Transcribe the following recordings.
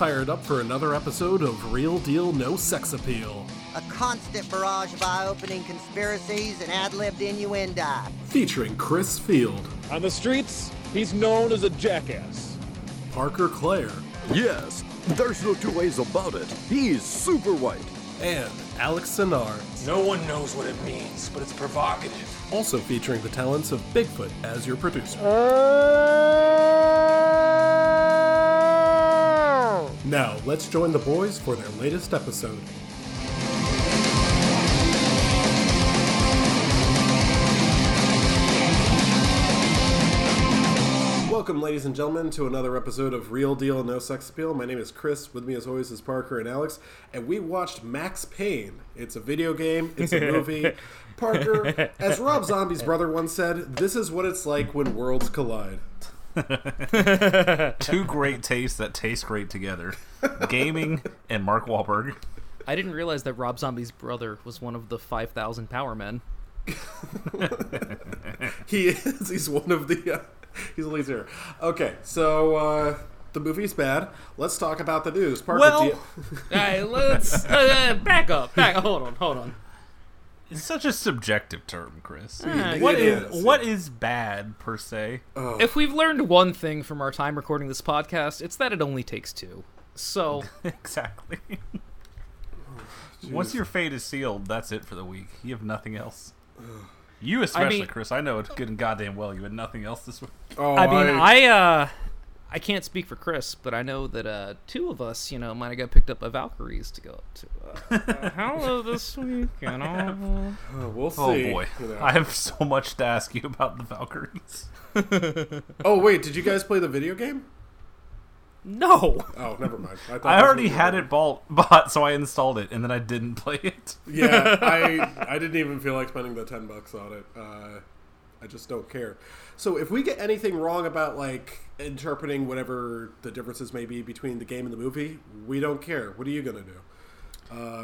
fired up for another episode of Real Deal No Sex Appeal, A constant barrage of eye opening conspiracies and ad libbed innuendo. featuring Chris Field, On the streets, he's known as a jackass. Parker Clare, Yes, there's no two ways about it. He's super white. and Alex Sinar. No one knows what it means, but it's provocative. Also featuring the talents of Bigfoot as your producer. Uh, Now, let's join the boys for their latest episode. Welcome, ladies and gentlemen, to another episode of Real Deal No Sex Appeal. My name is Chris. With me, as always, is Parker and Alex, and we watched Max Payne. It's a video game. It's a movie. Parker, as Rob Zombie's brother once said, "This is what it's like when worlds collide." Two great tastes that taste great together gaming and Mark Wahlberg. I didn't realize that Rob Zombie's brother was one of the 5,000 Power Men. He is. He's one of the. Uh, he's a leader. Okay, so uh, the movie's bad. Let's talk about the news. Parker, Well- you- All right, let's uh, back up. Back. Hold on. Hold on. It's such a subjective term, Chris. It What is, is what is bad per se? If we've learned one thing from our time recording this podcast, it's that it only takes two. So exactly. Once your fate is sealed, that's it for the week. You have nothing else. You especially, mean- Chris. I know it good and goddamn well. You had nothing else this week. oh, I mean, I uh, I can't speak for Chris, but I know that uh, two of us, you know, might have got picked up by Valkyries to go up to uh, uh, Hello this week, and all. uh, we'll see. Oh boy, you know. I have so much to ask you about the Valkyries. Oh wait, did you guys play the video game? No. Oh, never mind. thought I already had it bought, bought, so I installed it, and then I didn't play it. Yeah, I I didn't even feel like spending the ten bucks on it. Uh, I just don't care. So if we get anything wrong about like interpreting whatever the differences may be between the game and the movie, we don't care. What are you gonna do?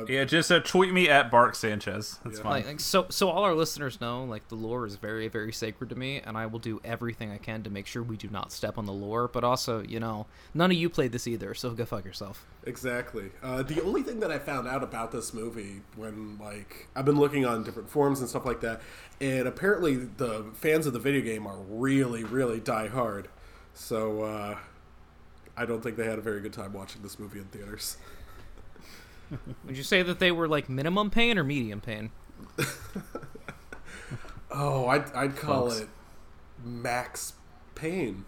Yeah, just uh, tweet me at Bark Sanchez. That's Yeah. fine. Like, like so so all our listeners know like the lore is very very sacred to me and i will do everything i can to make sure we do not step on the lore but also you know none of you played this either so go fuck yourself Exactly. Uh, the only thing that I found out about this movie when like I've been looking on different forums and stuff like that, and apparently the fans of the video game are really really die hard. So uh, I don't think they had a very good time watching this movie in theaters. would you say that they were like minimum pain or medium pain Oh, I'd, I'd call Folks. it Max pain.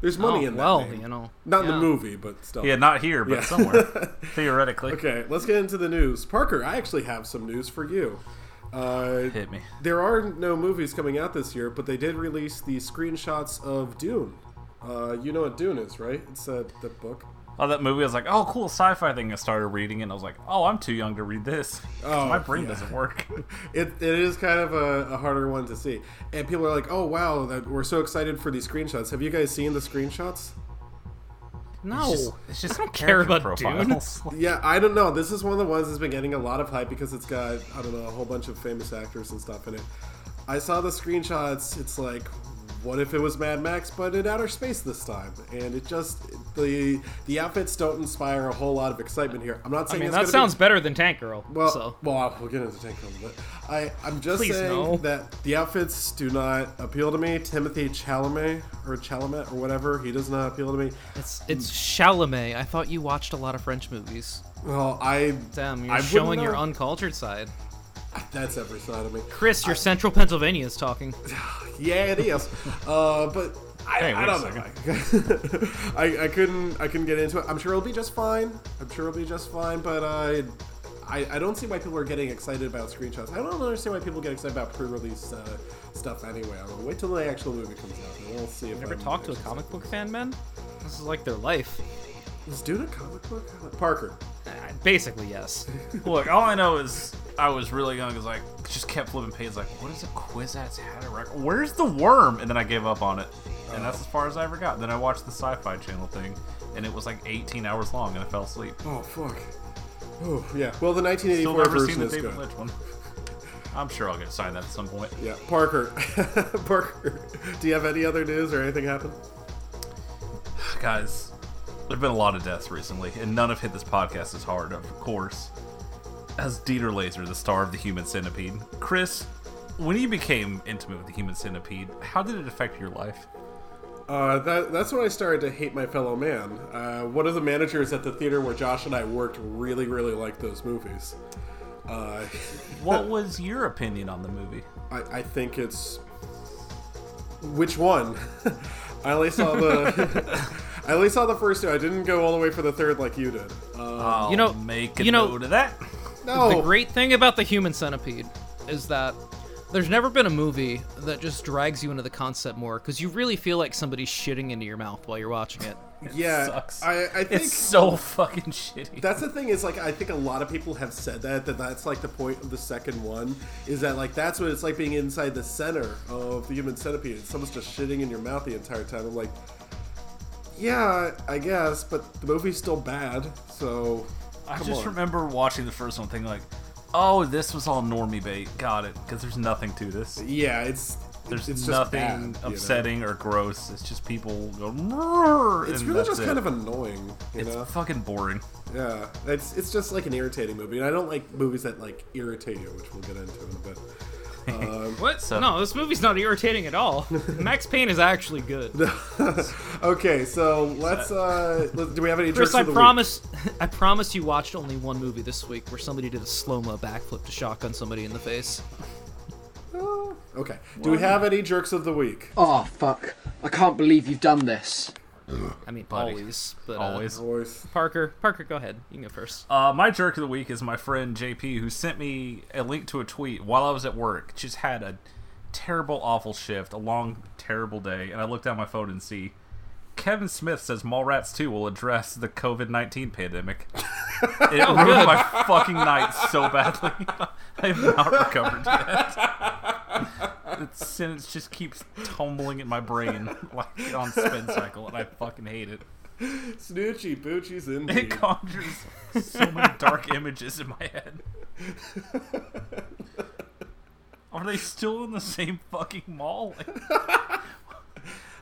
There's money Oh, in that well name. you know Not in the movie, but still. yeah, not here, but Yeah. somewhere theoretically. Okay, let's get into the news. Parker, I actually have some news for you. Uh, Hit me. there are no movies coming out this year, but they did release the screenshots of Dune. Uh, you know what Dune is, right? It's uh, the book. Oh, that movie I was like, oh, cool sci-fi thing. I started reading it, and I was like, oh, I'm too young to read this. Oh, my brain yeah. doesn't work. It, it is kind of a, a harder one to see. And people are like, oh, wow, that, we're so excited for these screenshots. Have you guys seen the screenshots? no It's just, it's just I don't care character about Dune. Yeah, I don't know. This is one of the ones that's been getting a lot of hype because it's got I don't know a whole bunch of famous actors and stuff in it. I saw the screenshots. It's like, what if it was Mad Max but in outer space this time? And it just the the outfits don't inspire a whole lot of excitement here. I'm not i saying mean it's that sounds Be, better than tank girl well, so well, we'll get into Tank Girl, but I I'm just Please, saying no. that the outfits do not appeal to me. Timothy Chalamet or Chalamet or whatever, he does not appeal to me. it's it's chalamet i thought you watched a lot of french movies Well, I damn you're I showing your uncultured side that's every side of me. chris your central pennsylvania is talking Yeah, it is. uh, but I, Hey, I don't know. I, I couldn't I couldn't get into it. I'm sure it'll be just fine. I'm sure it'll be just fine. But uh, I I don't see why people are getting excited about screenshots. I don't understand why people get excited about pre-release uh, stuff anyway. I know. Wait till the actual movie comes out, and we'll see if Never I'm talked to a comic book fan, man? This is like their life. Is Dune a comic book? Parker. Uh, basically, yes. Look, all I know is I was really young. Is like just kept flipping pages. Like, what is a Kwisatz Haderach? Where's the worm? And then I gave up on it, and that's as far as I ever got. Then I watched the Sci-Fi Channel thing, and it was like 18 hours long, and I fell asleep. Oh fuck. Oh yeah. Well, the Still 1984 never seen the is David good. Lynch one. I'm sure I'll get signed that at some point. Yeah, Parker. Parker. Do you have any other news or anything happen? Guys, There've been a lot of deaths recently, and none have hit this podcast as hard, of course. As Dieter Laser, the star of the Human Centipede, Chris, when you became intimate with the Human Centipede, how did it affect your life? Uh, that, that's when I started to hate my fellow man. Uh, one of the managers at the theater where Josh and I worked really, really liked those movies. Uh, What was your opinion on the movie? I, I think it's which one? I only saw the I only saw the first two. I didn't go all the way for the third like you did. Uh, I'll You know- make a you know- note of that. no, The great thing about the Human Centipede is that there's never been a movie that just drags you into the concept more because you really feel like somebody's shitting into your mouth while you're watching it. yeah, sucks. I, I think It's so fucking shitty. that's the thing is like I think a lot of people have said that that that's like the point of the second one is that like that's what it's like being inside the center of the human centipede. Someone's just shitting in your mouth the entire time. I'm like, yeah, I guess, but the movie's still bad. So I just on. remember watching the first one, thinking like, "Oh, this was all normie bait." Got it? Because there's nothing to this. yeah, it's There's it's nothing bad, you know? upsetting or gross. It's just people go. It's really just it. kind of annoying, you It's know. fucking boring. Yeah, it's it's just like an irritating movie, and I don't like movies that like irritate you, which we'll get into in a bit. Um, What? So- no, this movie's not irritating at all. Max Payne is actually good. okay, so let's. uh let- Do we have any Chris, jerks I of the promise, I promise you watched only one movie this week where somebody did a slow mo backflip to shotgun somebody in the face. Okay. Do we have any jerks of the week? Oh, fuck. I can't believe you've done this. I mean, Buddy. always, but uh, Always. Always. Parker, Parker, go ahead. You can go first. Uh, my jerk of the week is my friend JP, who sent me a link to a tweet while I was at work. Just had a terrible, awful shift, a long, terrible day, and I looked down my phone and see Kevin Smith says Mallrats 2 will address the COVID 19 pandemic. It oh, ruined my fucking night so badly. I have not recovered yet. The sentence just keeps tumbling in my brain like on spin cycle, and I fucking hate it. Snoochie Boochies in It conjures so many dark images in my head. Are they still in the same fucking mall? Like,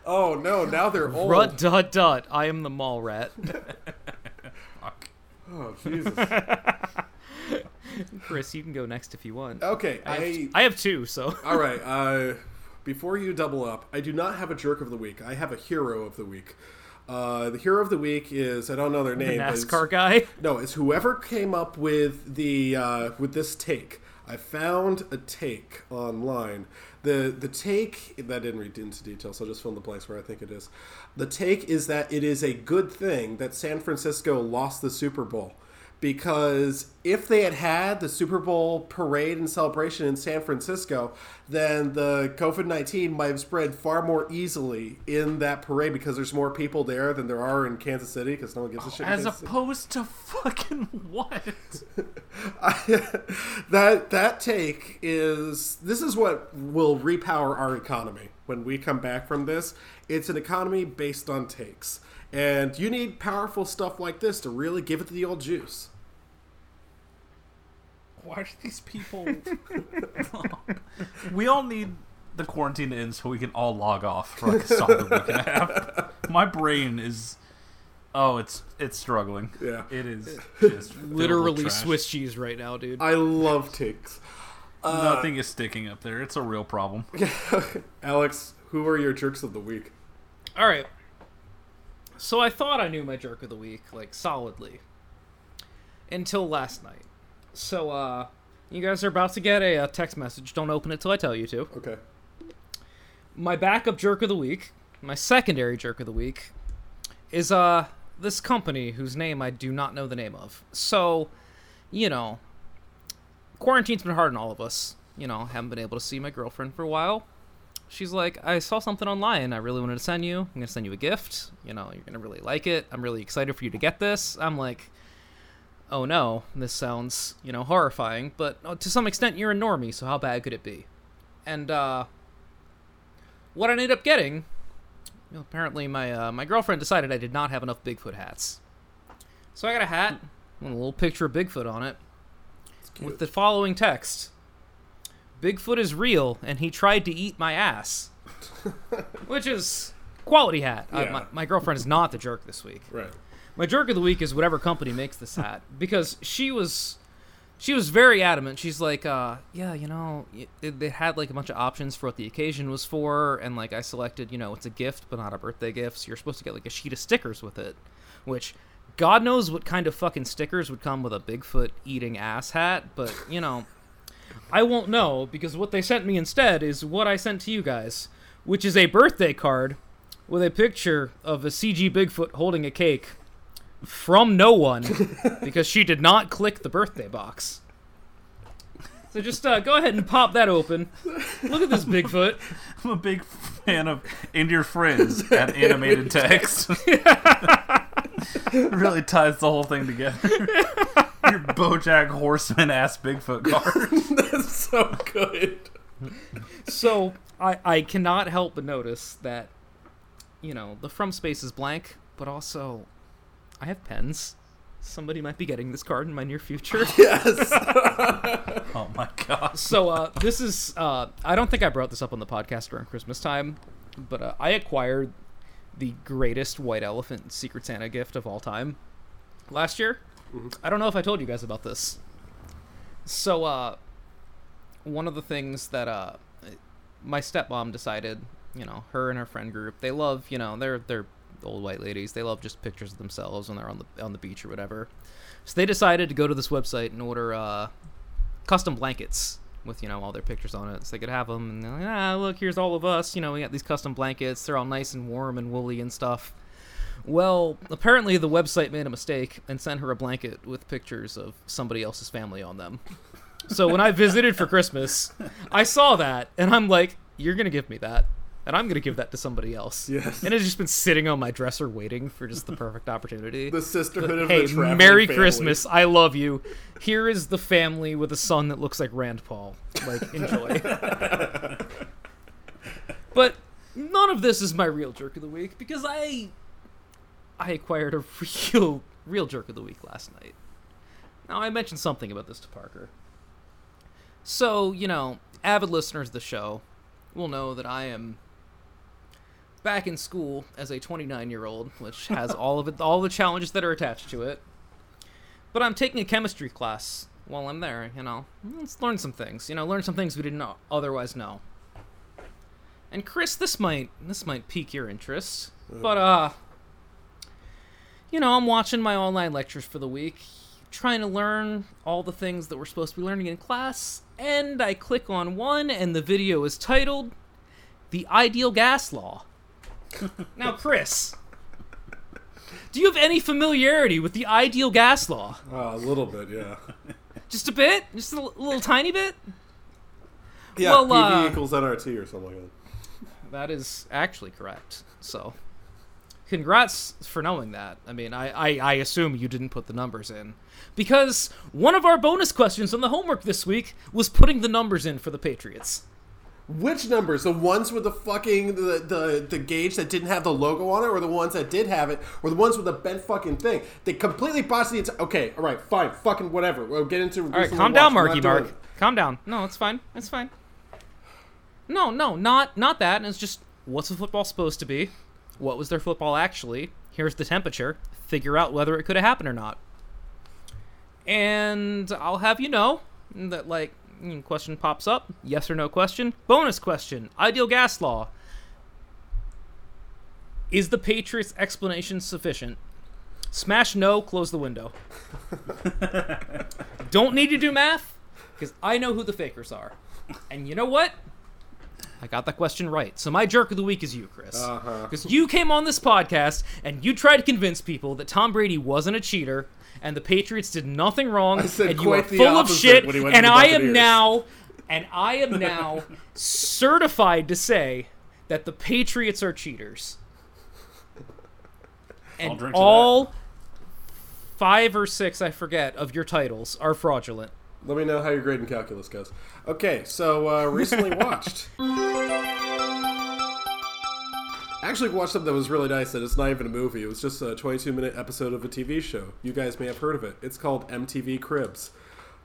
oh no, now they're old. Rut dot dot. I am the mall rat. fuck. Oh Jesus. Chris, you can go next if you want. Okay, I I. have, I have two, so All right. Uh, before you double up, I do not have a jerk of the week. I have a hero of the week. Uh, the hero of the week is I don't know their name. it's- NASCAR guy. No, it's whoever came up with the uh, with this take. I found a take online. The the take that didn't read into detail, so I'll just fill in the blanks where I think it is. The take is that it is a good thing that San Francisco lost the Super Bowl. Because if they had had the Super Bowl parade and celebration in San Francisco, then the COVID 19 might have spread far more easily in that parade because there's more people there than there are in Kansas City because no one gives a shit. in As Kansas City. opposed to fucking what? that that take is this is what will repower our economy when we come back from this. It's an economy based on takes. And you need powerful stuff like this to really give it the old juice. Why are these people? we all need the quarantine to end so we can all log off for like a solid week and a half. My brain is. Oh, it's it's struggling. Yeah. it is just Literally. Swiss cheese right now, dude. I love takes. Uh, Nothing is sticking up there. It's a real problem. Alex, who are your jerks of the week? All right. So I thought I knew my jerk of the week like solidly until last night. So uh you guys are about to get a, uh text message. Don't open it till I tell you to. Okay. My backup jerk of the week, my secondary jerk of the week is uh this company whose name I do not know the name of. So, you know, quarantine's been hard on all of us. You know, haven't been able to see my girlfriend for a while. She's like, I saw something online. I really wanted to send you. I'm gonna send you a gift. You know, you're gonna really like it. I'm really excited for you to get this. I'm like, oh no, this sounds you know horrifying. But uh, to some extent, you're a normie, so how bad could it be? And uh, what I ended up getting, apparently my uh, my girlfriend decided I did not have enough Bigfoot hats. So I got a hat with a little picture of Bigfoot on it, with the following text. Bigfoot is real, and he tried to eat my ass. Which is quality hat. Uh, my, my girlfriend is not the jerk this week. Right. My jerk of the week is whatever company makes this hat because she was she was very adamant. She's like, uh, yeah, you know, it, they had like a bunch of options for what the occasion was for, and like I selected, you know, it's a gift but not a birthday gift. So you're supposed to get like a sheet of stickers with it, which God knows what kind of fucking stickers would come with a Bigfoot eating ass hat, but you know, I won't know because what they sent me instead is what I sent to you guys, which is a birthday card with a picture of a CG Bigfoot holding a cake from no one because she did not click the birthday box. So just uh, go ahead and pop that open. Look at this Bigfoot. I'm a big fan of And Your Friends at animated text. really ties the whole thing together. Your Bojack Horseman ass Bigfoot card. That's so good. So I I cannot help but notice that you know the from space is blank, but also I have pens. Somebody might be getting this card in my near future. Yes. Oh my god. so uh, this is uh, I don't think I brought this up on the podcast during Christmas time, but uh, I acquired the greatest white elephant Secret Santa gift of all time last year. I don't know if I told you guys about this. So uh, one of the things that uh, my stepmom decided, you know, her and her friend group, they love, you know, they're they're old white ladies. They love just pictures of themselves when they're on the on the beach or whatever. So they decided to go to this website and order uh, custom blankets with you know all their pictures on it, so they could have them. And they're like, ah, look, here's all of us. You know, we got these custom blankets. They're all nice and warm and woolly and stuff. Well, apparently the website made a mistake and sent her a blanket with pictures of somebody else's family on them. So when I visited for Christmas, I saw that and I'm like, "You're gonna give me that." And I'm gonna give that to somebody else. Yes. And it's just been sitting on my dresser waiting for just the perfect opportunity. The sisterhood of hey, the traveling Merry family. Christmas. I love you. Here is the family with a son that looks like Rand Paul. Like, enjoy. but none of this is my real jerk of the week because I I acquired a real real jerk of the week last night. Now I mentioned something about this to Parker. So, you know, avid listeners of the show will know that I am back in school as a 29 year old, which has all of it, all the challenges that are attached to it. But I'm taking a chemistry class while I'm there. You know, let's learn some things. You know, learn some things we didn't otherwise know. And Chris, this might this might pique your interest, but uh, you know, I'm watching my online lectures for the week, trying to learn all the things that we're supposed to be learning in class, and I click on one, and the video is titled "The Ideal Gas Law." now, Chris, do you have any familiarity with the ideal gas law? Oh, a little bit, yeah. Just a bit? Just a l- little tiny bit? Yeah, Well, PV uh, equals NRT or something like that. That is actually correct. So, congrats for knowing that. I mean, I, I, I assume you didn't put the numbers in. Because one of our bonus questions on the homework this week was putting the numbers in for the Patriots. Which numbers? The ones with the fucking the, the the gauge that didn't have the logo on it, or the ones that did have it, or the ones with the bent fucking thing? They completely botched the. Okay, all right, fine, fucking whatever. We'll get into. All right, calm down, Marky Mark. Calm down. No, it's fine. It's fine. No, no, not not that. It's just what's the football supposed to be? What was their football actually? Here's the temperature. Figure out whether it could have happened or not. And I'll have you know that like mm, question pops up, yes or no question. Bonus question. Ideal gas law. Is the Patriots explanation sufficient? Smash no, close the window. Don't need to do math because I know who the fakers are. And you know what? I got that question right. So my jerk of the week is you, Chris. Uh-huh. Because you came on this podcast and you tried to convince people that Tom Brady wasn't a cheater and the Patriots did nothing wrong said and you are quite the full of opposite shit. he went to And I am now, and I am now certified to say that the Patriots are cheaters. And drink to all five or six, I forget, of your titles are fraudulent. Let me know how your grade in calculus goes. Okay, so uh, recently watched. Actually, watched something that was really nice. That it's not even a movie. It was just a 22 minute episode of a TV show. You guys may have heard of it. It's called MTV Cribs.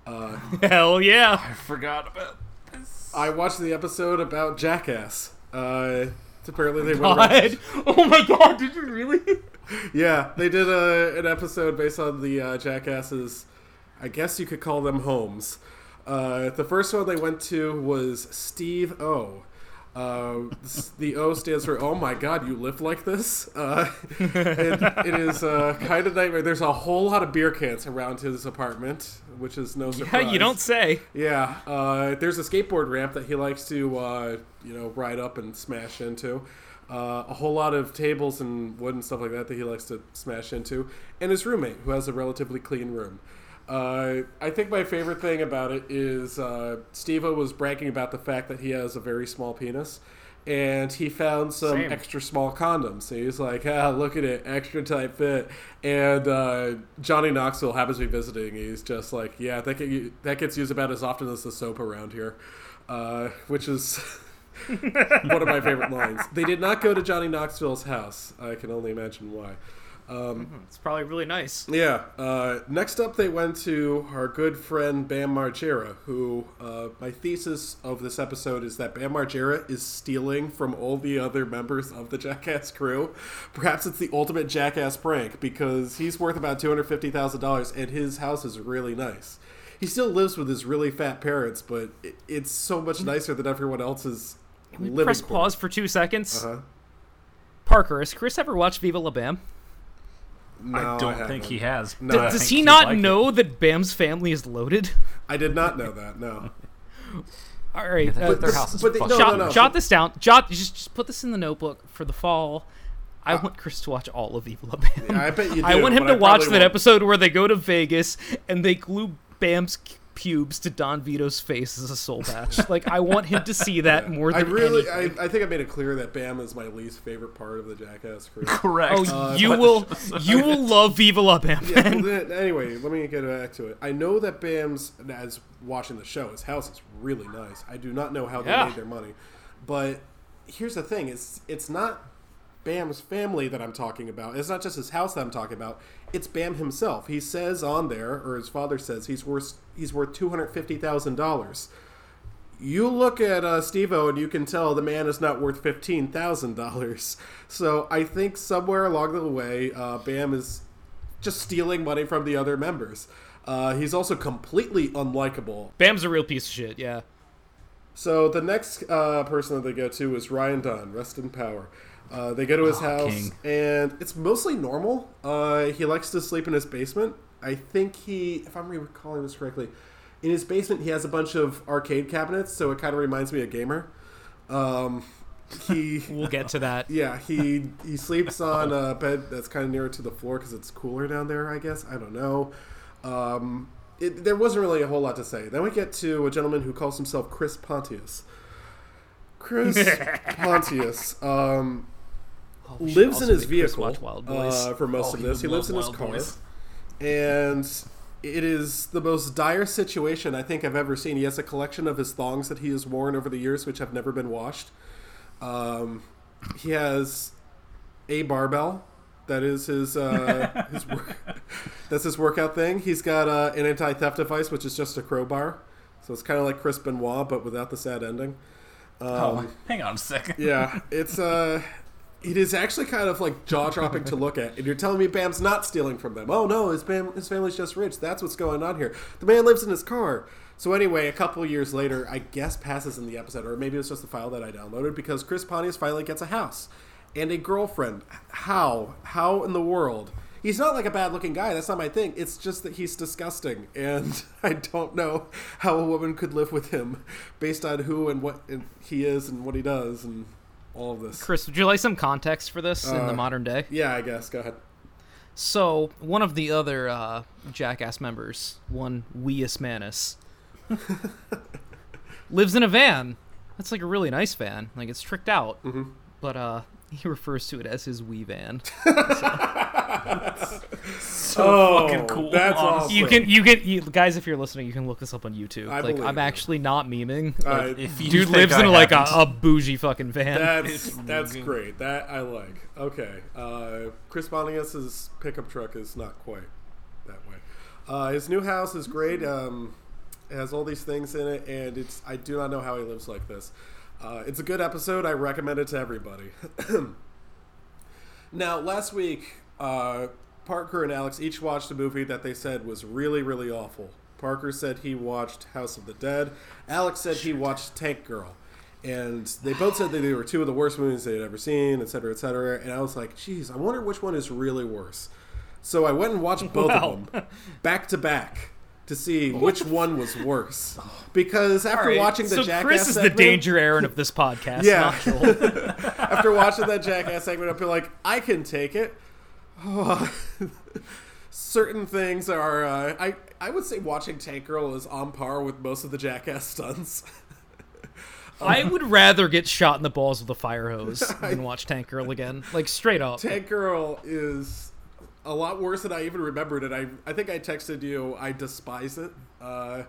Hell yeah. I forgot about this. I watched the episode about Jackass. Uh, apparently they went around, God. Oh my god, did you really? Yeah, they did a, an episode based on the uh, Jackasses. I guess you could call them homes. Uh, the first one they went to was Steve O. Uh, the O stands for "Oh my God, you live like this." Uh, it, it is uh, kind of nightmare. There's a whole lot of beer cans around his apartment, which is no surprise. Yeah, you don't say. Yeah, uh, there's a skateboard ramp that he likes to, uh, you know, ride up and smash into. Uh, a whole lot of tables and wood and stuff like that that he likes to smash into, and his roommate who has a relatively clean room. Uh, I think my favorite thing about it is uh, Steve was bragging about the fact that he has a very small penis, and he found some Same. extra small condoms. So he's like, "Ah, look at it, extra tight fit." And uh, Johnny Knoxville happens to be visiting. He's just like, "Yeah, that get, that gets used about as often as the soap around here," uh, which is one of my favorite lines. They did not go to Johnny Knoxville's house. I can only imagine why. It's probably really nice. Yeah. Uh, next up, they went to our good friend Bam Margera, who uh, my thesis of this episode is that Bam Margera is stealing from all the other members of the Jackass crew. Perhaps it's the ultimate Jackass prank because he's worth about two hundred fifty thousand dollars, and his house is really nice. He still lives with his really fat parents, but it, it's so much nicer than everyone else's living. Press quarters. pause for two seconds. Uh-huh. Parker, has Chris ever watched Viva La Bam? No, I don't haven't. think he has. No. but I I Does he he'd not like it. know that Bam's family is loaded? I did not know that. No. All right, But uh, their house is but they- no, jot, no, no. jot this down. Jot just, just put this in the notebook for the fall. I want Chris to watch all of Viva La Bam. I bet you. I want him but to watch that won't. episode where they go to Vegas and they glue Bam's c- pubes to Don Vito's face as a soul patch. like I want him to see that more I than really, I, anything. I think I made it clear that Bam is my least favorite part of the Jackass crew. Correct. Oh, uh, you will, you will love Viva La Bam. yeah, well, then, anyway, let me get back to it. I know that Bam's, as watching the show, his house is really nice. I do not know how they Yeah. made their money, but here's the thing: it's it's not Bam's family that I'm talking about. It's not just his house that I'm talking about. It's Bam himself. He says on there, or his father says, he's worth he's worth two hundred fifty thousand dollars. You look at uh, Steve-O and you can tell the man is not worth fifteen thousand dollars. So I think somewhere along the way, uh, Bam is just stealing money from the other members. Uh, he's also completely unlikable. Bam's a real piece of shit. Yeah. So the next uh, person that they go to is Ryan Dunn, rest in power. Uh, they go to his house, king. and it's mostly normal. Uh, he likes to sleep in his basement. I think he, if I'm recalling this correctly, in his basement he has a bunch of arcade cabinets, so it kind of reminds me of Gamer. Um, he, We'll get to that. yeah, he he sleeps on a bed that's kind of nearer to the floor because it's cooler down there. I guess I don't know. Um, it, there wasn't really a whole lot to say. Then we get to a gentleman who calls himself Chris Pontius. Chris Pontius um, lives in his vehicle watch Wild Boys. uh, for most Oh, of this. He lives in his car, Boys. and it is the most dire situation I think I've ever seen. He has a collection of his thongs that he has worn over the years, which have never been washed. Um, he has a barbell. That is his uh, his work. That's his workout thing. He's got uh, an anti-theft device, which is just a crowbar. So it's kind of like Chris Benoit, but without the sad ending. oh, hang on a second. Yeah, it's uh it is actually kind of like jaw dropping to look at. And you're telling me Bam's not stealing from them. Oh no, his Bam his family's just rich. That's what's going on here. The man lives in his car. So anyway, a couple years later, I guess passes in the episode, or maybe it's just the file that I downloaded because Chris Pontius finally gets a house and a girlfriend. How? How in the world? He's not like a bad looking guy. That's not my thing. It's just that he's disgusting, and I don't know how a woman could live with him based on who and what he is and what he does and all of this. Chris, would you like some context for this in the Uh, modern day? Yeah, I guess. Go ahead. So, one of the other uh, Jackass members, one Weus Manus, lives in a van. That's like a really nice van. Like, it's tricked out. Mm-hmm. But uh, he refers to it as his wee van. Oh, fucking cool, That's awesome. You can, you can, you, guys, if you're listening, you can look this up on YouTube. I like, believe I'm you. actually not memeing. Like, right. If you dude lives I in like a, haven't- a bougie fucking van. That's that's great. That I like. Okay. Uh, Chris Pontius's pickup truck is not quite that way. Uh, his new house is great. Um, it has all these things in it, and it's I do not know how he lives like this. Uh, it's a good episode. I recommend it to everybody. now, last week uh, Parker and Alex each watched a movie that they said was really, really awful. Parker said he watched House of the Dead. Alex said he watched Tank Girl. And they both said that they were two of the worst movies they had ever seen, et cetera, et cetera. And I was like, geez, I wonder which one is really worse. So I went and watched both Wow. of them back to back to see which one was worse. Because after right, watching the so Jackass Chris is the segment- danger Ehren of this podcast. Yeah. after watching that Jackass segment, I feel like I can take it. Certain things are, uh, I I would say watching Tank Girl is on par with most of the Jackass stunts. I would rather get shot in the balls with a fire hose than watch Tank Girl again. Like straight up. Tank Girl is a lot worse than I even remembered it. I I think I texted you. I despise it. Uh,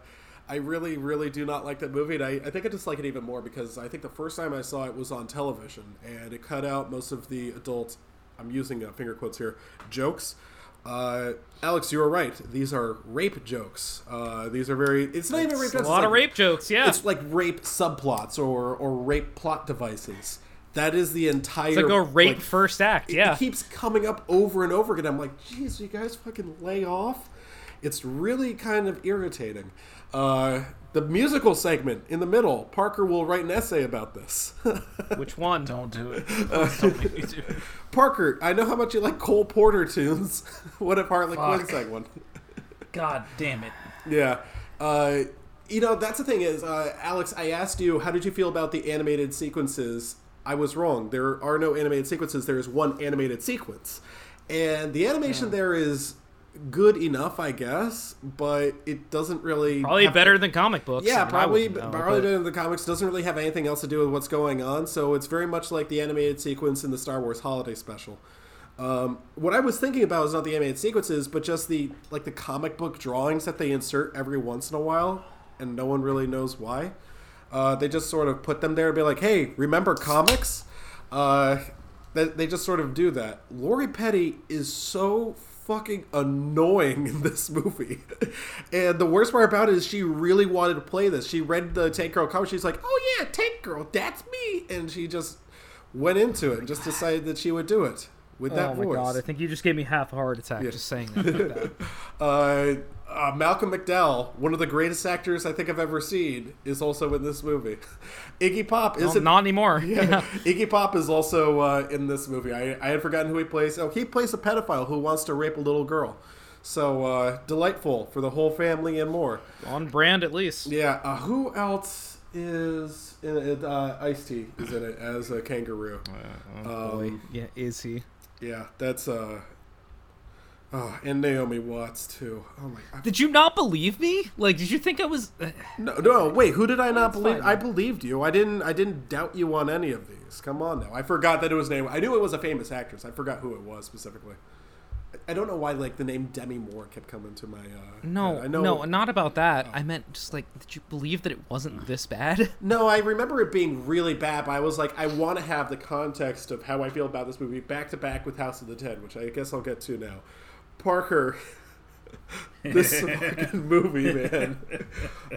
I really, really do not like that movie, and I, I think I dislike it even more because I think the first time I saw it was on television, and it cut out most of the adult. I'm using uh, finger quotes here. Jokes. Uh, Alex, you are right. These are rape jokes. Uh, these are very. It's not even rape a jokes. lot it's of like- rape jokes, yeah. It's like rape subplots or or rape plot devices. That is the entire. It's like a rape like, first act, it yeah. It keeps coming up over and over again. I'm like, geez, you guys fucking lay off. It's really kind of irritating. Uh, the musical segment in the middle, Parker will write an essay about this. Which one? Don't do it. Don't do it. Parker, I know how much you like Cole Porter tunes. what if Harley Quinn Fuck. sang one? God damn it. Yeah. Uh, you know, that's the thing is, uh, Alex, I asked you, how did you feel about the animated sequences? I was wrong. There are no animated sequences. There is one animated sequence. And the animation there is good enough, I guess, but it doesn't really. Probably have- better than comic books. Yeah, I mean, probably, know, probably but- better than the comics. Doesn't really have anything else to do with what's going on. So it's very much like the animated sequence in the Star Wars Holiday Special. Um, what I was thinking about is not the animated sequences, but just the like the comic book drawings that they insert every once in a while, and no one really knows why. Uh, they just sort of put them there and be like, "Hey, remember comics?" Uh, they, they just sort of do that. Lori Petty is so fucking annoying in this movie, and the worst part about it is she really wanted to play this. She read the Tank Girl comic. She's like, "Oh yeah, Tank Girl, that's me," and she just went into it and just decided that she would do it with that Oh my voice. god! I think you just gave me half a heart attack just saying that. Uh, uh, Malcolm McDowell, one of the greatest actors I think I've ever seen, is also in this movie. Iggy Pop isn't. not anymore. yeah. Iggy Pop is also uh, in this movie. I, I had forgotten who he plays. Oh, he plays a pedophile who wants to rape a little girl. So uh, delightful for the whole family and more. On brand at least. Yeah. Uh, who else is in it? Uh, Ice T is in it as a kangaroo. Boy, Um, yeah, is he? Yeah, that's uh. Oh, and Naomi Watts too. Oh my. God. Did you not believe me? Like, did you think I was? uh, No, no, wait. Who did I not believe? fine. I believed you. I didn't. I didn't doubt you on any of these. Come on now. I forgot that it was name. I knew it was a famous actress. I forgot who it was specifically. I- I don't know why like the name Demi Moore kept coming to my. Uh, No, head. I know. no, not about that. I meant just like, did you believe that it wasn't this bad? No, I remember it being really bad. But I was like, I want to have the context of how I feel about this movie back to back with House of the Dead, which I guess I'll get to now. Parker, this fucking movie, man.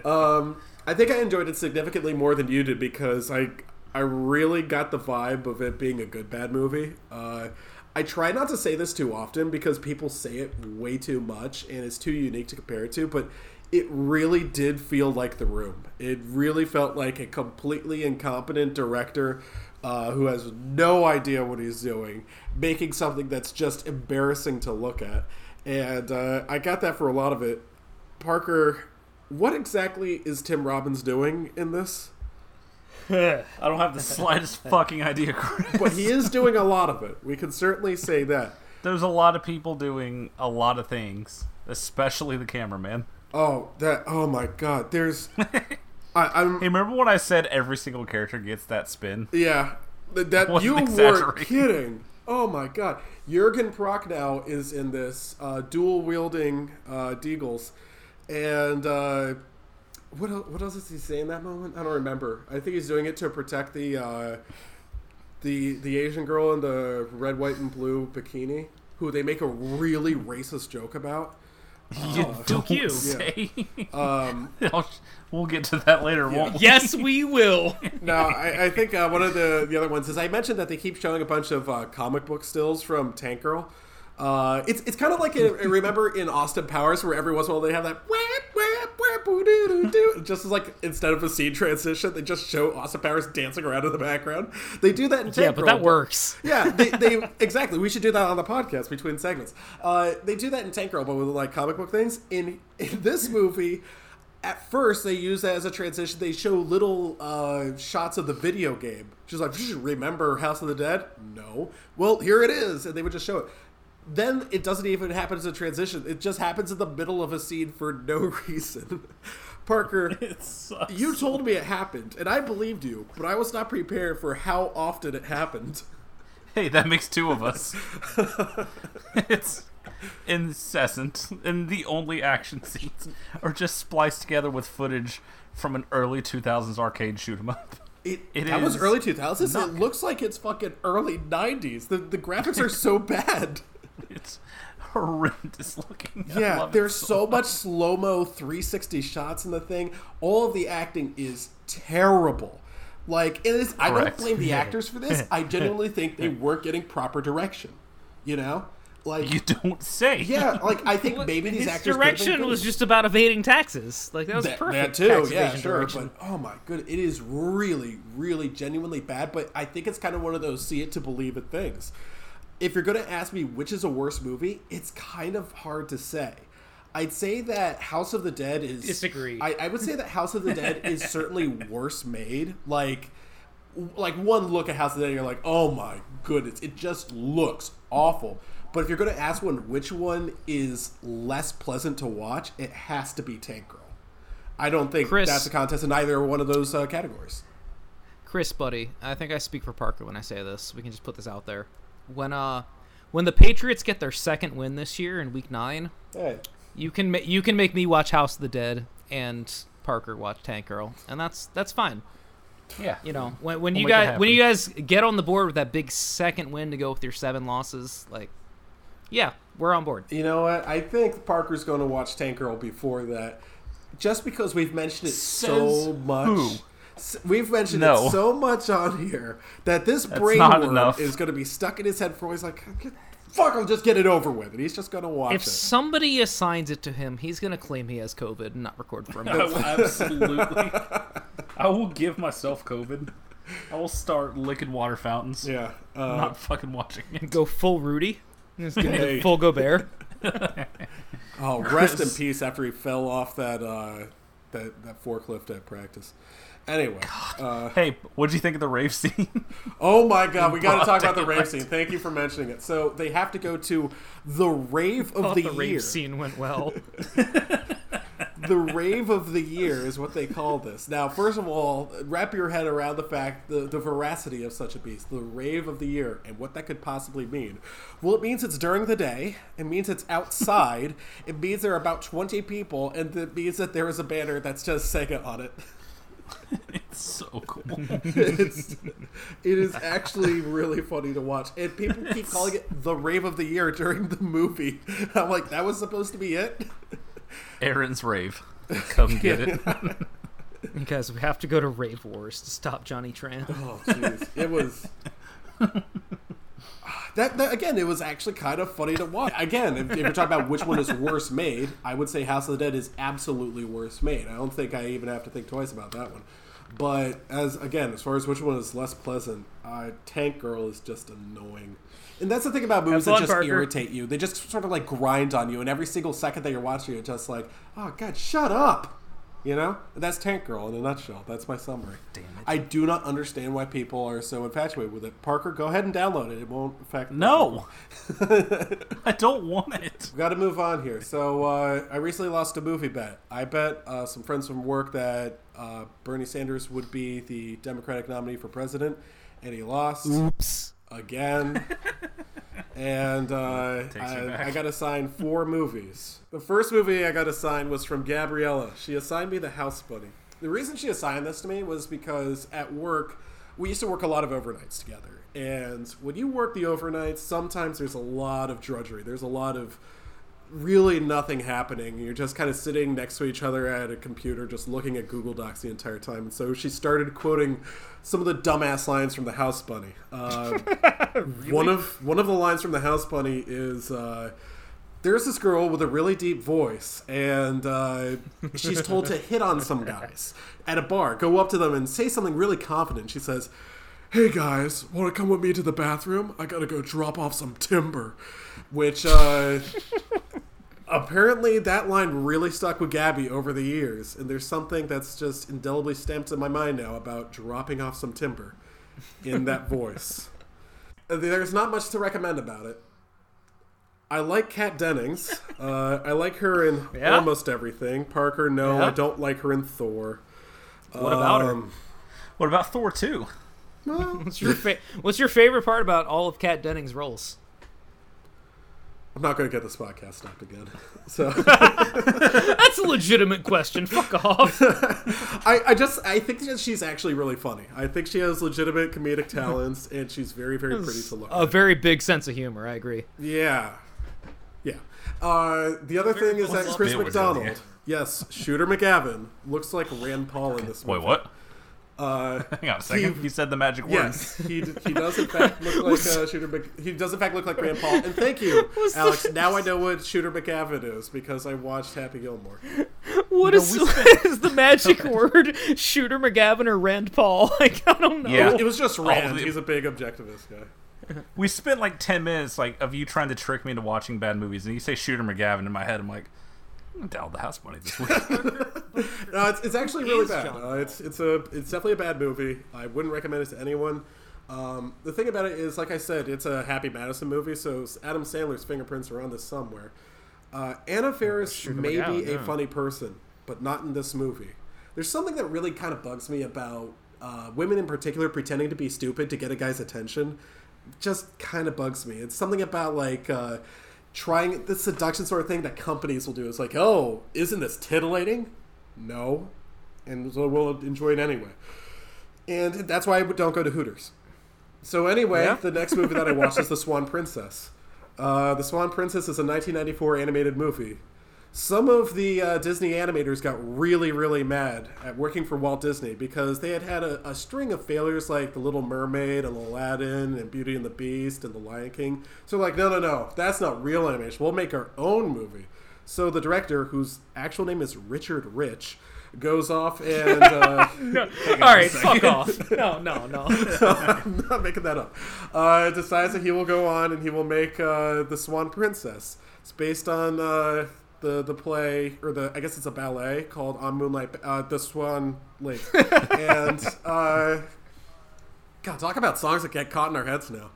Um, I think I enjoyed it significantly more than you did because I I really got the vibe of it being a good bad movie. Uh, I try not to say this too often because people say it way too much and it's too unique to compare it to, but it really did feel like The Room. It really felt like a completely incompetent director uh, who has no idea what he's doing, making something that's just embarrassing to look at. And uh, I got that for a lot of it. Parker, what exactly is Tim Robbins doing in this? I don't have the slightest fucking idea, Chris. But he is doing a lot of it. We can certainly say that. There's a lot of people doing a lot of things, especially the cameraman. Oh, that! Oh my God! There's, I, I'm Hey, remember when I said every single character gets that spin? yeah. That, that you weren't kidding. Oh my God! Jurgen Prochnow is in this uh, dual wielding uh, Deagles, and uh, what el- what else does he say in that moment? I don't remember. I think he's doing it to protect the uh, the the Asian girl in the red, white, and blue bikini, who they make a really racist joke about. You Fuck you. say. Um, we'll get to that later, won't we? yes, we will. No, I, I think uh, one of the, the other ones is I mentioned that they keep showing a bunch of uh, comic book stills from Tank Girl. Uh, it's it's kind of like a, remember in Austin Powers where every once in a while they have that just as like instead of a scene transition they just show Austin Powers dancing around in the background. They do that in Tank Yeah, but Girl, that works. yeah, they, they exactly. We should do that on the podcast between segments. Uh, they do that in Tank Girl, but with like comic book things. In in this movie, at first they use that as a transition. They show little uh, shots of the video game. She's like, "Remember House of the Dead?" No. Well, here it is, and they would just show it. Then it doesn't even happen as a transition. It just happens in the middle of a scene for no reason. Parker, It sucks. you told me it happened, and I believed you, but I was not prepared for how often it happened. Hey, that makes two of us. it's incessant, and the only action scenes are just spliced together with footage from an early 2000s arcade shoot 'em up. It, It that was early 2000s. It looks like it's fucking early 90s. The the graphics are so bad. It's horrendous looking. I Yeah, there's so much slow mo 360 shots in the thing. All of the acting is terrible. Like it is. I don't blame the actors for this. I genuinely think they weren't getting proper direction. You know, like You don't say. yeah, like I think maybe these His actors could've direction was just about evading taxes. Like that was that, perfect. that too, tax yeah, sure. direction. But oh my good, it is really, really, genuinely bad. But I think it's kind of one of those see it to believe it things. If you're gonna ask me which is a worse movie, it's kind of hard to say. I'd say that House of the Dead is Disagree. I, I would say that House of the Dead is certainly worse made. Like, like one look at House of the Dead, you're like, oh my goodness, it just looks awful. But if you're going to ask one which one is less pleasant to watch, it has to be Tank Girl. I don't think Chris- that's a contest in either one of those uh, categories. Chris, buddy, I think I speak for Parker when I say this. We can just put this out there. When uh, when the Patriots get their second win this year in Week Nine, Hey, you can ma- you can make me watch House of the Dead and Parker watch Tank Girl, and that's that's fine. yeah. You know, when, when We'll you guys when you guys get on the board with that big second win to go with your seven losses, like, yeah, we're on board. you know what? I think Parker's going to watch Tank Girl before that, just because we've mentioned it so much. who? S- We've mentioned No. it so much on here that this That's brain not enough. is going to be stuck in his head for always. Like, fuck, I'll just get it over with, and he's just going to watch If it. somebody assigns it to him, he's gonna claim he has COVID and not record for him. I absolutely. I will give myself COVID. I will start licking water fountains. yeah. I'm Uh, not fucking watching it. go full Rudy. Just get Hey. full Gobert. oh, rest in peace after he fell off that uh, that that forklift at practice. Anyway, uh, Hey, what do you think of the rave scene? oh my god, we got to talk about the rave scene. Thank you for mentioning it. So they have to go to the rave of Thought the, the year. rave scene went well. the rave of the year is what they call this. Now, first of all, wrap your head around the fact, the, the veracity of such a beast. The rave of the year and what that could possibly mean. Well, it means it's during the day. It means it's outside. it means there are about 20 people, and it means that there is a banner that says Sega on it. it's so cool. it's, it is actually really funny to watch. And people keep calling it the rave of the year during the movie. I'm like, that was supposed to be it? Aaron's rave. Come get it. Because we have to go to Rave Wars to stop Johnny Tran. Oh, jeez. It was. That, that again, it was actually kind of funny to watch. Again, if, if you're talking about which one is worse made, I would say House of the Dead is absolutely worse made. I don't think I even have to think twice about that one. But as again, as far as which one is less pleasant, uh, Tank Girl is just annoying. And that's the thing about movies that just Parker. irritate you. They just sort of like grind on you, and every single second that you're watching, you're just like, "Oh God, shut up!" You know, that's Tank Girl in a nutshell. That's my summary. Damn it! I do not understand why people are so infatuated with it. Parker, go ahead and download it. It won't affect. No, I don't want it. We've got to move on here. So uh, I recently lost a movie bet. I bet uh, some friends from work that uh, Bernie Sanders would be the Democratic nominee for president, and he lost Oops. Again. and uh, I. I got assigned four movies. The first movie I got assigned was from Gabriella. She assigned me The House Bunny. The reason she assigned this to me was because at work, we used to work a lot of overnights together. And when you work the overnights, sometimes there's a lot of drudgery. There's a lot of really nothing happening. You're just kind of sitting next to each other at a computer, just looking at Google Docs the entire time. And so she started quoting some of the dumbass lines from the House Bunny. Uh, One of one of the lines from the House Bunny is. Uh, there's this girl with a really deep voice, and uh, she's told to hit on some guys at a bar. Go up to them and say something really confident. She says, "Hey guys, want to come with me to the bathroom? I gotta go drop off some timber." Which uh, apparently that line really stuck with Gabby over the years, and there's something that's just indelibly stamped in my mind now about dropping off some timber in that voice. There's not much to recommend about it. I like Kat Dennings. Uh, I like her in Yeah? almost everything. Parker, no, Yeah? I don't like her in Thor. What about her? Um, What about Thor 2? What's your fa- What's your favorite part about all of Kat Dennings' roles? I'm not going to get this podcast stopped again. So That's a legitimate question. Fuck off. I, I just I think that she's actually really funny. I think she has legitimate comedic talents, and she's very very pretty to look. A at. very big sense of humor. I agree. Yeah, yeah. Uh, the other thing is that Chris this bit we're doing McDonald, yes, Shooter McGavin looks like Rand Paul in this movie. Wait, what? Uh, Hang on a second. He- you said the magic Yes, words. he, he does in fact look like uh, Shooter. Mc, he does in fact look like Rand Paul. And thank you, Alex. Now I know what Shooter McGavin is because I watched Happy Gilmore. What know, is, we what is the magic word? Shooter McGavin or Rand Paul? Like I don't know. Yeah. It was just Rand. the- He's a big objectivist guy. We spent like 10 minutes like of you trying to trick me into watching bad movies, and you say Shooter McGavin in my head. I'm like, I'm down the house bunny this week. No, it's, it's actually really is bad. Uh, it's it's a it's definitely a bad movie. I wouldn't recommend it to anyone. Um, the thing about it is, like I said, it's a Happy Madison movie, so Adam Sandler's fingerprints are on this somewhere. Uh, Anna Faris may McGowan, be a yeah. funny person, but not in this movie. There's something that really kind of bugs me about uh, women in particular pretending to be stupid to get a guy's attention. Just kind of bugs me. It's something about like uh, trying the seduction sort of thing that companies will do. It's like, oh, isn't this titillating? No, and so we'll enjoy it anyway. And that's why I don't go to Hooters. So anyway, Yeah? the next movie that I watched is The Swan Princess. Uh, the Swan Princess is a 1994 animated movie. Some of the uh, Disney animators got really, really mad at working for Walt Disney because they had had a, a string of failures like The Little Mermaid and Aladdin and Beauty and the Beast and The Lion King. So, like, no, no, no, that's not real animation. We'll make our own movie. So the director, whose actual name is Richard Rich, goes off and uh, All right, fuck off. No, no, no. I'm not making that up. Uh, decides that he will go on and he will make uh, the Swan Princess. It's based on uh, the the play or the I guess it's a ballet called On Moonlight, uh, the Swan Lake, and uh, God, talk about songs that get caught in our heads now.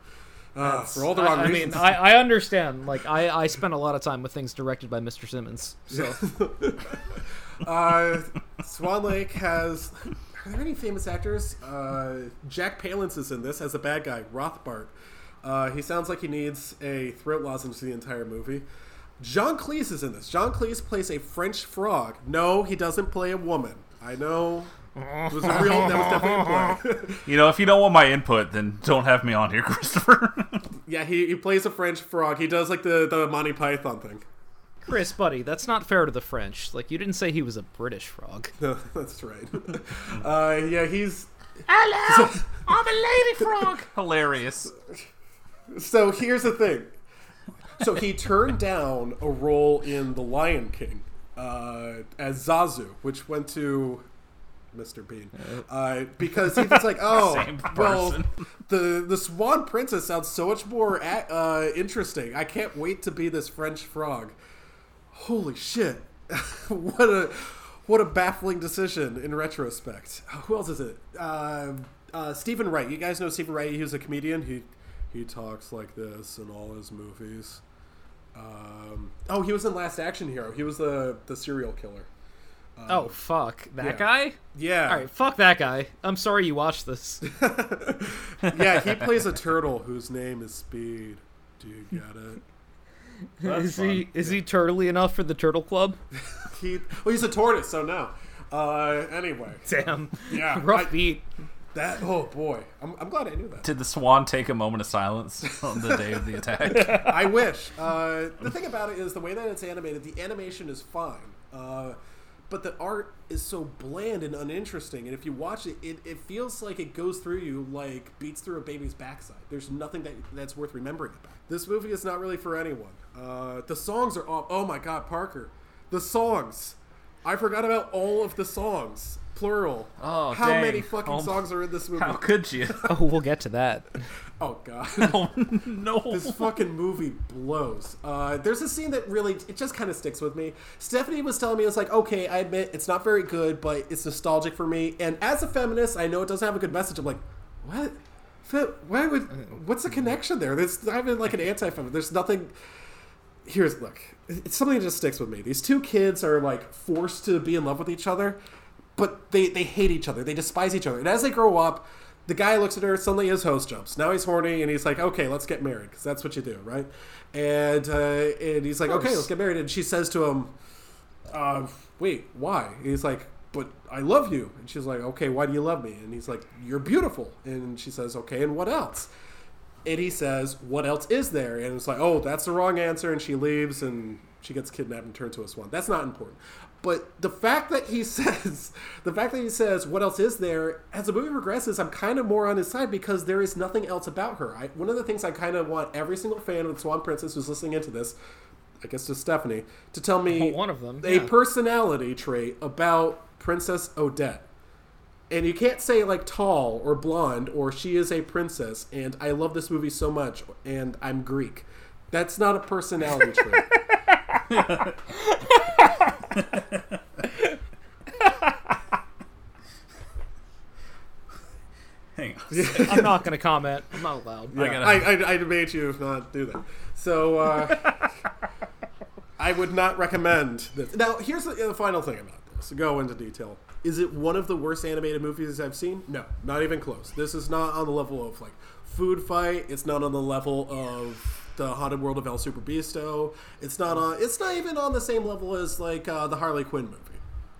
Uh, for all the wrong I, I mean. I, I understand. Like, I, I spent a lot of time with things directed by Mr. Simmons. So Uh, Swan Lake has. Are there any famous actors? Uh, Jack Palance is in this as a bad guy, Rothbart. Uh, he sounds like he needs a throat lozenge the entire movie. John Cleese is in this. John Cleese plays a French frog. No, he doesn't play a woman. I know. It was a real. That was definitely a play. you know, if you don't want my input, then don't have me on here, Christopher. yeah, he, he plays a French frog. He does like the the Monty Python thing. Chris, buddy, that's not fair to the French. Like, you didn't say he was a British frog. No, that's right. uh, yeah, he's Hello, I'm a lady frog. Hilarious. So here's the thing. So he turned down a role in The Lion King uh, as Zazu, which went to Mr. Bean, uh, because he was like, "Oh, well, the the Swan Princess sounds so much more a- uh, interesting. I can't wait to be this French frog." Holy shit! what a what a baffling decision in retrospect. Who else is it? Uh, uh, Steven Wright. You guys know Steven Wright? He was a comedian. He he talks like this in all his movies. Um, oh, he was in Last Action Hero. He was the the serial killer. oh, fuck. That yeah. guy? Yeah, All right, fuck that guy. I'm sorry you watched this. yeah. He plays a turtle whose name is Speed. Do you get it? is he is he turtly enough for the Turtle Club? He well, he's a tortoise, so no. Uh, anyway, Damn. Yeah, Rough I- beat. That oh boy, I'm, I'm glad I knew that. Did the swan take a moment of silence on the day of the attack? I wish. Uh, the thing about it is the way that it's animated. The animation is fine, uh, but the art is so bland and uninteresting. And if you watch it, it, it feels like it goes through you like beats through a baby's backside. There's nothing that that's worth remembering about. This movie is not really for anyone. Uh, the songs are off. Oh my God, Parker, the songs. I forgot about all of the songs. Plural. Oh, how dang. many fucking Oh, songs are in this movie? How could you? Oh, we'll get to that. Oh god. Oh, no. this fucking movie blows. Uh, there's a scene that really it just kind of sticks with me. Stephanie was telling me it's like, okay, I admit it's not very good, but it's nostalgic for me. And as a feminist, I know it doesn't have a good message. I'm like, what? Why would? What's the connection there? There's not even like an anti-feminist. There's nothing. Here's look. It's something that just sticks with me. These two kids are like forced to be in love with each other, but they they hate each other. They despise each other. And as they grow up, the guy looks at her. Suddenly, his hose jumps. Now he's horny, and he's like, "Okay, let's get married," because that's what you do, right? And uh, and he's like, "Okay, let's get married." And she says to him, uh, "Wait, why?" And he's like, "But I love you." And she's like, "Okay, why do you love me?" And he's like, "You're beautiful." And she says, "Okay, and what else?" And he says, "What else is there?" And it's like, "Oh, that's the wrong answer." And she leaves, and she gets kidnapped and turned to a swan. That's not important. But the fact that he says, the fact that he says, "What else is there?" As the movie progresses, I'm kind of more on his side because there is nothing else about her. I, one of the things I kind of want every single fan of the Swan Princess who's listening into this, I guess to Stephanie, to tell me One of them, a yeah. personality trait about Princess Odette and you can't say like tall or blonde or she is a princess and I love this movie so much and I'm Greek. That's not a personality trait. Hang on. I'm not going to comment. I'm not allowed. I gotta- I, I, I made you if not do that. So uh, I would not recommend this. Now, here's the, the final thing about this. Go into detail. Is it one of the worst animated movies I've seen? No, not even close. This is not on the level of like Food Fight. It's not on the level of the Haunted World of El Super Beasto. It's not on. It's not even on the same level as like uh, the Harley Quinn movie.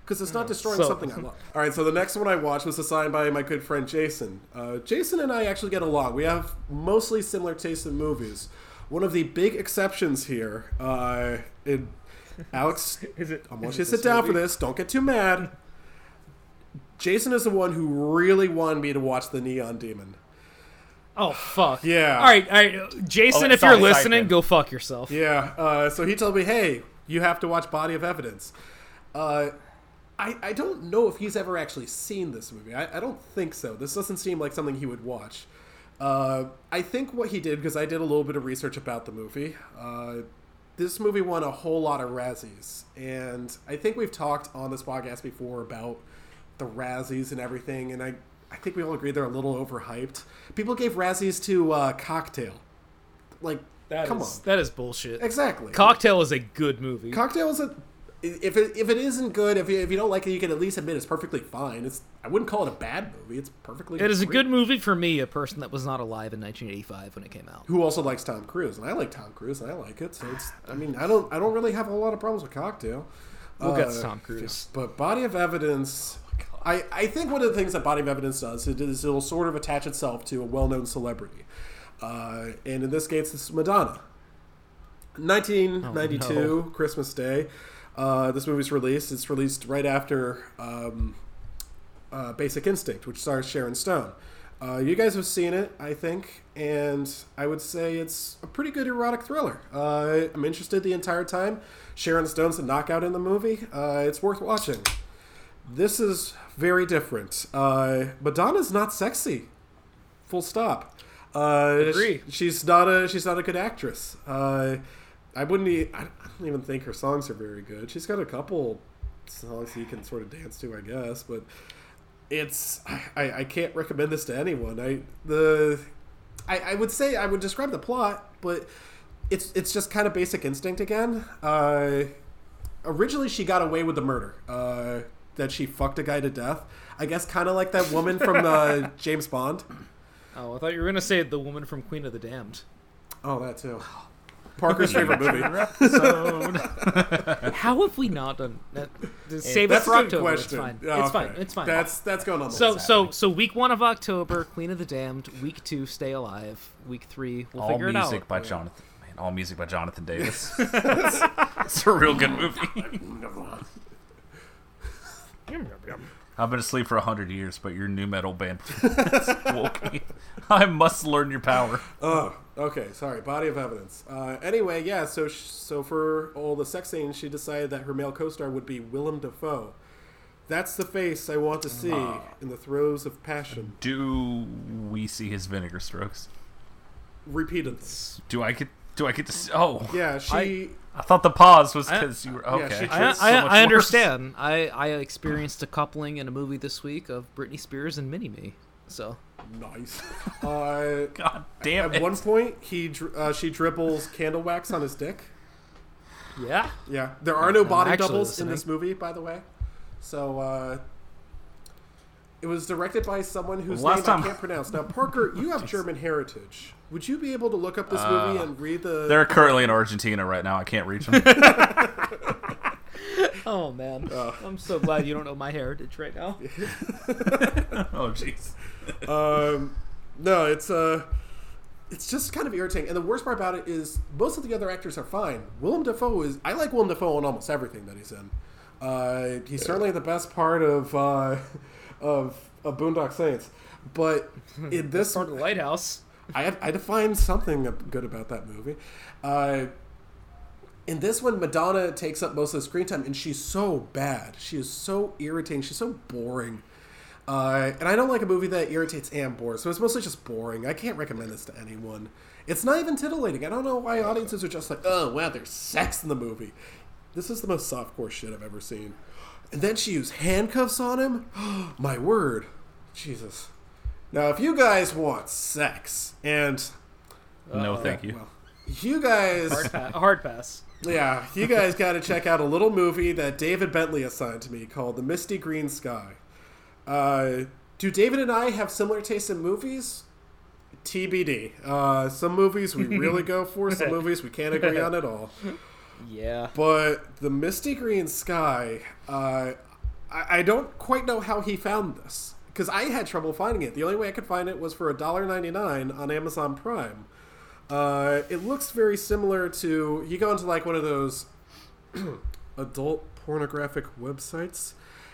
Because it's not destroying So- something I love. All right, so the next one I watched was assigned by my good friend Jason. Uh, Jason and I actually get along. We have mostly similar tastes in movies. One of the big exceptions here, uh, in Alex, Is it- I want you to sit down for this. Don't get too mad. Jason is the one who really wanted me to watch the Neon Demon. Oh, fuck. Yeah. All right, all right. Jason, Oh, if you're listening, go fuck yourself. Yeah. Uh, so he told me, "Hey, you have to watch Body of Evidence." Uh, I I don't know if he's ever actually seen this movie. I, I don't think so. This doesn't seem like something he would watch. Uh, I think what he did because I did a little bit of research about the movie. Uh, this movie won a whole lot of Razzies, and I think we've talked on this podcast before about the Razzies and everything, and I I think we all agree they're a little overhyped. People gave Razzies to uh, Cocktail. Like, That come is- on. That is bullshit. Exactly. Cocktail is a good movie. Cocktail is a. If it, if it isn't good, if you, if you don't like it, you can at least admit it's perfectly fine. It's I wouldn't call it a bad movie. It's perfectly. it is a good movie for me, a person that was not alive in 1985 when it came out. Who also likes Tom Cruise, and I like Tom Cruise, and I like it. So it's. I mean, I don't. I don't really have a lot of problems with Cocktail. We'll get Uh, to Tom Cruise. But Body of Evidence, I, I think one of the things that Body of Evidence does is it'll sort of attach itself to a well known celebrity. Uh, and in this case, it's Madonna. 1992, Christmas Day. Uh, this movie's released. It's released right after um, uh, Basic Instinct, which stars Sharon Stone. Uh, you guys have seen it, I think, and I would say it's a pretty good erotic thriller. Uh, I'm interested the entire time. Sharon Stone's a knockout in the movie. Uh, it's worth watching. This is very different. Uh, Madonna's not sexy. Full stop. Uh, Agree. sh- She's not a she's not a good actress. Uh, I wouldn't. E- I don't even think her songs are very good. She's got a couple songs you can sort of dance to, I guess, but it's I, I can't recommend this to anyone. I the I, I would say I would describe the plot, but it's it's just kind of basic instinct again. Uh, originally, she got away with the murder. Uh, that she fucked a guy to death. I guess kind of like that woman from uh, James Bond. Oh, I thought you were gonna say the woman from Queen of the Damned. Oh, that too. Parker's favorite movie. How have we not done that? Save it That's for a good October. question. It's fine. Yeah, It's fine. It's fine. That's that's going on. So list. so so week one of October, Queen of the Damned. Week two, Stay Alive. Week three, we'll all figure it out music out. by Jonathan. Man, all music by Jonathan Davis. It's it's a real good movie. I've been asleep for a hundred years, but your new metal band woke me. I must learn your power. Oh, okay. Sorry. Body of evidence. Uh, anyway, yeah. So, sh- so for all the sex scenes, she decided that her male co-star would be Willem Dafoe. That's the face I want to see in the throes of passion. Do we see his vinegar strokes? Repeatedly. Do I get? Do I get to? See, oh, Yeah, she. I thought the pause was because you were okay. she I, It's I, so much I understand. I, I experienced a coupling in a movie this week of Britney Spears and Mini Me. So nice. Uh, God damn at it! one point, he uh, she dribbles candle wax on his dick. yeah, Yeah, there are no body doubles listening. in this movie, by the way. So uh, it was directed by someone whose Last name time- I can't pronounce. Now, Parker, you have German heritage. Would you be able to look up this movie and read the? They're currently in Argentina right now. I can't reach them. Oh man, I'm so glad you don't know my heritage right now. oh jeez. um, no, it's uh, it's just kind of irritating. And the worst part about it is most of the other actors are fine. Willem Dafoe is. I like Willem Dafoe in almost everything that he's in. Uh, he's certainly the best part of uh, of of Boondock Saints. But in this Part of the lighthouse. I had, I had to find something good about that movie. Uh, in this one, Madonna takes up most of the screen time, and she's so bad. She is so irritating. She's so boring. Uh, and I don't like a movie that irritates and bores, so it's mostly just boring. I can't recommend this to anyone. It's not even titillating. I don't know why audiences are just like, oh, wow, there's sex in the movie. This is the most softcore shit I've ever seen. And then she used handcuffs on him? My word. Jesus. Now, if you guys want sex, and No, thank you. well, you guys, Hard, pa- hard pass. yeah, you guys got to check out a little movie that David Bentley assigned to me called The Misty Green Sky. Uh, do David and I have similar tastes in movies? TBD. Uh, some movies we really go for, some movies we can't agree on at all. Yeah. But the Misty Green Sky, uh, I, I don't quite know how he found this because I had trouble finding it. The only way I could find it was for $1.99 on Amazon Prime. Uh, it looks very similar to you go into like one of those adult pornographic websites,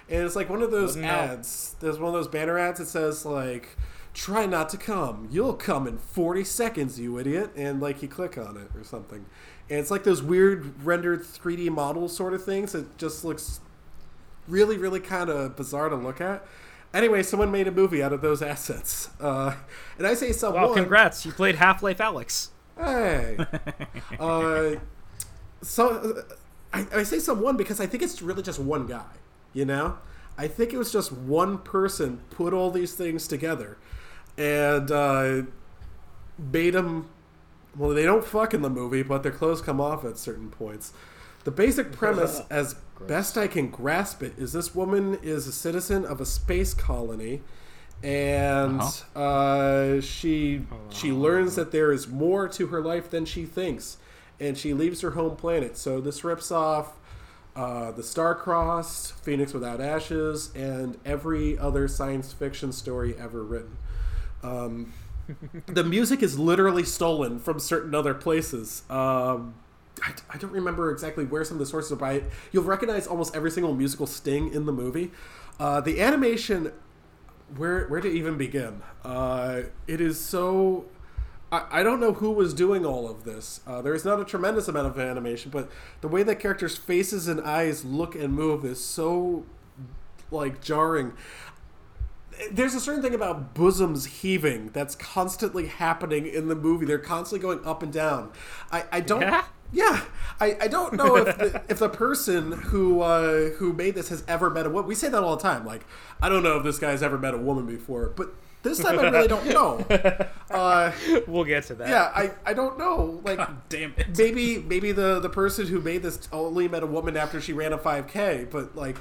and it's like one of those ads. There's one of those banner ads that says like. Try not to come. You'll come in 40 seconds, you idiot. And like you click on it or something. And it's like those weird rendered 3D models sort of things. It just looks really, really kind of bizarre to look at. Anyway, someone made a movie out of those assets. Uh, and I say someone. Well, congrats! You played Half Life Alex. Hey. uh, so I, I say someone because I think it's really just one guy. You know, I think it was just one person put all these things together, and uh, made them. Well, they don't fuck in the movie, but their clothes come off at certain points. The basic premise, as best I can grasp it, is this woman is a citizen of a space colony, and uh, she she learns that there is more to her life than she thinks, and she leaves her home planet. So this rips off uh, the Star-Crossed, Phoenix Without Ashes, and every other science fiction story ever written. Um, the music is literally stolen from certain other places. Um, I, I don't remember exactly where some of the sources are by. You'll recognize almost every single musical sting in the movie. Uh, the animation, where where to even begin? Uh, it is so. I, I don't know who was doing all of this. Uh, there is not a tremendous amount of animation, but the way that characters' faces and eyes look and move is so like jarring there's a certain thing about bosoms heaving that's constantly happening in the movie. They're constantly going up and down. I, I don't. Yeah? Yeah, I, I don't know if the, if the person who uh, who made this has ever met a woman. We say that all the time. Like, I don't know if this guy's ever met a woman before, but this time I really don't know. Uh, We'll get to that. yeah, I, I don't know. Like, Damn it. maybe maybe the the person who made this only met a woman after she ran a 5k but like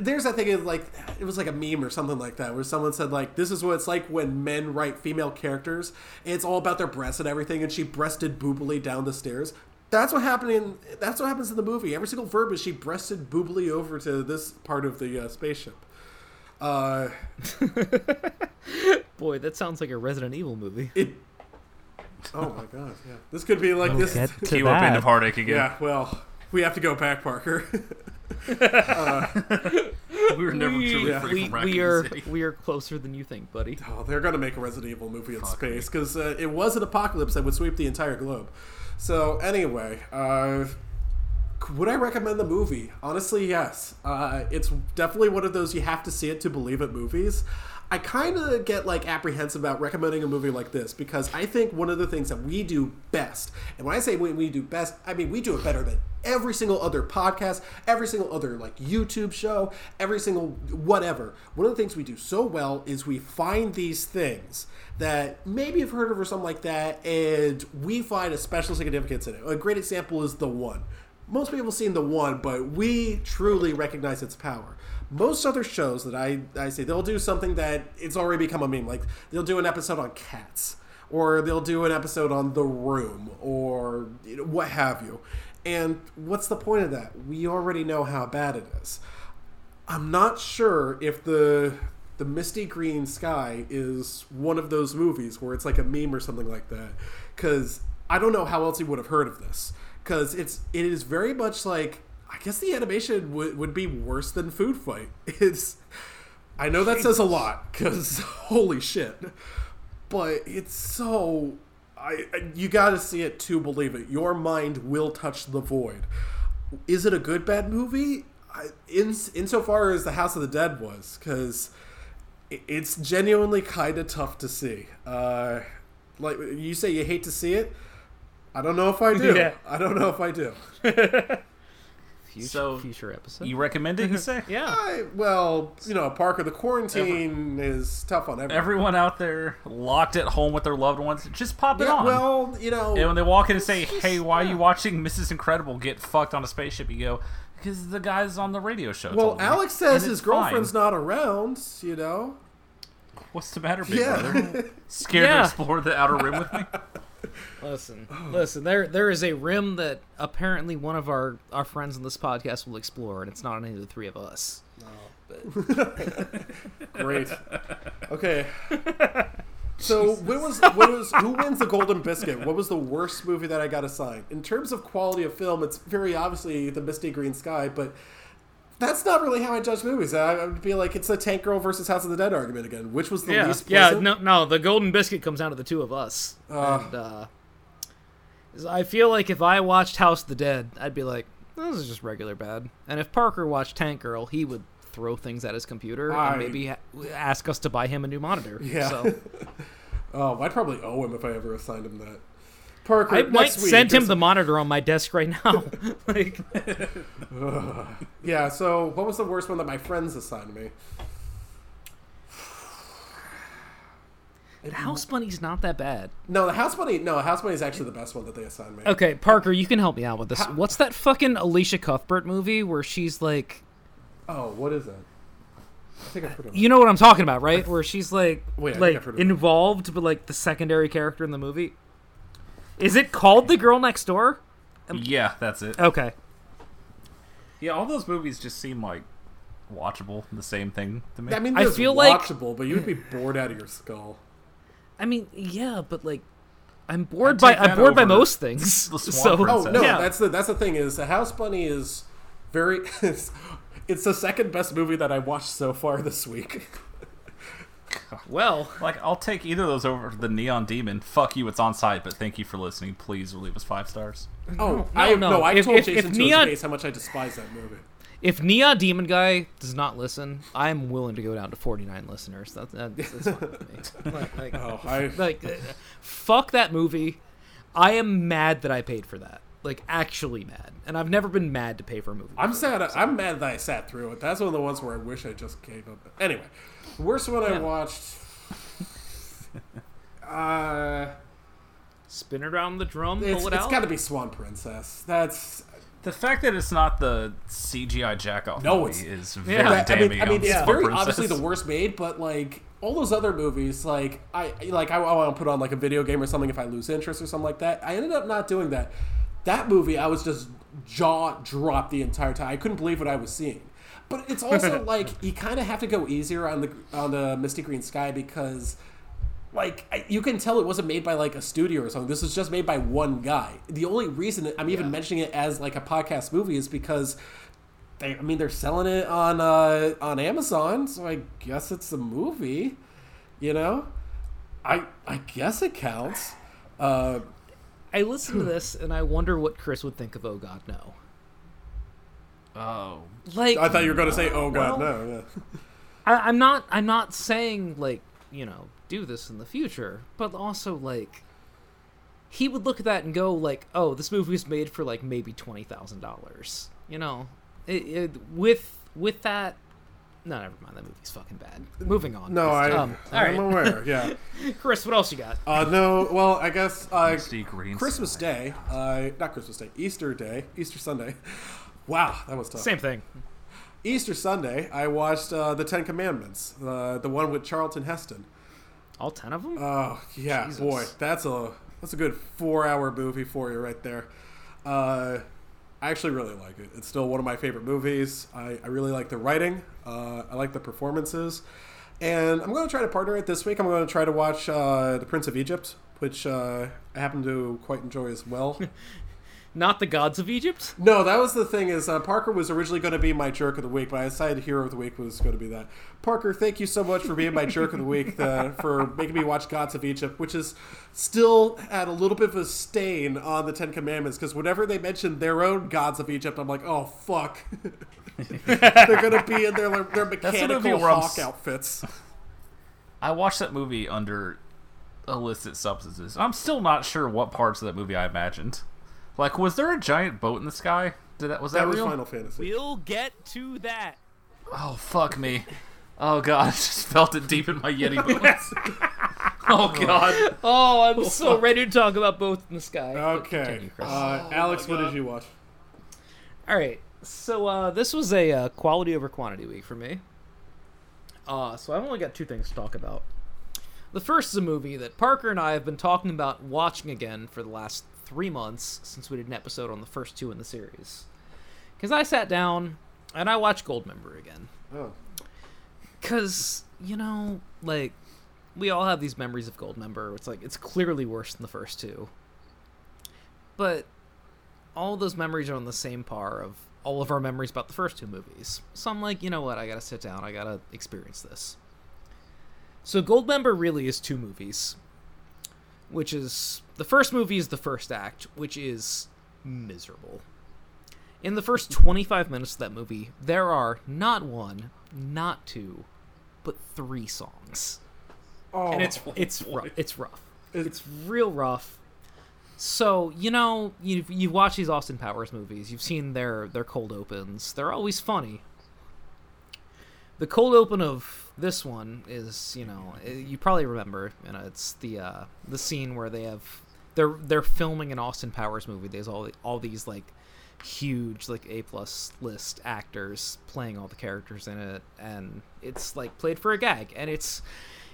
there's that thing is like it was like a meme or something like that where someone said like this is what it's like when men write female characters it's all about their breasts and everything and she breasted boobily down the stairs. That's what happened in that's what happens in the movie. Every single verb is she breasted boobily over to this part of the uh, spaceship. Uh Boy, that sounds like a Resident Evil movie. it oh my god yeah. This could be like this Get to Cue up end of heartache again. yeah well we have to go back parker We were never We, truly Yeah. free we, from Raccoon we are City. we are closer than you think, buddy. Oh, they're gonna make a Resident Evil movie in space because uh, it was an apocalypse that would sweep the entire globe. So anyway, uh, would I recommend the movie? Honestly, yes. Uh, it's definitely one of those you have to see it to believe it movies. I kind of get like apprehensive about recommending a movie like this because I think one of the things that we do best, and when I say we, we do best, I mean we do it better than every single other podcast, every single other like YouTube show, every single whatever. One of the things we do so well is we find these things that maybe you've heard of or something like that, and we find a special significance in it. A great example is The One. Most people have seen The One, but we truly recognize its power. Most other shows that I, I say, they'll do something that it's already become a meme. Like, they'll do an episode on cats, or they'll do an episode on The Room, or you know, what have you. And what's the point of that? We already know how bad it is. I'm not sure if the the misty green sky is one of those movies where it's like a meme or something like that because i don't know how else you would have heard of this because it's it is very much like i guess the animation would, would be worse than food fight. It's i know that says a lot because holy shit. But it's so I, you got to see it to believe it. Your mind will touch the void. Is it a good bad movie? I, in insofar as the house of the dead was because it's genuinely kind of tough to see. Uh like you say you hate to see it? I don't know if i do. Yeah. i don't know if i do Future, So, future episode. You recommend it, you say? yeah. I, well you know parker the quarantine is tough on everyone Everyone out there locked at home with their loved ones, just pop it yeah, on. well you know and when they walk in and say, "Hey, why are you watching Mrs. Incredible get fucked on a spaceship?" You go, "Because the guy's on the radio show." well me." alex says his girlfriend's fine. not around you know What's the matter, big yeah brother? Scared Yeah. to explore the outer rim with me? Listen, oh. listen. There, there is a rim that apparently one of our our friends on this podcast will explore, and it's not any of the three of us. Great. Okay. So what was what was who wins the Golden Biscuit? What was the worst movie that I got assigned? In terms of quality of film, it's very obviously the Misty Green Sky, but that's not really how I judge movies. I, I would be like it's the Tank Girl versus House of the Dead argument again. Which was the Yeah, least yeah. pleasant? No, no. The golden biscuit comes down to the two of us. and uh, I feel like if I watched House of the Dead, I'd be like, this is just regular bad. And if Parker watched Tank Girl, he would throw things at his computer I- and maybe ha- ask us to buy him a new monitor. Yeah. So Oh, I'd probably owe him if I ever assigned him that. Parker, I might send him the monitor on my desk right now. like, Yeah. So what was the worst one that my friends assigned me? The House Bunny's not that bad. No, the House Bunny. No, House Bunny is actually the best one that they assigned me. Okay, Parker, you can help me out with this. What's that fucking Elisha Cuthbert movie where she's like, Oh, what is that? I think I've heard of it. you know what I'm talking about, right? Where she's like, Wait, I think like I've heard of it. involved, but like the secondary character in the movie. Is it called The Girl Next Door? Um, yeah, that's it. Okay. Yeah, all those movies just seem like watchable, the same thing to me. I mean, I it's feel like- watchable, but you'd be bored out of your skull. I mean, yeah, but like, I'm bored by I'm bored by most things. the so, Princess. Oh no, yeah. that's the that's the thing is the House Bunny is very. It's, it's the second best movie that I watched so far this week. well, like, I'll take either of those over the Neon Demon. Fuck you, it's on site, but thank you for listening. Please leave us five stars. Oh, I no. no, I If- told if- Jason if to Neon- his face how much I despise that movie. if Neon Demon Guy does not listen, I'm willing to go down to 49 listeners. That, that, that's fine with me. Like, like, Oh, I like, uh, fuck that movie. I am mad that I paid for that. Like, actually mad. And I've never been mad to pay for a movie. I'm before. sad. I'm mad that I sat through it. That's one of the ones where I wish I just gave up. Anyway, worst one I watched. Uh, Spin around the drum, it's, pull it it's out. got to be Swan Princess. That's The fact that it's not the CGI jack off No, movie it's- is very Yeah. I damning. mean, I mean, on it's Swamp very Princess. obviously the worst made, but like all those other movies, like I like I, I want to put on like a video game or something if I lose interest or something like that. I ended up not doing that. That movie, I was just jaw dropped the entire time. I couldn't believe what I was seeing. But it's also like you kind of have to go easier on the on the Misty Green Sky because like you can tell it wasn't made by like a studio or something. This was just made by one guy. The only reason I'm even mentioning it as like a podcast movie is because they, I mean, they're selling it on uh, on Amazon, so I guess it's a movie. You know, I I guess it counts. Uh, I listen to this and I wonder what Chris would think of Oh God No. Oh, Like I thought you were going to say, "Oh God, Well- no." Yeah. I, I'm not. I'm not saying like you know do this in the future, but also like he would look at that and go like, oh, this movie was made for like maybe twenty thousand dollars. You know, it, it, with with that. No, never mind. That movie's fucking bad. Moving on. No, I, Um, I'm right. aware. Yeah. Chris, what else you got? Uh, no, well, I guess uh, Christmas Sky. Day, uh, not Christmas Day, Easter Day, Easter Sunday. Wow, that was tough. Same thing. Easter Sunday, I watched uh, the Ten Commandments, uh, the one with Charlton Heston. All ten of them. Oh yeah, Jesus. boy, that's a that's a good four-hour movie for you right there. Uh, I actually really like it. It's still one of my favorite movies. I, I really like the writing. Uh, I like the performances, and I'm going to try to partner it this week. I'm going to try to watch uh, the Prince of Egypt, which uh, I happen to quite enjoy as well. Not the gods of Egypt. No, that was the thing. Is uh, Parker was originally going to be my jerk of the week, but I decided hero of the week was going to be that. Parker, thank you so much for being my jerk of the week, uh, for making me watch Gods of Egypt, which is still had a little bit of a stain on the Ten Commandments because whenever they mention their own gods of Egypt, I'm like, oh fuck, they're going to be in their their mechanical movie hawk s- outfits. I watched that movie under illicit substances. I'm still not sure what parts of that movie I imagined. Like, was there a giant boat in the sky? Did that was that, That was real? Final Fantasy. We'll get to that. Oh fuck me! Oh god, I just felt it deep in my Yeti bones. oh god. Oh, I'm so ready to talk about both in the sky. Okay, continue, Chris. uh, Alex, what did you watch? All right. So uh, this was a uh, quality over quantity week for me. Uh, so I've only got two things to talk about. The first is a movie that Parker and I have been talking about watching again for the last three months since we did an episode on the first two in the series. Because I sat down and I watched Goldmember again. Oh, Because, you know, like, we all have these memories of Goldmember. It's like, it's clearly worse than the first two. But all those memories are on the same par of all of our memories about the first two movies. So I'm like, you know what? I gotta sit down. I gotta experience this. So Goldmember really is two movies. Which is. The first movie is the first act, which is miserable. In the first 25 minutes of that movie, there are not one, not two, but three songs. oh, And it's it's rough. It's rough. It's- real rough. So you know you you watch these Austin Powers movies. You've seen their their cold opens. They're always funny. The cold open of this one is you know eh, you probably remember. You know it's the uh, the scene where they have they're they're filming an Austin Powers movie. There's all all these like huge like A plus list actors playing all the characters in it, and it's like played for a gag, and it's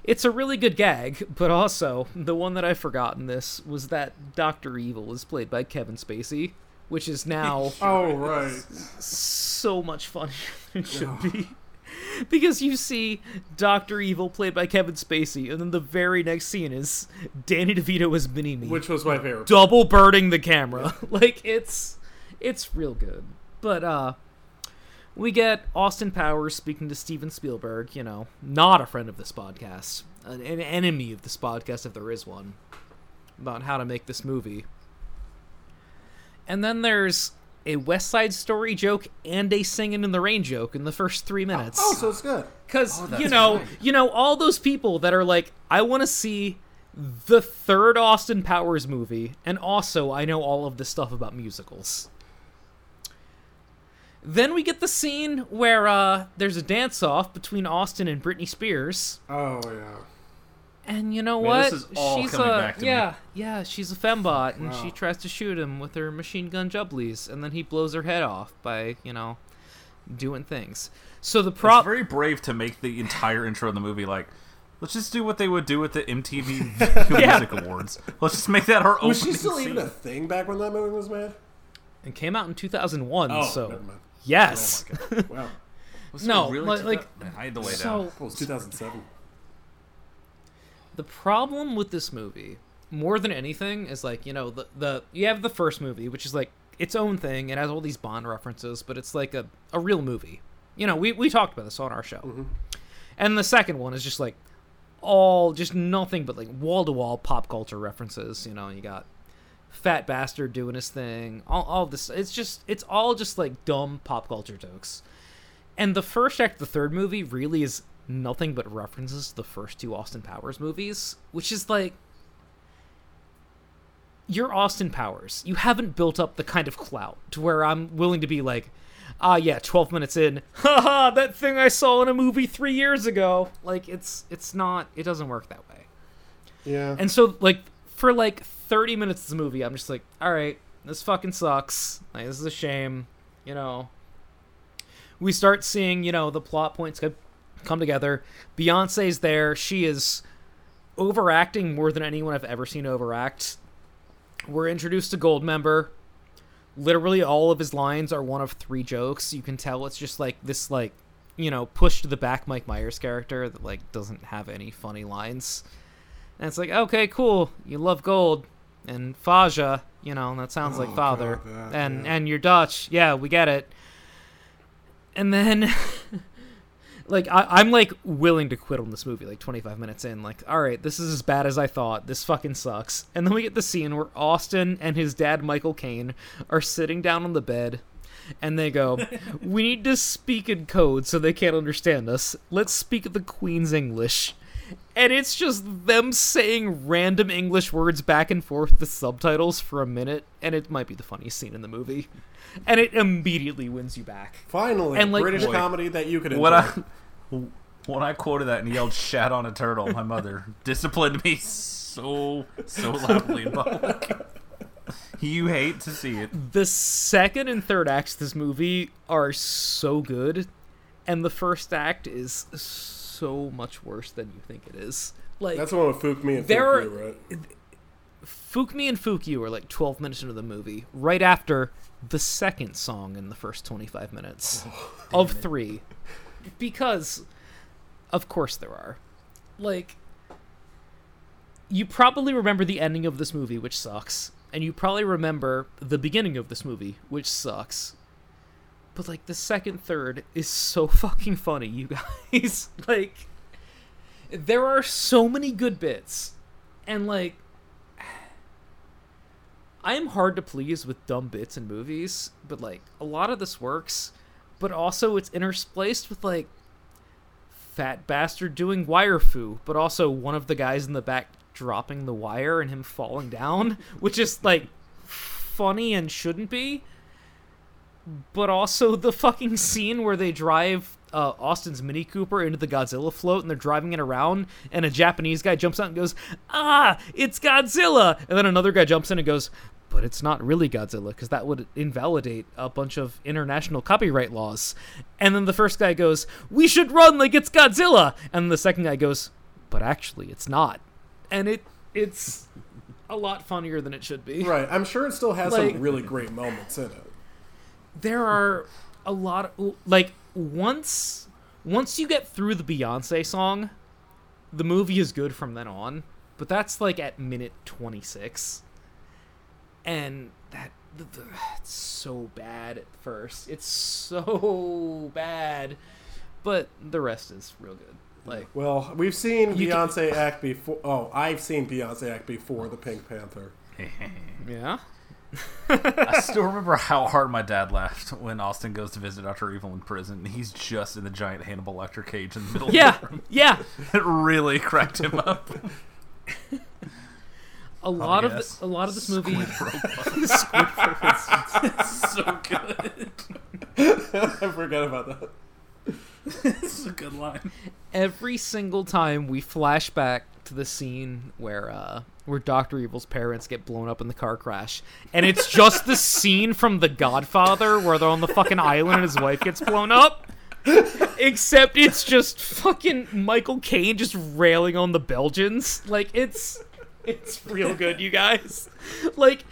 it's a really good gag, but also the one that I forgot in this was that Doctor Evil is played by Kevin Spacey, which is now oh right. so much funnier than it should be. Because you see Doctor Evil played by Kevin Spacey, and then the very next scene is Danny DeVito as Mini Me Which was my favorite. double birding the camera. like it's it's real good. But uh we get Austin Powers speaking to Steven Spielberg, you know, not a friend of this podcast, an, an enemy of this podcast if there is one, about how to make this movie. And then there's a West Side Story joke and a Singing in the Rain joke in the first three minutes. Oh, so it's good. Because Oh, you know, you know, all those people that are like, I want to see the third Austin Powers movie, and also I know all of this stuff about musicals. Then we get the scene where uh, there's a dance off between Austin and Britney Spears, Oh yeah. And you know Man, what? this is all she's coming a back to me. yeah, yeah. She's a fembot, and she tries to shoot him with her machine gun jubblies, and then he blows her head off by you know doing things. So the It's prop, very brave to make the entire intro of the movie like, let's just do what they would do with the MTV Yeah. Music Awards. Let's just make that our opening Was she still scene. even a thing back when that movie was made? it came out in 2001. Oh, so never mind. yes, oh Wow. Was No, really like- like- Man, I had to lay down. so It was 2007. The problem with this movie more than anything is like you know the the you have the first movie which is like its own thing. It has all these bond references but it's like a, a real movie. You know we, we talked about this on our show. Mm-hmm. And the second one is just like all just nothing but like wall-to-wall pop culture references. You know you got fat bastard doing his thing all, all this it's just it's all just like dumb pop culture jokes. And the first act of the third movie really is nothing but references to the first two Austin Powers movies, which is like you're Austin Powers. You haven't built up the kind of clout to where I'm willing to be like, ah, yeah, 12 minutes in, haha, that thing I saw in a movie three years ago. Like, it's it's not, it doesn't work that way. Yeah. And so, like, for like 30 minutes of the movie, I'm just like, all right, this fucking sucks. Like, this is a shame. You know, we start seeing, you know, the plot points co- come together. Beyonce's there. She is overacting more than anyone I've ever seen overact. We're introduced to Goldmember. Literally, all of his lines are one of three jokes. You can tell it's just like this, like, you know, push to the back Mike Myers character that, like, doesn't have any funny lines. And it's like, okay, cool. You love gold. And Faja, you know, and that sounds like oh, father. Oh, God, that, and yeah. and you're Dutch. Yeah, we get it. And then like I, I'm like willing to quit on this movie like 25 minutes in. Like, all right, this is as bad as I thought. This fucking sucks. And then we get the scene where Austin and his dad Michael Caine are sitting down on the bed, and they go, "We need to speak in code so they can't understand us. Let's speak the Queen's English." And it's just them saying random English words back and forth the subtitles for a minute, and it might be the funniest scene in the movie. And it immediately wins you back. Finally, And, like, British Boy. comedy that you could enjoy. When I when I quoted that and he yelled "shat on a turtle," my mother disciplined me so so loudly in public. You hate to see it. The second and third acts of this movie are so good, and the first act is so much worse than you think it is. Like That's the one with Fook me and There Fook are- you, right? Fook Me and Fook You are like 12 minutes into the movie, right after the second song in the first 25 minutes oh, of three. Because, of course, there are. Like, you probably remember the ending of this movie, which sucks, and you probably remember the beginning of this movie, which sucks. But, like, the second third is so fucking funny, you guys. like, there are so many good bits. And, like, I am hard to please with dumb bits in movies, but like a lot of this works, but also it's interspliced with like fat bastard doing wire fu, but also one of the guys in the back dropping the wire and him falling down, which is like funny and shouldn't be. But also the fucking scene where they drive uh, Austin's Mini Cooper into the Godzilla float and they're driving it around, and a Japanese guy jumps out and goes, "Ah, it's Godzilla!" And then another guy jumps in and goes, "But it's not really Godzilla because that would invalidate a bunch of international copyright laws." And then the first guy goes, "We should run like it's Godzilla," and the second guy goes, "But actually, it's not." And it it's a lot funnier than it should be. Right. I'm sure it still has Like- some really great moments in it. There are a lot of like once once you get through the Beyonce song, the movie is good from then on. But that's like at minute 26. And that th- th- it's so bad at first. It's so bad. But the rest is real good. Like Well, we've seen You can- Beyonce act before. Oh, I've seen Beyonce act before the Pink Panther. yeah. I still remember how hard my dad laughed when Austin goes to visit Dr. Evil in prison. and He's just in the giant Hannibal Lecter cage in the middle Yeah. of the room. Yeah. It really cracked him up. A lot of yes. the, a lot of this movie so good. I forgot about that. It's a good line. every single time we flash back to the scene where uh where Doctor Evil's parents get blown up in the car crash, and it's just the scene from The Godfather where they're on the fucking island and his wife gets blown up. Except it's just fucking Michael Caine just railing on the Belgians. Like it's it's real good, you guys. Like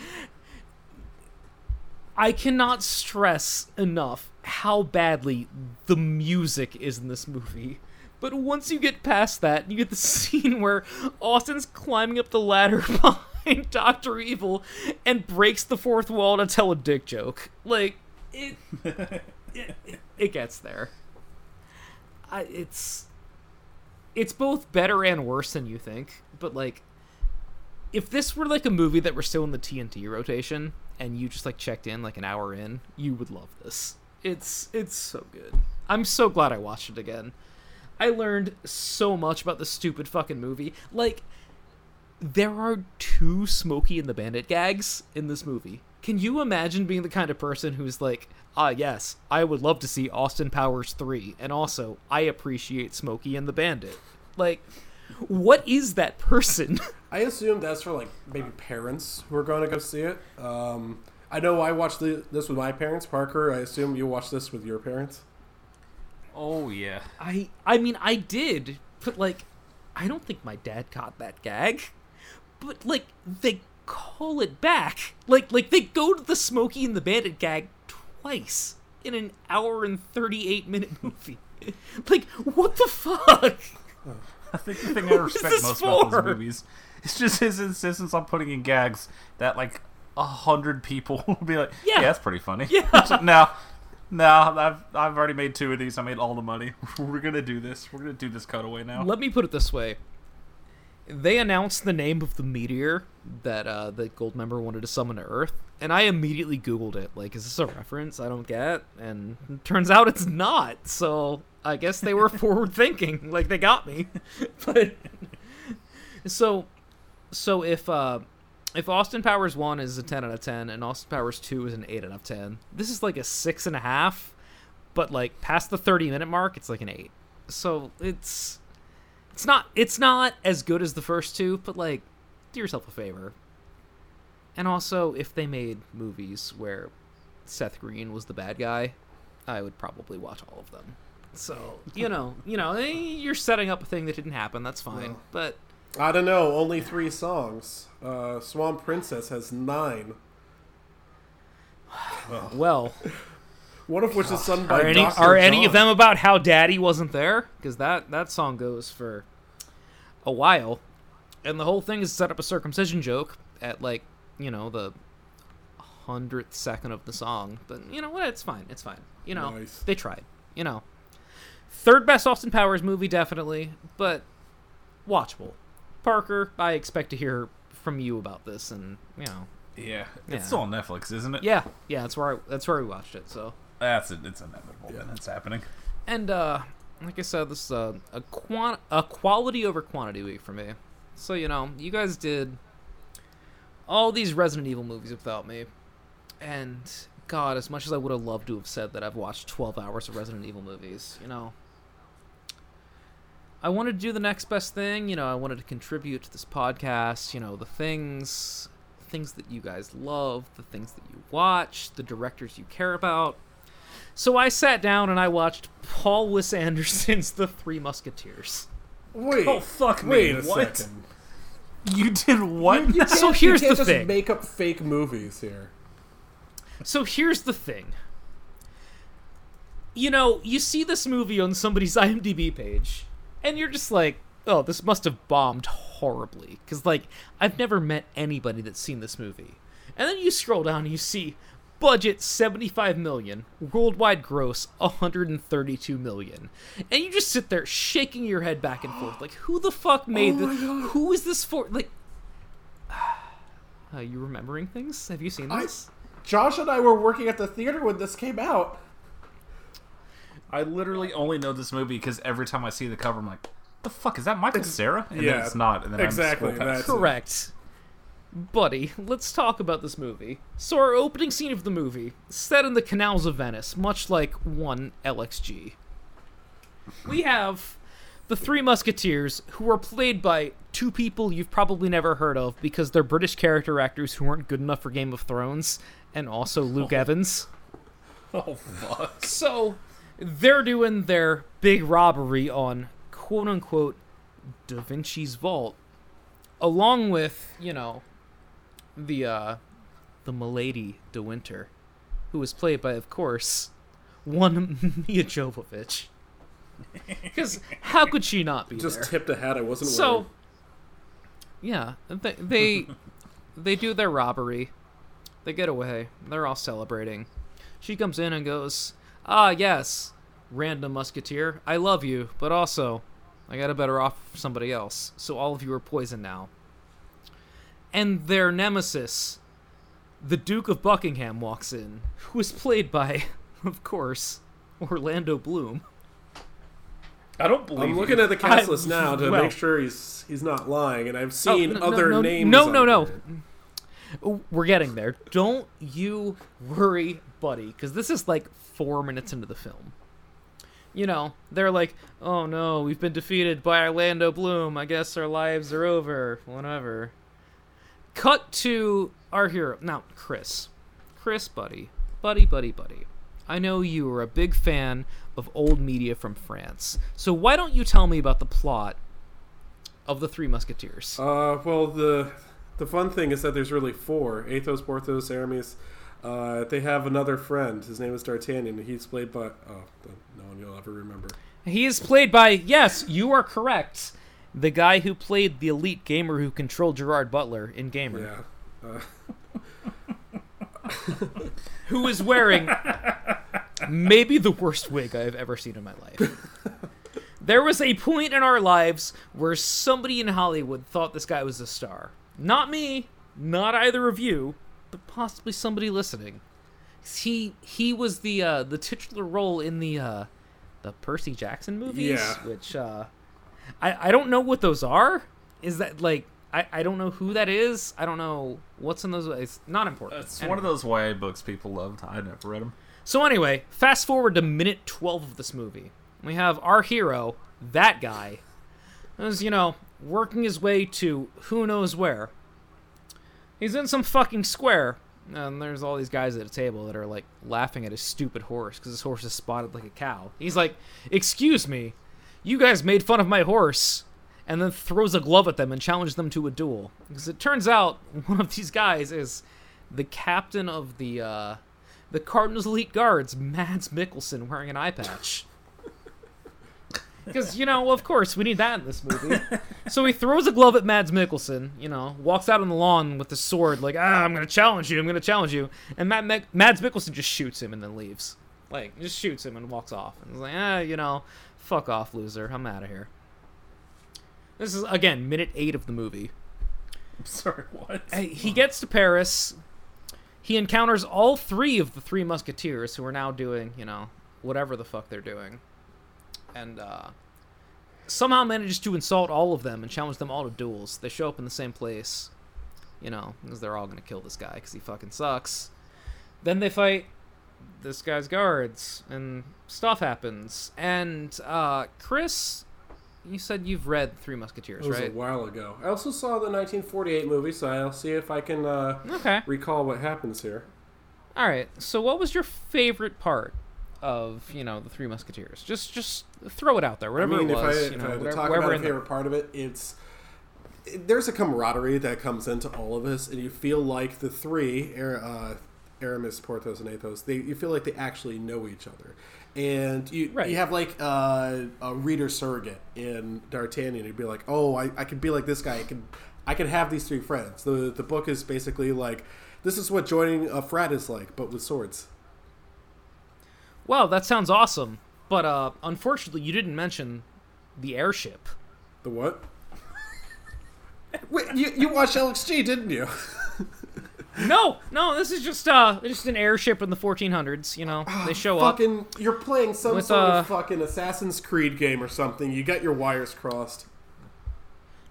I cannot stress enough how badly the music is in this movie. But once you get past that, you get the scene where Austin's climbing up the ladder behind Doctor Evil and breaks the fourth wall to tell a dick joke. Like it, it, it, it gets there. I, it's it's both better and worse than you think. But like, if this were like a movie that were still in the TNT rotation and you just like checked in like an hour in, you would love this. It's it's so good. I'm so glad I watched it again. I learned so much about the stupid fucking movie. Like, there are two Smokey and the Bandit gags in this movie. Can you imagine being the kind of person who's like, ah, yes, I would love to see Austin Powers 3, and also, I appreciate Smokey and the Bandit? Like, what is that person? I assume that's for like maybe parents who are going to go see it. Um, I know I watched the, this with my parents. Parker, I assume you watched this with your parents. Oh yeah. I I mean I did, but like I don't think my dad caught that gag. But like they call it back. Like like they go to the Smokey and the Bandit gag twice in an hour and 38 minute movie. like what the fuck? I think the thing I respect this most about for? those movies is just his insistence on putting in gags that like a hundred people will be like, Yeah. yeah, that's pretty funny. Yeah. no, no, I've I've already made two of these. I made all the money. We're gonna do this. We're gonna do this cutaway now. Let me put it this way. They announced the name of the meteor that uh, that Goldmember wanted to summon to Earth, and I immediately Googled it. Like, is this a reference I don't get? And turns out it's not. So I guess they were forward thinking. Like they got me. but so so if uh, if Austin Powers one is a ten out of ten and Austin Powers two is an eight out of ten, this is like a six and a half. But like past the thirty minute mark, it's like an eight. So it's it's not it's not as good as the first two, but like do yourself a favor. And also, if they made movies where Seth Green was the bad guy, I would probably watch all of them. So you know, you know, eh, you're setting up a thing that didn't happen. That's fine. But I don't know. Only three songs. Uh, Swamp Princess has nine. well, One of which is sung by are any Dr. are any of them about how Daddy wasn't there? Because that that song goes for a while, and the whole thing is set up a circumcision joke at like you know the hundredth second of the song. But you know what? It's fine. It's fine. You know Nice. they tried. You know, third best Austin Powers movie definitely, but watchable. Parker, I expect to hear from you about this, and you know, yeah, it's Yeah. still on Netflix, isn't it? yeah, yeah, that's where I, that's where we watched it. So. that's it. It's inevitable. Yeah, that's happening. And uh, like I said, this is a a, quan- a quality over quantity week for me. So you know, you guys did all these Resident Evil movies without me, and God, as much as I would have loved to have said that I've watched 12 hours of Resident Evil movies, you know, I wanted to do the next best thing. You know, I wanted to contribute to this podcast. You know, the things, things that you guys love, the things that you watch, the directors you care about. So I sat down and I watched Paul Wes Anderson's The Three Musketeers. Wait. Oh, fuck me, Wait a what? second. You did what? You So can't- here's you the just thing. Make up fake movies here. So here's the thing. You know, you see this movie on somebody's IMDb page, and you're just like, oh, this must have bombed horribly. Because, like, I've never met anybody that's seen this movie. And then you scroll down and you see budget 75 million, worldwide gross 132 million. And you just sit there shaking your head back and forth. Like, who the fuck oh made Oh this? Who is this for? Like, are you remembering things? Have you seen I, this? Josh and I were working at the theater when this came out. I literally only know this movie because every time I see the cover, I'm like, "The fuck is that Michael Cera?" And yeah, then it's not. And then exactly, I'm scroll past. that's- Correct. Buddy, let's talk about this movie. So, our opening scene of the movie, set in the canals of Venice, much like one LXG. We have the Three Musketeers, who are played by two people you've probably never heard of because they're British character actors who weren't good enough for Game of Thrones, and also Luke Evans. Oh fuck. So they're doing their big robbery on quote unquote Da Vinci's vault, along with, you know, the uh the Milady De Winter, who was played by, of course, one Milla Jovovich. Because how could she not be Just there? tipped a hat I wasn't So, yeah, they they, they do their robbery. They get away. They're all celebrating. She comes in and goes, "Ah, yes, random musketeer, I love you, but also, I got a better off somebody else. So all of you are poisoned now." And their nemesis, the Duke of Buckingham, walks in, who is played by, of course, Orlando Bloom. I don't believe. I'm you. looking at the cast I- list now to well- make sure he's he's not lying, and I've Oh, seen no, other no, names. No, no, no. here. We're getting there. Don't you worry, buddy, because this is like four minutes into the film. You know, they're like, oh no, we've been defeated by Orlando Bloom. I guess our lives are over. Whatever. Cut to our hero. Now, Chris. Chris, buddy. Buddy, buddy, buddy. I know you are a big fan of old media from France. So why don't you tell me about the plot of The Three Musketeers? Uh, well, the the fun thing is that there's really four: Athos, Porthos, Aramis. Uh, they have another friend. His name is D'Artagnan. and He's played by oh, no one you'll ever remember. He is played by, yes, you are correct, the guy who played the elite gamer who controlled Gerard Butler in Gamer, Yeah. Uh, who is wearing maybe the worst wig I have ever seen in my life. There was a point in our lives where somebody in Hollywood thought this guy was a star. Not me, not either of you, but possibly somebody listening. He he was the uh, the titular role in the uh, the Percy Jackson movies, Yeah. which uh, I I don't know what those are. Is that like I, I don't know who that is. I don't know what's in those. It's not important. It's one of those YA books people loved. I never read them. So anyway, fast forward to minute 12 of this movie. We have our hero, that guy, is, you know, working his way to who knows where. He's in some fucking square, and there's all these guys at a table that are, like, laughing at his stupid horse because his horse is spotted like a cow. He's like, Excuse me, you guys made fun of my horse. And then throws a glove at them and challenges them to a duel. Because it turns out one of these guys is the captain of the uh, the Cardinals Elite Guards, Mads Mikkelsen, wearing an eye patch. Because, you know, of course, we need that in this movie. so he throws a glove at Mads Mikkelsen, you know, walks out on the lawn with the sword, like, ah, I'm going to challenge you, I'm going to challenge you. And Matt Mads Mikkelsen just shoots him and then leaves. Like, just shoots him and walks off. And he's like, ah, you know, fuck off, loser. I'm out of here. This is, again, minute eight of the movie. I'm sorry, what? He gets to Paris. He encounters all three of the three musketeers who are now doing, you know, whatever the fuck they're doing. And uh, somehow manages to insult all of them and challenge them all to duels. They show up in the same place, you know, because they're all going to kill this guy because he fucking sucks. Then they fight this guy's guards, and stuff happens. And uh, Chris, you said you've read Three Musketeers, It was right? a while ago. I also saw the 1948 movie, so I'll see if I can uh, Okay. recall what happens here. All right. So, what was your favorite part of you know the Three Musketeers? Just just throw it out there, whatever I mean, it was. if I, you if know, I had to whatever, talk wherever about a in the- favorite part of it, it's it- there's a camaraderie that comes into all of us, and you feel like the three, uh, Aramis, Porthos, and Athos, they you feel like they actually know each other, and you Right. you have like uh, a reader surrogate in D'Artagnan. You'd be like, oh, I, I could be like this guy. I can I can have these three friends. The the book is basically like this is what joining a frat is like, but with swords. Wow, that sounds awesome. But uh, unfortunately, you didn't mention the airship. The what? Wait, you you watched LXG, didn't you? No, no, this is just uh, just an airship in the 1400s. You know, they show up. fucking, you're playing some With, sort uh, of fucking Assassin's Creed game or something. You got your wires crossed.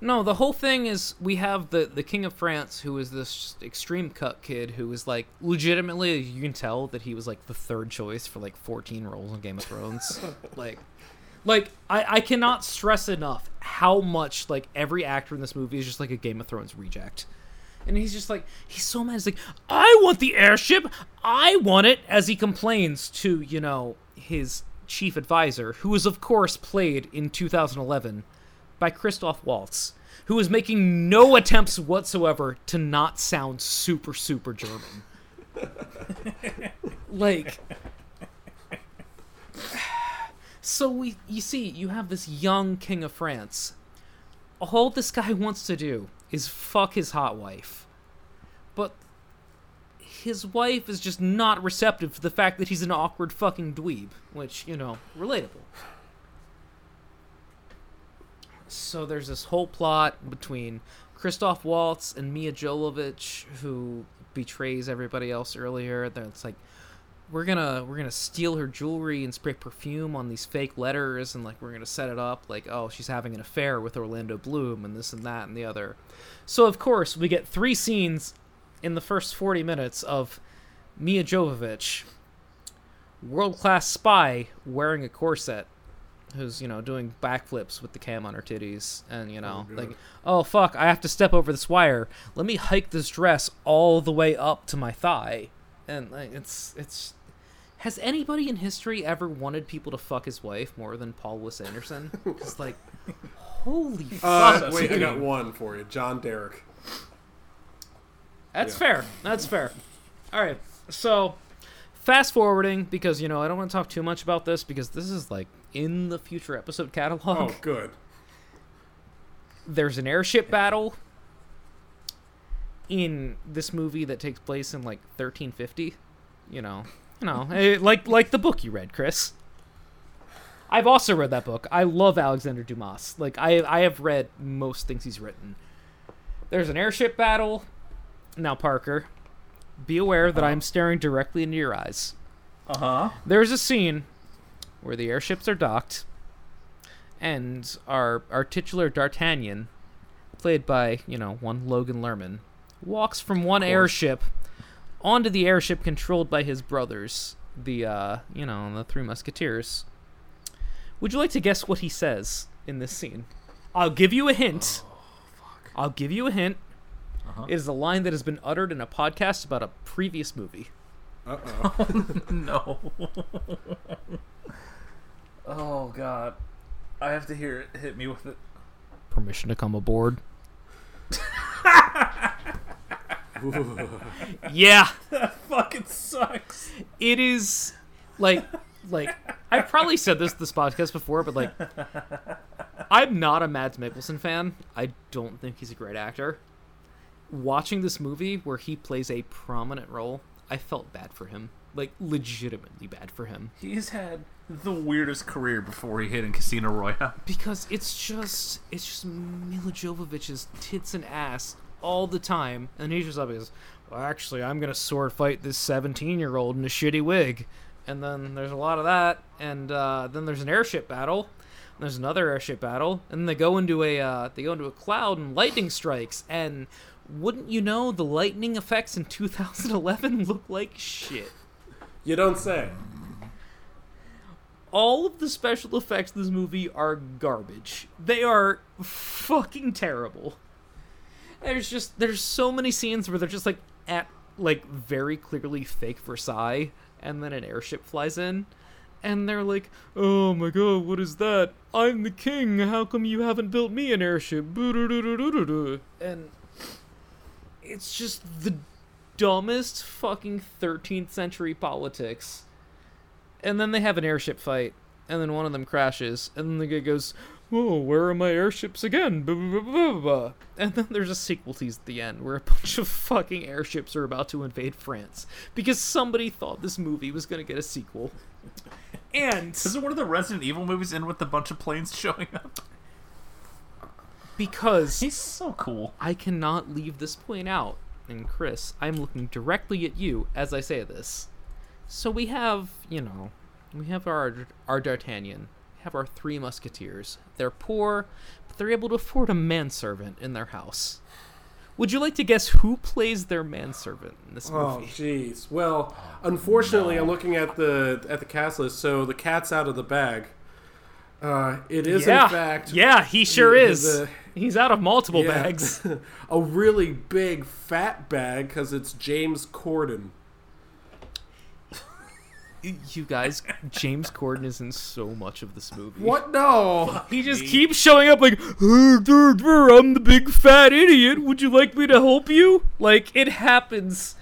No, the whole thing is we have the the king of France, who is this extreme cut kid, who is like legitimately, you can tell that he was like the third choice for like 14 roles in Game of Thrones. like, Like I, I cannot stress enough how much like every actor in this movie is just like a Game of Thrones reject. And he's just like he's so mad. He's like, I want the airship. I want it. As he complains to you know his chief advisor, who is of course played in 2011 by Christoph Waltz, who is making no attempts whatsoever to not sound super super German. like so we you see you have this young king of France. All this guy wants to do is fuck his hot wife. But his wife is just not receptive to the fact that he's an awkward fucking dweeb, which, you know, relatable. So there's this whole plot between Christoph Waltz and Milla Jovovich, who betrays everybody else earlier. That's like, we're gonna we're gonna steal her jewelry and spray perfume on these fake letters, and like we're gonna set it up like, oh, she's having an affair with Orlando Bloom, and this and that and the other. So of course we get three scenes in the first 40 minutes of Milla Jovovich, world class spy wearing a corset, who's, you know, doing backflips with the cam on her titties. And, you know, like, oh, fuck, I have to step over this wire. Let me hike this dress all the way up to my thigh. And, like, it's, it's. Has anybody in history ever wanted people to fuck his wife more than Paul Wes Anderson? Because, like, holy Uh, fuck. wait, I got one for you. John Derek. That's Yeah. fair. That's fair. All right. So, fast forwarding because you know I don't want to talk too much about this because this is like in the future episode catalog. Oh, good. There's an airship battle in this movie that takes place in like 1350. You know, you know, eh, like like the book you read, Chris. I've also read that book. I love Alexander Dumas. Like I I have read most things he's written. There's an airship battle. Now, Parker, be aware that I'm staring directly into your eyes. Uh huh. There's a scene where the airships are docked, and our our titular D'Artagnan, played by you know one Logan Lerman, walks from one airship onto the airship controlled by his brothers, the uh you know the Three Musketeers. Would you like to guess what he says in this scene? I'll give you a hint. I'll give you a hint. It is a line that has been uttered in a podcast about a previous movie. Uh oh. No. oh God. I have to hear it. Hit me with it. Permission to come aboard. yeah, That Fucking sucks. it is like like I've probably said this this podcast before, but like I'm not a Mads Mikkelsen fan. I don't think he's a great actor. Watching this movie where he plays a prominent role, I felt bad for him. Like legitimately bad for him. He's had the weirdest career before he hit in Casino Royale. because it's just it's just Milla Jovovich's tits and ass all the time, and he's just up goes, "Well, actually, I'm gonna sword fight this 17 year old in a shitty wig," and then there's a lot of that, and uh, then there's an airship battle. and There's another airship battle, and they go into a uh, they go into a cloud and lightning strikes, and wouldn't you know the lightning effects in 2011 look like shit. You don't say. all of the special effects in this movie are garbage. They are fucking terrible. There's just there's so many scenes where they're just like at like very clearly fake Versailles and then an airship flies in and they're like, "Oh my god, what is that? I'm the king. How come you haven't built me an airship?" And it's just the dumbest fucking 13th century politics and then they have an airship fight, and then one of them crashes, and then the guy goes, "Oh, where are my airships again?" Blah, blah, blah, blah, blah. And then there's a sequel tease at the end where a bunch of fucking airships are about to invade France because somebody thought this movie was gonna get a sequel. And Isn't one of the Resident Evil movies in with a bunch of planes showing up? because He's so cool. I cannot leave this point out, and Chris, I'm looking directly at you as I say this. So we have, you know, we have our our D'Artagnan, we have our three Musketeers. They're poor, but they're able to afford a manservant in their house. Would you like to guess who plays their manservant in this movie? Oh, movie? jeez. Well, unfortunately, I'm looking at the at the cast list. So the cat's out of the bag. Uh, it is yeah, in fact. yeah, he sure the- is. the- He's out of multiple yeah, bags. a really big fat bag because it's James Corden. you guys, James Corden is in so much of this movie. What? No. He just keeps showing up like, "Uh, dur, dur, I'm the big fat idiot. Would you like me to help you? Like it happens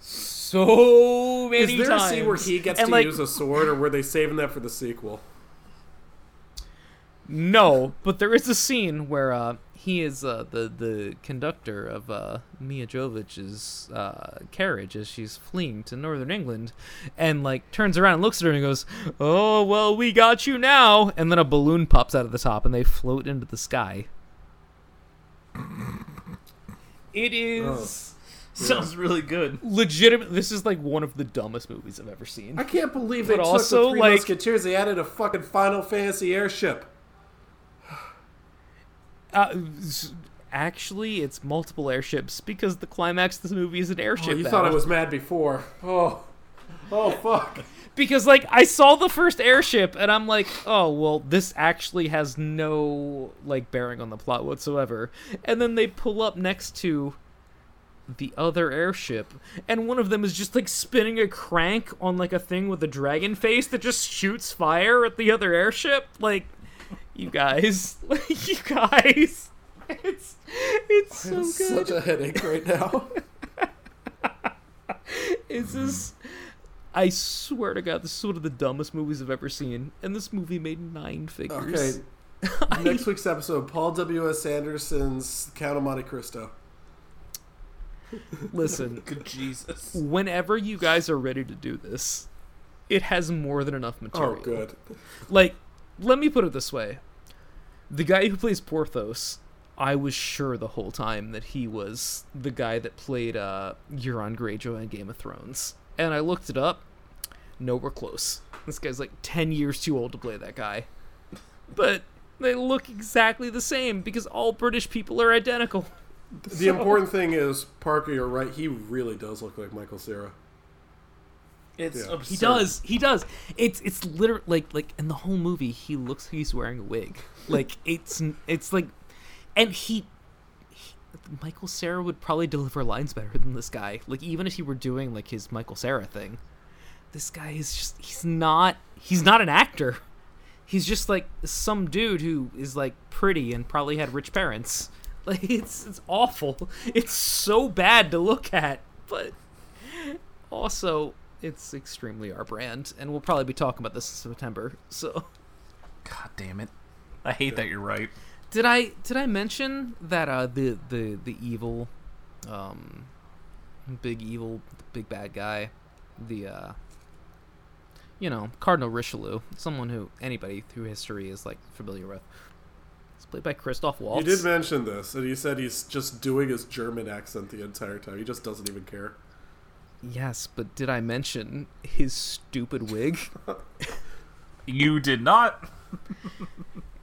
so many times. Is there times. a scene where he gets And, to like, use a sword, or were they saving that for the sequel? No, but there is a scene where uh, he is uh, the the conductor of uh, Milla Jovovich's uh, carriage as she's fleeing to northern England, and like turns around and looks at her and goes, "Oh well, we got you now." And then a balloon pops out of the top, and they float into the sky. It is Sounds really good. legitimate. This is like one of the dumbest movies I've ever seen. I can't believe they But took also, the Three like- Musketeers. They added a fucking Final Fantasy airship. Uh, actually, it's multiple airships because the climax of this movie is an airship. Oh, you battle. thought I was mad before. Oh, oh fuck. because like I saw the first airship and I'm like, oh well, this actually has no like bearing on the plot whatsoever. And then they pull up next to the other airship, and one of them is just like spinning a crank on like a thing with a dragon face that just shoots fire at the other airship. Like, you guys, like you guys, it's it's so good. Such a headache right now. Is this? I swear to God, this is one of the dumbest movies I've ever seen, and this movie made nine figures. Okay. Next week's episode: Paul W. S. Anderson's Count of Monte Cristo. Listen, Good Jesus. whenever you guys are ready to do this, it has more than enough oh, material. Oh, good. Like, let me put it this way: the guy who plays Porthos, I was sure the whole time that he was the guy that played uh, Euron Greyjoy in Game of Thrones, and I looked it up. Nowhere close. This guy's like ten years too old to play that guy, but they look exactly the same because all British people are identical. The important thing is, Parker, you're right. He really does look like Michael Cera. It's Yeah. absurd. He does. He does. It's it's literally like like in the whole movie he looks like he's wearing a wig. Like it's it's like, and he, he Michael Cera would probably deliver lines better than this guy. Like even if he were doing like his Michael Cera thing, this guy is just he's not he's not an actor. He's just like some dude who is like pretty and probably had rich parents. Like it's it's awful. It's so bad to look at, but also it's extremely our brand, and we'll probably be talking about this in September. So, God damn it. I hate that you're right. did I did I mention that uh, the the the evil, um, big evil, big bad guy, the uh, you know Cardinal Richelieu, someone who anybody through history is like familiar with. It's played by Christoph Waltz. You did mention this, and you said he's just doing his German accent the entire time. He just doesn't even care. Yes, but did I mention his stupid wig? You did not.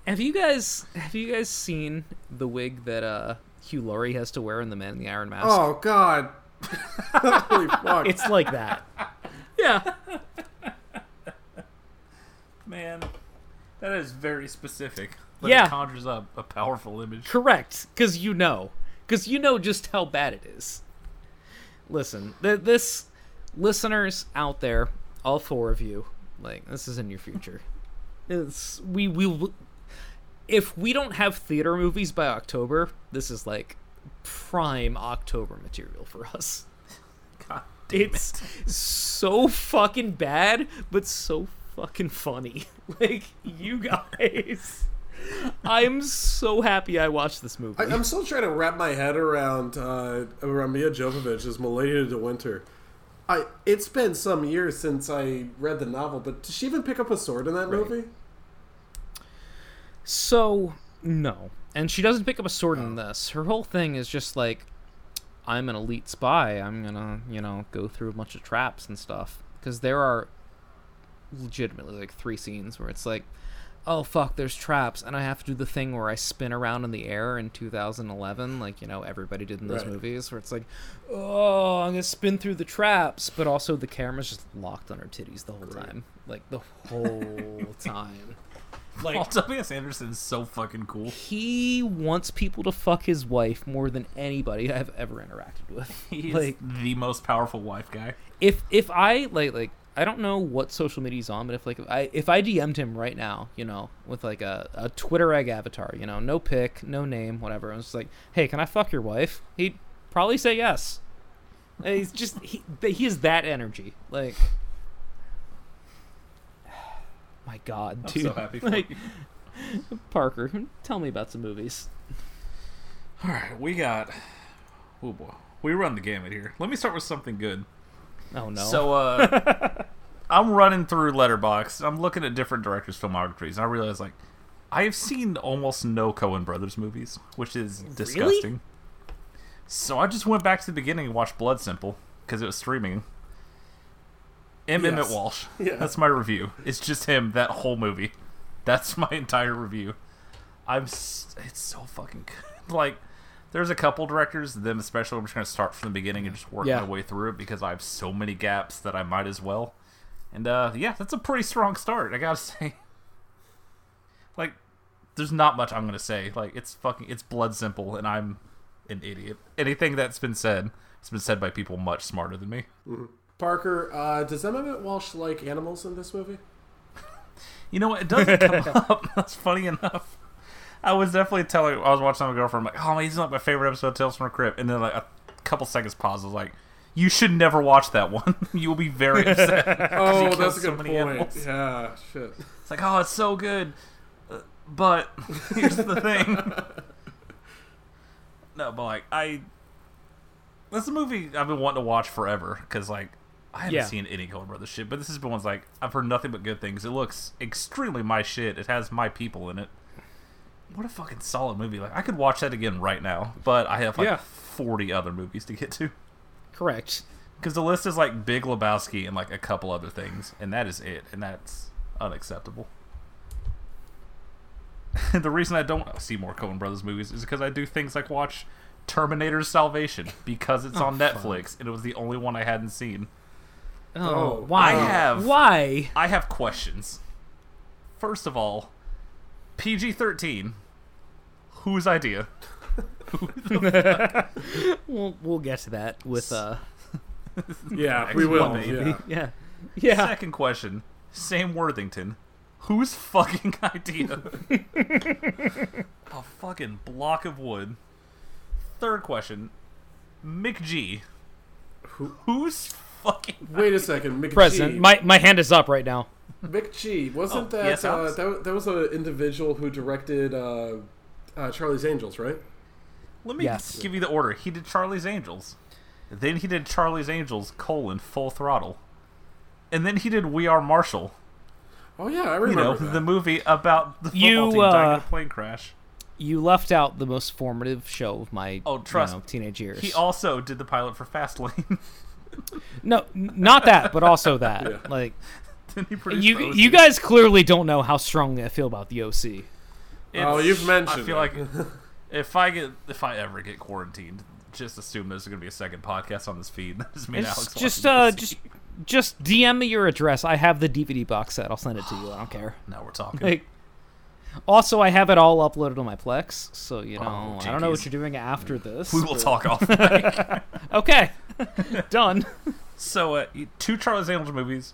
Have you guys have you guys seen the wig that uh Hugh Laurie has to wear in The Man in the Iron Mask? Oh God! Holy fuck! It's like that. yeah. Man, that is very specific. But Yeah. it conjures up a powerful image. Correct, cuz you know. Cuz you know just how bad it is. Listen, th- this listeners out there, all four of you, like this is in your future. It's we we if we don't have theater movies by October, this is like prime October material for us. God it's so fucking bad, but so fucking funny. Like you guys, I'm so happy I watched this movie. I, I'm still trying to wrap my head around uh, around Milla Jovovich as Melania de Winter. I it's been some years since I read the novel, but did she even pick up a sword in that movie? so no, and she doesn't pick up a sword in this. Her whole thing is just like, I'm an elite spy. I'm gonna, you know, go through a bunch of traps and stuff. Because there are legitimately like three scenes where it's like, oh fuck, there's traps, and I have to do the thing where I spin around in the air in 2011, like you know everybody did in those Right. movies, where it's like, oh, I'm gonna spin through the traps, but also the camera's just locked on her titties the whole time, like the whole time. Like Paul W.S. Anderson is so fucking cool. he wants people to fuck his wife more than anybody I've ever interacted with. He's like the most powerful wife guy. if if I like like I don't know what social media he's on, but if like if I if I DM'd him right now, you know, with like a, a Twitter egg avatar, you know, no pic, no name, whatever, I was like, hey, can I fuck your wife? He'd probably say yes. And He's just he he has that energy, like. My God, I'm dude! so happy for like, you. Parker, tell me about some movies. All right, we got. Oh boy, we run the gamut here. Let me start with something good. Oh no! So, uh, I'm running through Letterboxd. I'm looking at different directors' filmographies, and I realize like I have seen almost no Coen Brothers movies, which is disgusting. So I just went back to the beginning and watched Blood Simple because it was streaming. M. Yes. Emmet Walsh. Yeah. That's my review. It's just him that whole movie. That's my entire review. I'm. s- It's so fucking good. Like, there's a couple directors, them especially. I'm just gonna start from the beginning and just work Yeah. my way through it because I have so many gaps that I might as well. And uh, yeah, that's a pretty strong start. I gotta say. Like, there's not much I'm gonna say. Like, it's fucking. It's blood simple, and I'm an idiot. Anything that's been said, it's been said by people much smarter than me. Parker, uh, does Emmet Walsh like animals in this movie? You know what? It doesn't come up. That's funny enough. I was definitely telling. I was watching my girlfriend. I'm like, oh, man, he's not my favorite episode of Tales from the Crypt. And then like a couple seconds pause. I was like, you should never watch that one. you will be very upset. Oh, that's a so good many point. animals. Yeah, shit. It's like, oh, it's so good, Uh, but here's the thing. no, but like I, this is a movie I've been wanting to watch forever because like I haven't Yeah. seen any Coen Brothers shit, but this has been one's like I've heard nothing but good things. It looks extremely my shit. It has my people in it. What a fucking solid movie! Like I could watch that again right now, but I have like Yeah. forty other movies to get to Correct. because the list is like Big Lebowski and like a couple other things, and that is it, and that's unacceptable. the reason I don't see more Coen Brothers movies is because I do things like watch Terminator's Salvation because it's oh, on Netflix and it was the only one I hadn't seen. Oh, oh why? I have- Why? I have questions. First of all, PG 13. Whose idea? We'll we'll get to that with uh. Yeah, we will. Maybe. Yeah. Yeah. Yeah. Second question, Sam Worthington. Whose fucking idea? A fucking block of wood. Third question, McG. Who's fucking Wait a second, Mick President, G. my my hand is up right now. Mick G. Wasn't Oh, that, yes, uh, that that was an individual who directed uh, uh, Charlie's Angels, right? Let me Yes. give you the order. He did Charlie's Angels. Then he did Charlie's Angels, colon, full throttle. And then he did We Are Marshall. Oh yeah, I You remember know, that. the movie about the football You, team dying in uh, a plane crash. You left out the most formative show of my Oh, trust you know, teenage years. He also did the pilot for Fastlane. no, not that, but also that. Yeah. Like then he produced you, you guys clearly don't know how strongly I feel about the OC. oh, It's- you've mentioned. I feel it. like if I get if I ever get quarantined, just assume there's going to be a second podcast on this feed. That is me and It's Alex. just watching uh, the just just DM me your address. I have the DVD box set. I'll send it to you. I don't care. now we're talking. Like, also, I have it all uploaded on my Plex, so you know Oh, I don't know what jinkies. you're doing after this. we will but- talk off. mic. Okay, done. so, uh, two Charlie's Angels movies,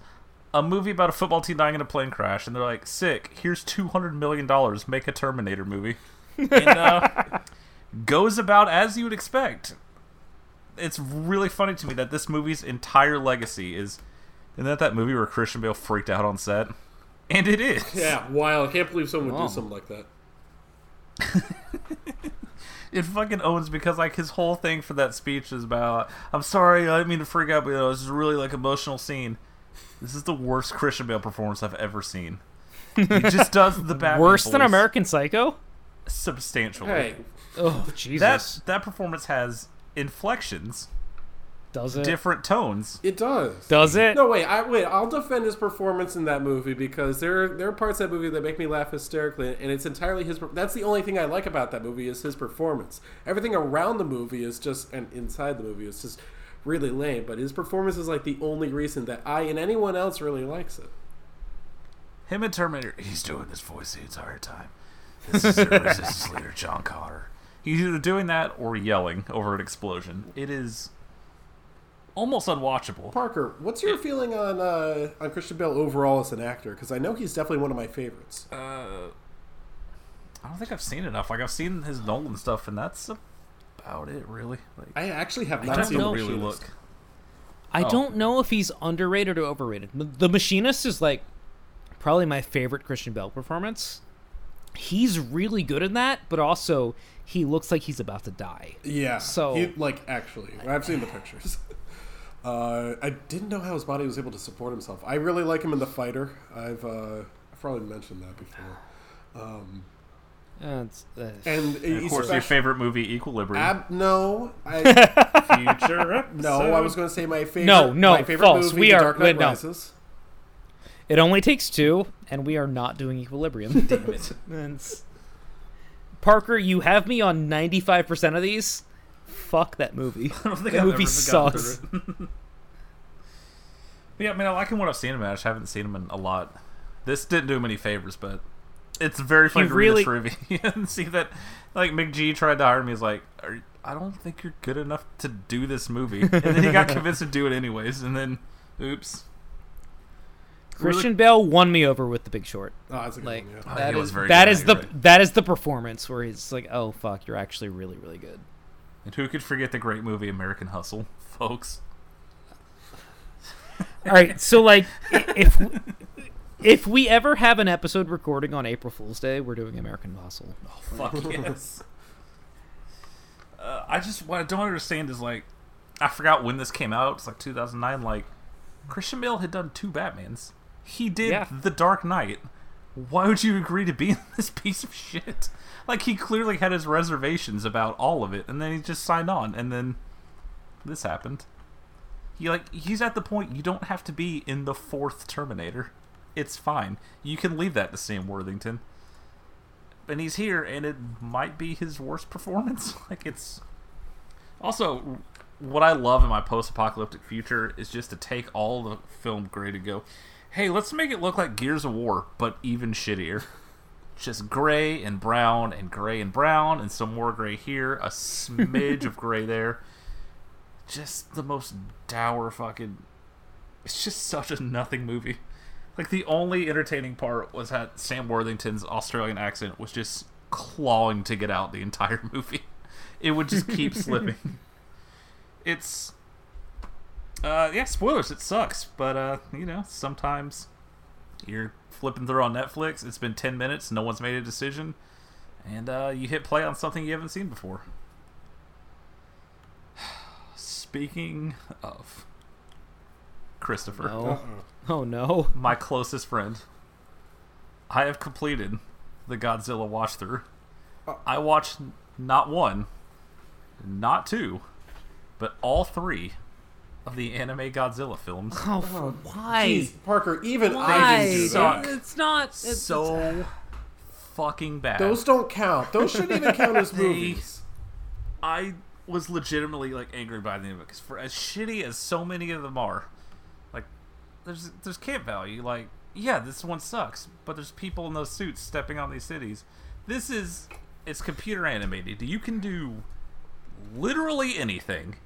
a movie about a football team dying in a plane crash, and they're like, "Sick! Here's two hundred million dollars. Make a Terminator movie." And uh, goes about as you would expect. It's really funny to me that this movie's entire legacy is, isn't that that movie where Christian Bale freaked out on set? And it is. yeah, wild. I can't believe someone would Oh. do something like that. It fucking owns because like his whole thing for that speech is about I'm sorry, I didn't mean to freak out, but you know, this is a really like emotional scene. This is the worst Christian Bale performance I've ever seen. He just does the Batman Worse than American Psycho. substantially. Hey, Oh Jesus! that that performance has inflections, does it? different tones. it does. Does it? No, wait. I wait. I'll defend his performance in that movie because there there are parts of that movie that make me laugh hysterically, and it's entirely his. That's the only thing I like about that movie is his performance. Everything around the movie is just, and inside the movie is just really lame. But his performance is like the only reason that I and anyone else really likes it. Him and Terminator, he's doing this voice the entire time. This is resistance leader, John Connor. He's either doing that or yelling over an explosion. It is almost unwatchable. Parker, what's your feeling on uh, on Christian Bale overall as an actor? Because I know he's definitely one of my favorites. Uh, I don't think I've seen enough. Like I've seen his Nolan stuff, and that's about it, really. Like, I actually have I not don't seen the really look. I Oh. don't know if he's underrated or overrated. The Machinist is like probably my favorite Christian Bale performance. He's really good in that, but also he looks like he's about to die. Yeah. So- he, like actually, I've seen the pictures. Uh, I didn't know how his body was able to support himself. I really like him in the fighter. I've uh, I've probably mentioned that before. Um, Uh, it's, uh, and And of course, your favorite movie, Equilibrium. Ab- no, I, Future no, I was going to say my favorite. No, no, my favorite false. movie, We are- Dark Knight wait, no. Rises. it only takes two, and we are not doing Equilibrium. Damn it. It's- Parker, you have me on 95% of these. Fuck that movie. I don't think that I've movie ever gotten sucks. yeah, I mean, I like him when I've seen him. I just haven't seen him in a lot. This didn't do him any favors, but it's very funny He to really- read this trivia and see that, like, McG tried to hire me. He's like, Are, I don't think you're good enough to do this movie. And then he got convinced to do it anyways, and then, oops. Christian Bale won me over with The Big Short. Oh, that's a good Like one, yeah. Oh, that he was is very that good, is the right. that is the performance where he's like, oh fuck, you're actually really really good. And who could forget the great movie American Hustle, folks? All right, so like if if we ever have an episode recording on April Fool's Day, we're doing American Hustle. Fuck yes. Uh, I just what I don't understand is like I forgot when this came out. It's like 2009. Like Christian Bale had done two Batmans. He did Yeah. The Dark Knight. Why would you agree to be in this piece of shit? Like he clearly had his reservations about all of it, and then he just signed on, and then this happened. He like he's at the point you don't have to be in the fourth Terminator. It's fine. You can leave that to Sam Worthington and he's here, and it might be his worst performance. like it's also what I love in my post-apocalyptic future is just to take all the film grade and go, hey, let's make it look like Gears of War, but even shittier. Just gray and brown and gray and brown and some more gray here, a smidge of gray there. Just the most dour fucking. It's just such a nothing movie. Like the only entertaining part was that Sam Worthington's Australian accent was just clawing to get out the entire movie. It would just keep slipping. It's uh yeah, spoilers, it sucks, but uh, you know, sometimes you're flipping through on Netflix, it's been 10 minutes, no one's made a decision, and uh you hit play on something you haven't seen before. Speaking of Christopher, No. Oh no. my closest friend. I have completed the Godzilla watch through. Uh. I watched not one, not two, but all three of the anime Godzilla films. Oh, oh why? Jeez, Parker, even I Why? didn't do that. It's not. It's, so fucking bad. Those don't count. Those shouldn't even count as movies. I was legitimately like angry by the end of it because for as shitty as so many of them are, like there's there's camp value. Like yeah, this one sucks, but there's people in those suits stepping on these cities. This is it's computer animated. You can do literally anything.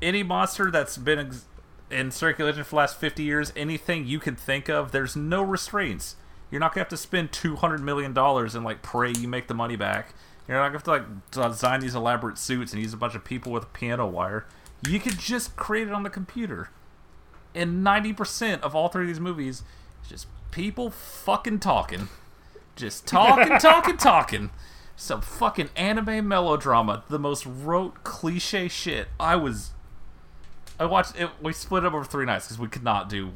Any monster that's been ex- in circulation for the last 50 years, anything you can think of, there's no restraints. You're not gonna have to spend 200 million dollars and like pray you make the money back. You're not gonna have to like design these elaborate suits and use a bunch of people with piano wire. You could just create it on the computer. And 90% of all three of these movies is just people fucking talking. Just talking, talking, talking. Some fucking anime melodrama. The most rote cliche shit. I was. I watched it. We split up over three nights because we could not do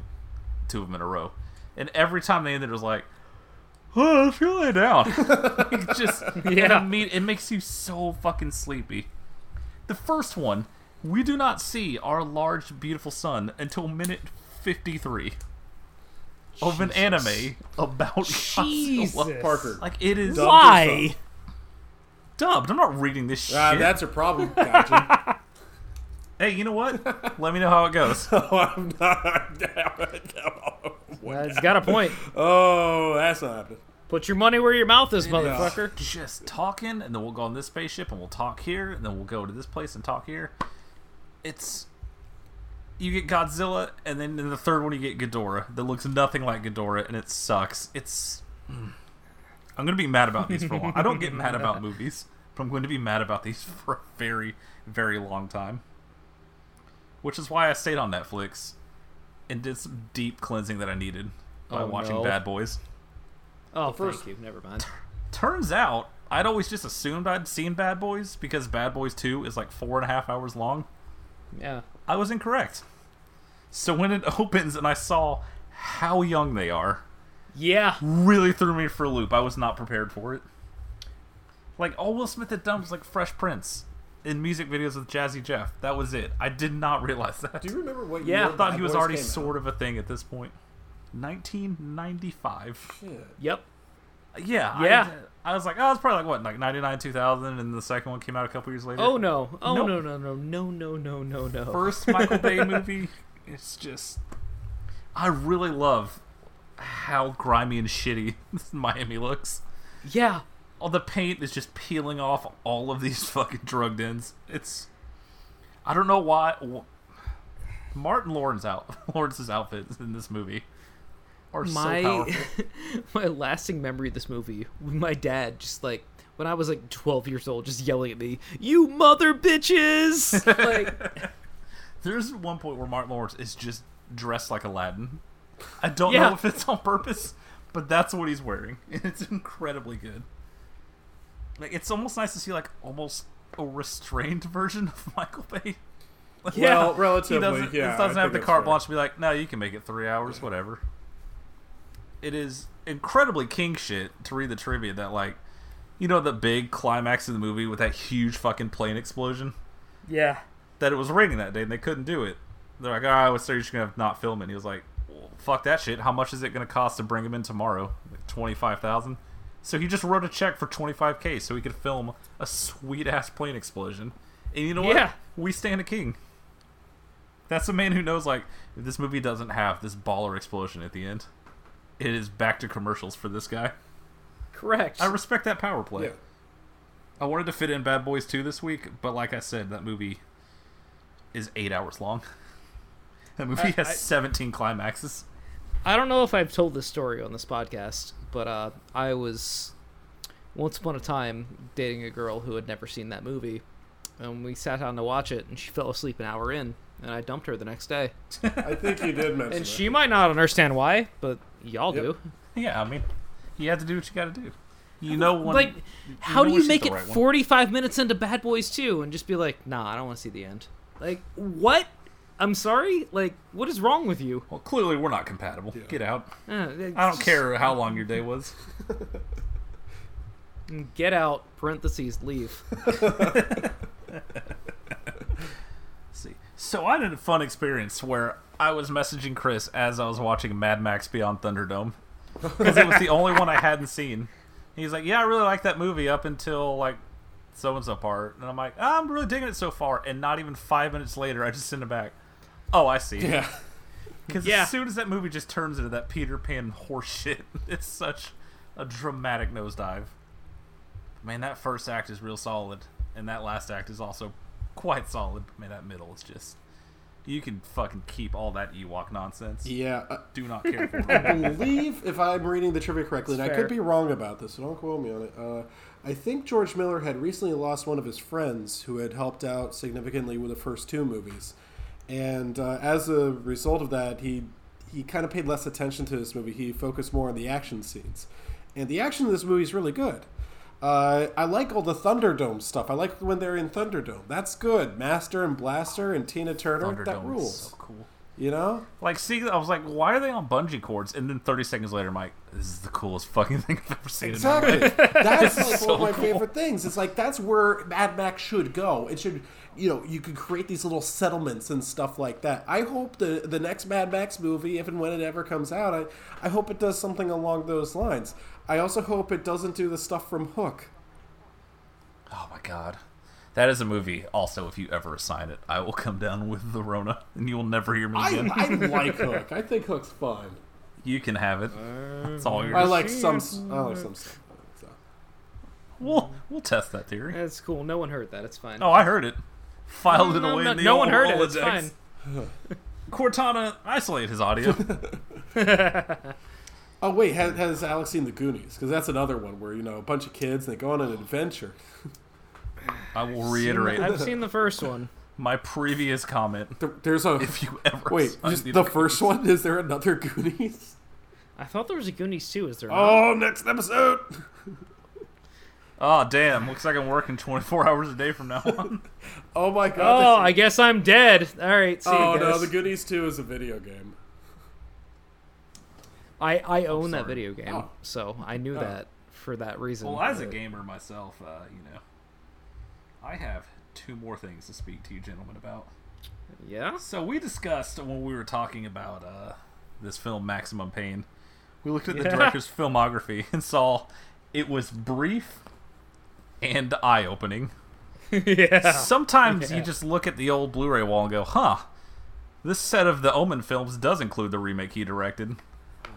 two of them in a row. And every time they ended, it was like, oh, let's go lay down. Just, yeah. It, it makes you so fucking sleepy. The first one, we do not see our large, beautiful sun until minute 53 of an anime about Jesus. Parker. Like, it is Dubbed Why? dubbed. I'm not reading this shit. Ah, that's a problem. Gotcha. Hey, you know what? Let me know how it goes. oh, I'm not. Well, he's got a point. Oh, that's not happening. Put your money where your mouth is, motherfucker. Just talking, and then we'll go on this spaceship, and we'll talk here, and then we'll go to this place and talk here. It's you get Godzilla, and then in the third one you get Ghidorah that looks nothing like Ghidorah, and it sucks. It's mm. I'm gonna be mad about these for a while. I don't get mad about movies, but I'm going to be mad about these for a very, very long time. Which is why I stayed on Netflix and did some deep cleansing that I needed by Oh, watching no. Bad Boys. Oh, first- thank you. Never mind. Turns out, I'd always just assumed I'd seen Bad Boys because Bad Boys 2 is like four and a half hours long. Yeah. I was incorrect. So when it opens and I saw how young they are, Yeah. really threw me for a loop. I was not prepared for it. Like all Will Smith had done was like Fresh Prince in music videos with Jazzy Jeff. That was it. I did not realize that. Do you remember what Yeah. year I thought Bad he was Boys already came out? sort of a thing at this point. 1995. Shit. Yep. Yeah. Yeah. I, I was like, oh, it's probably like what, like ninety nine, two thousand, and the second one came out a couple years later. Oh no! Oh nope. no! No no no no no no no! First Michael Bay movie. It's just, I really love how grimy and shitty Miami looks. Yeah. All the paint is just peeling off all of these fucking drug dens. It's, I don't know why. Martin Lawrence out Lawrence's outfit in this movie are so My powerful. my lasting memory of this movie, my dad just like when I was like 12 years old, just yelling at me, "You mother bitches!" like, There's one point where Martin Lawrence is just dressed like Aladdin. I don't Yeah. know if it's on purpose, but that's what he's wearing, and it's incredibly good. Like it's almost nice to see like almost a restrained version of Michael Bay. Like, Well, he relatively, doesn't, yeah, He doesn't have the that's carte blanche to be like, no, you can make it three hours, whatever. It is incredibly king shit to read the trivia that like, you know, the big climax of the movie with that huge fucking plane explosion yeah, that it was raining that day and they couldn't do it. They're like, "Ah, I was you're just gonna not film it." And he was like, well, "Fuck that shit! How much is it gonna cost to bring him in tomorrow? Like twenty five thousand. So he just wrote a check for twenty five k so he could film a sweet ass plane explosion. And you know what? Yeah. We stand a king. That's a man who knows like if this movie doesn't have this baller explosion at the end, it is back to commercials for this guy. correct. I respect that power play. Yeah. I wanted to fit in Bad Boys 2 this week, but like I said, that movie is eight hours long. That movie has I- 17 climaxes. I don't know if I've told this story on this podcast, but uh, I was once upon a time dating a girl who had never seen that movie, and we sat down to watch it, and she fell asleep an hour in, and I dumped her the next day. I think you did mention And that. she might not understand why, but y'all Yep. do. Yeah, I mean, you have to do what you got to do. You know when. like, how know do you make it right one. 45 minutes into Bad Boys 2 and just be like, nah, I don't want to see the end? Like, what? I'm sorry? Like, what is wrong with you? Well, clearly we're not compatible. Get out. Uh, I don't care how long your day was. Get out, parentheses, leave. see. So I had a fun experience where I was messaging Chris as I was watching Mad Max Beyond Thunderdome because it was the only one I hadn't seen. He's like, "Yeah, I really like that movie up until like so and so part," and I'm like, "I'm really digging it so far." And not even five minutes later, I just send it back. Oh, I see. Yeah. Because Yeah. as soon as that movie just turns into that Peter Pan horseshit, it's such a dramatic nosedive. Man, that first act is real solid, and that last act is also quite solid. But man, that middle is just. You can fucking keep all that Ewok nonsense. Yeah. uh, Do not care for I believe, if I'm reading the trivia correctly, and I could be wrong about this, so don't quote me on it. Uh, I think George Miller had recently lost one of his friends who had helped out significantly with the first two movies, and uh, as a result of that, he he kind of paid less attention to this movie. He focused more on the action scenes, and the action in this movie is really good. Uh, I like all the Thunderdome stuff. I like when they're in Thunderdome. That's good. Master and Blaster and Tina Turner. that Thunderdome rules. so cool. You know? Like, see, I was like, why are they on bungee cords? And then 30 seconds later, I'm like, this is the coolest fucking thing I've ever seen. in. Exactly. That's like so one of my cool. favorite things. It's like that's where Mad Max should go. It should, you know, you could create these little settlements and stuff like that. I hope the the next Mad Max movie, if and when it ever comes out, I I hope it does something along those lines. I also hope it doesn't do the stuff from Hook. Oh my god. That is a movie. Also, if you ever assign it, I will come down with the Rona, and you will never hear me again. I like Hook. I think Hook's fun. You can have it. That's all yours. I like some. I like some stuff. So. We'll we'll test that theory. That's cool. No one heard that. It's fine. Oh, I heard it. Filed it away no, in the no one old heard it. It's Rolodex. fine. Cortana, isolate his audio. Oh wait, has, has Alex seen the Goonies? Because that's another one where you know a bunch of kids and they go on an adventure. I will reiterate I've seen the first one. my previous comment. There, there's a If you ever wait, just the the first one. Is there another Goonies? I thought there was a Goonies too. Is there? not? Oh, next episode. Oh damn! Looks like I'm working 24 hours a day from now on. Oh my god! Oh. I guess I'm dead. All right. See oh you no, the Goonies two is a video game. I I own that video game, Oh. so I knew that for that reason. well, as a gamer myself, uh, you know, I have two more things to speak to you gentlemen about. Yeah. So we discussed when we were talking about uh, this film, Maximum Pain. We looked at the director's filmography and saw it was brief and eye-opening. yeah. Sometimes Yeah. you just look at the old Blu-ray wall and go, "Huh, this set of the Omen films does include the remake he directed.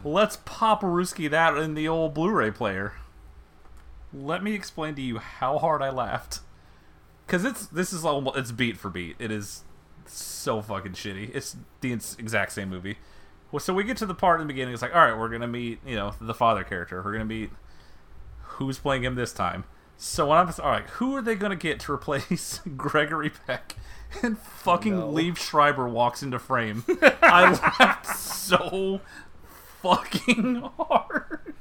Let's pop Ruski that in the old Blu-ray player." Let me explain to you how hard I laughed, because it's this is almost it's beat for beat. It is so fucking shitty. It's the exact same movie. Well, so we get to the part in the beginning. It's like, all right, we're gonna meet, you know, the father character. We're gonna meet who's playing him this time. So when I'm all right, who are they gonna get to replace Gregory Peck? And fucking No. Liev Schreiber walks into frame. I laughed so fucking hard.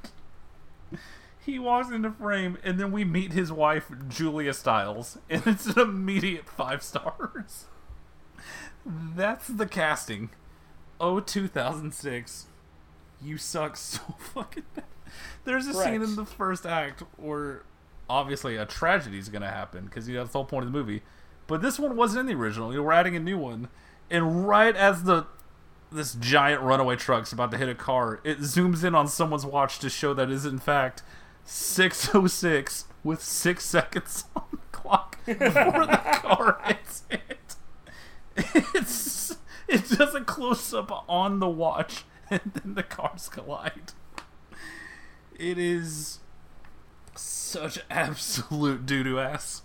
He walks into frame, and then we meet his wife, Julia Stiles, and it's an immediate five stars. That's the casting. Oh, 2006. You suck so fucking bad. There's a scene in the first act where obviously a tragedy is going to happen because you know, that's the whole point of the movie. But this one wasn't in the original. You know, we're adding a new one, and right as the this giant runaway truck's about to hit a car, it zooms in on someone's watch to show that it is in fact 606 with six seconds on the clock before the car hits it. It's it does a close up on the watch and then the cars collide. It is such absolute doo doo ass.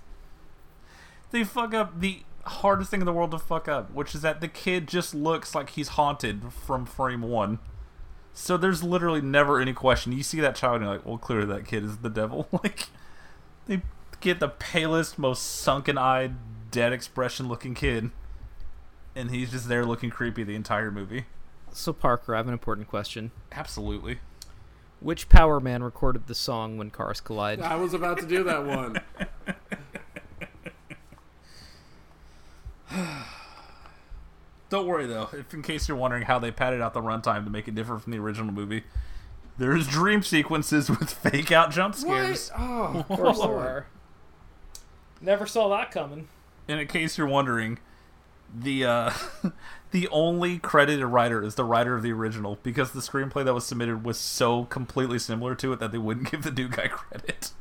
They fuck up the hardest thing in the world to fuck up, which is that the kid just looks like he's haunted from frame one. So there's literally never any question. You see that child and you're like, well, clearly that kid is the devil. Like, they get the palest, most sunken eyed, dead expression looking kid, and he's just there looking creepy the entire movie. So Parker, I have an important question. Absolutely. Which Power Man recorded the song when cars collide? I was about to do that one. Don't worry though, if in case you're wondering how they padded out the runtime to make it different from the original movie, there's dream sequences with fake out jump scares. What? Oh, Of course there are. Never saw that coming. And in case you're wondering, the uh, the only credited writer is the writer of the original because the screenplay that was submitted was so completely similar to it that they wouldn't give the new guy credit.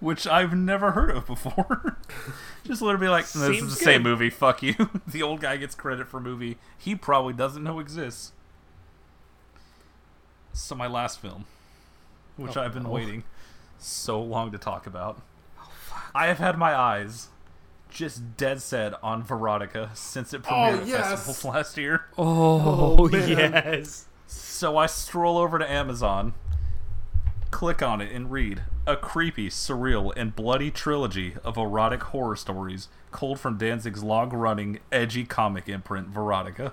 Which I've never heard of before. Just literally be like, this Seems is the same movie, fuck you. the old guy gets credit for a movie he probably doesn't know exists. So my last film, which Oh, I've been no. waiting so long to talk about. Oh, I have had my eyes just dead set on Verotika since it oh, premiered Oh, at festivals last year. Oh, oh, man. yes. So I stroll over to Amazon, click on it, and read a creepy, surreal, and bloody trilogy of erotic horror stories culled from Danzig's long-running, edgy comic imprint, Verotik.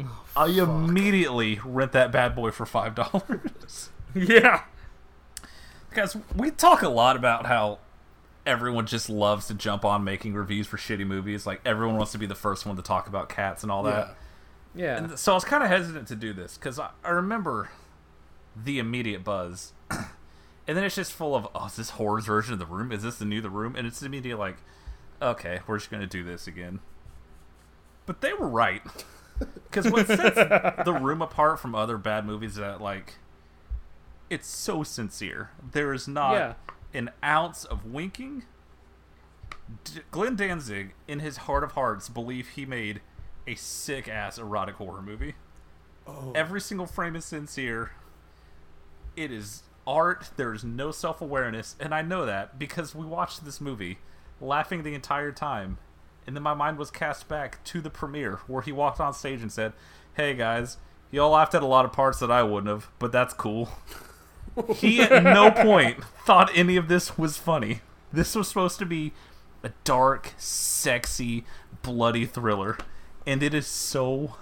Oh, I immediately rent that bad boy for five dollars. Yeah. Guys, we talk a lot about how everyone just loves to jump on making reviews for shitty movies. Like everyone wants to be the first one to talk about cats and all that. Yeah. Yeah. And so I was kind of hesitant to do this because I, I remember the immediate buzz, and then it's just full of, oh, is this horror's version of the room? Is this the new the room? And it's immediately like, okay, we're just gonna do this again. But they were right, because what sets the room apart from other bad movies is that like, it's so sincere. There is not Yeah. an ounce of winking. D- Glenn Danzig, in his heart of hearts, believe he made a sick ass erotic horror movie. Oh. Every single frame is sincere. It is art. There is no self awareness, and I know that because we watched this movie, laughing the entire time, and then my mind was cast back to the premiere where he walked on stage and said, "Hey guys, y'all laughed at a lot of parts that I wouldn't have, but that's cool." he at no point thought any of this was funny. This was supposed to be a dark, sexy, bloody thriller, and it is so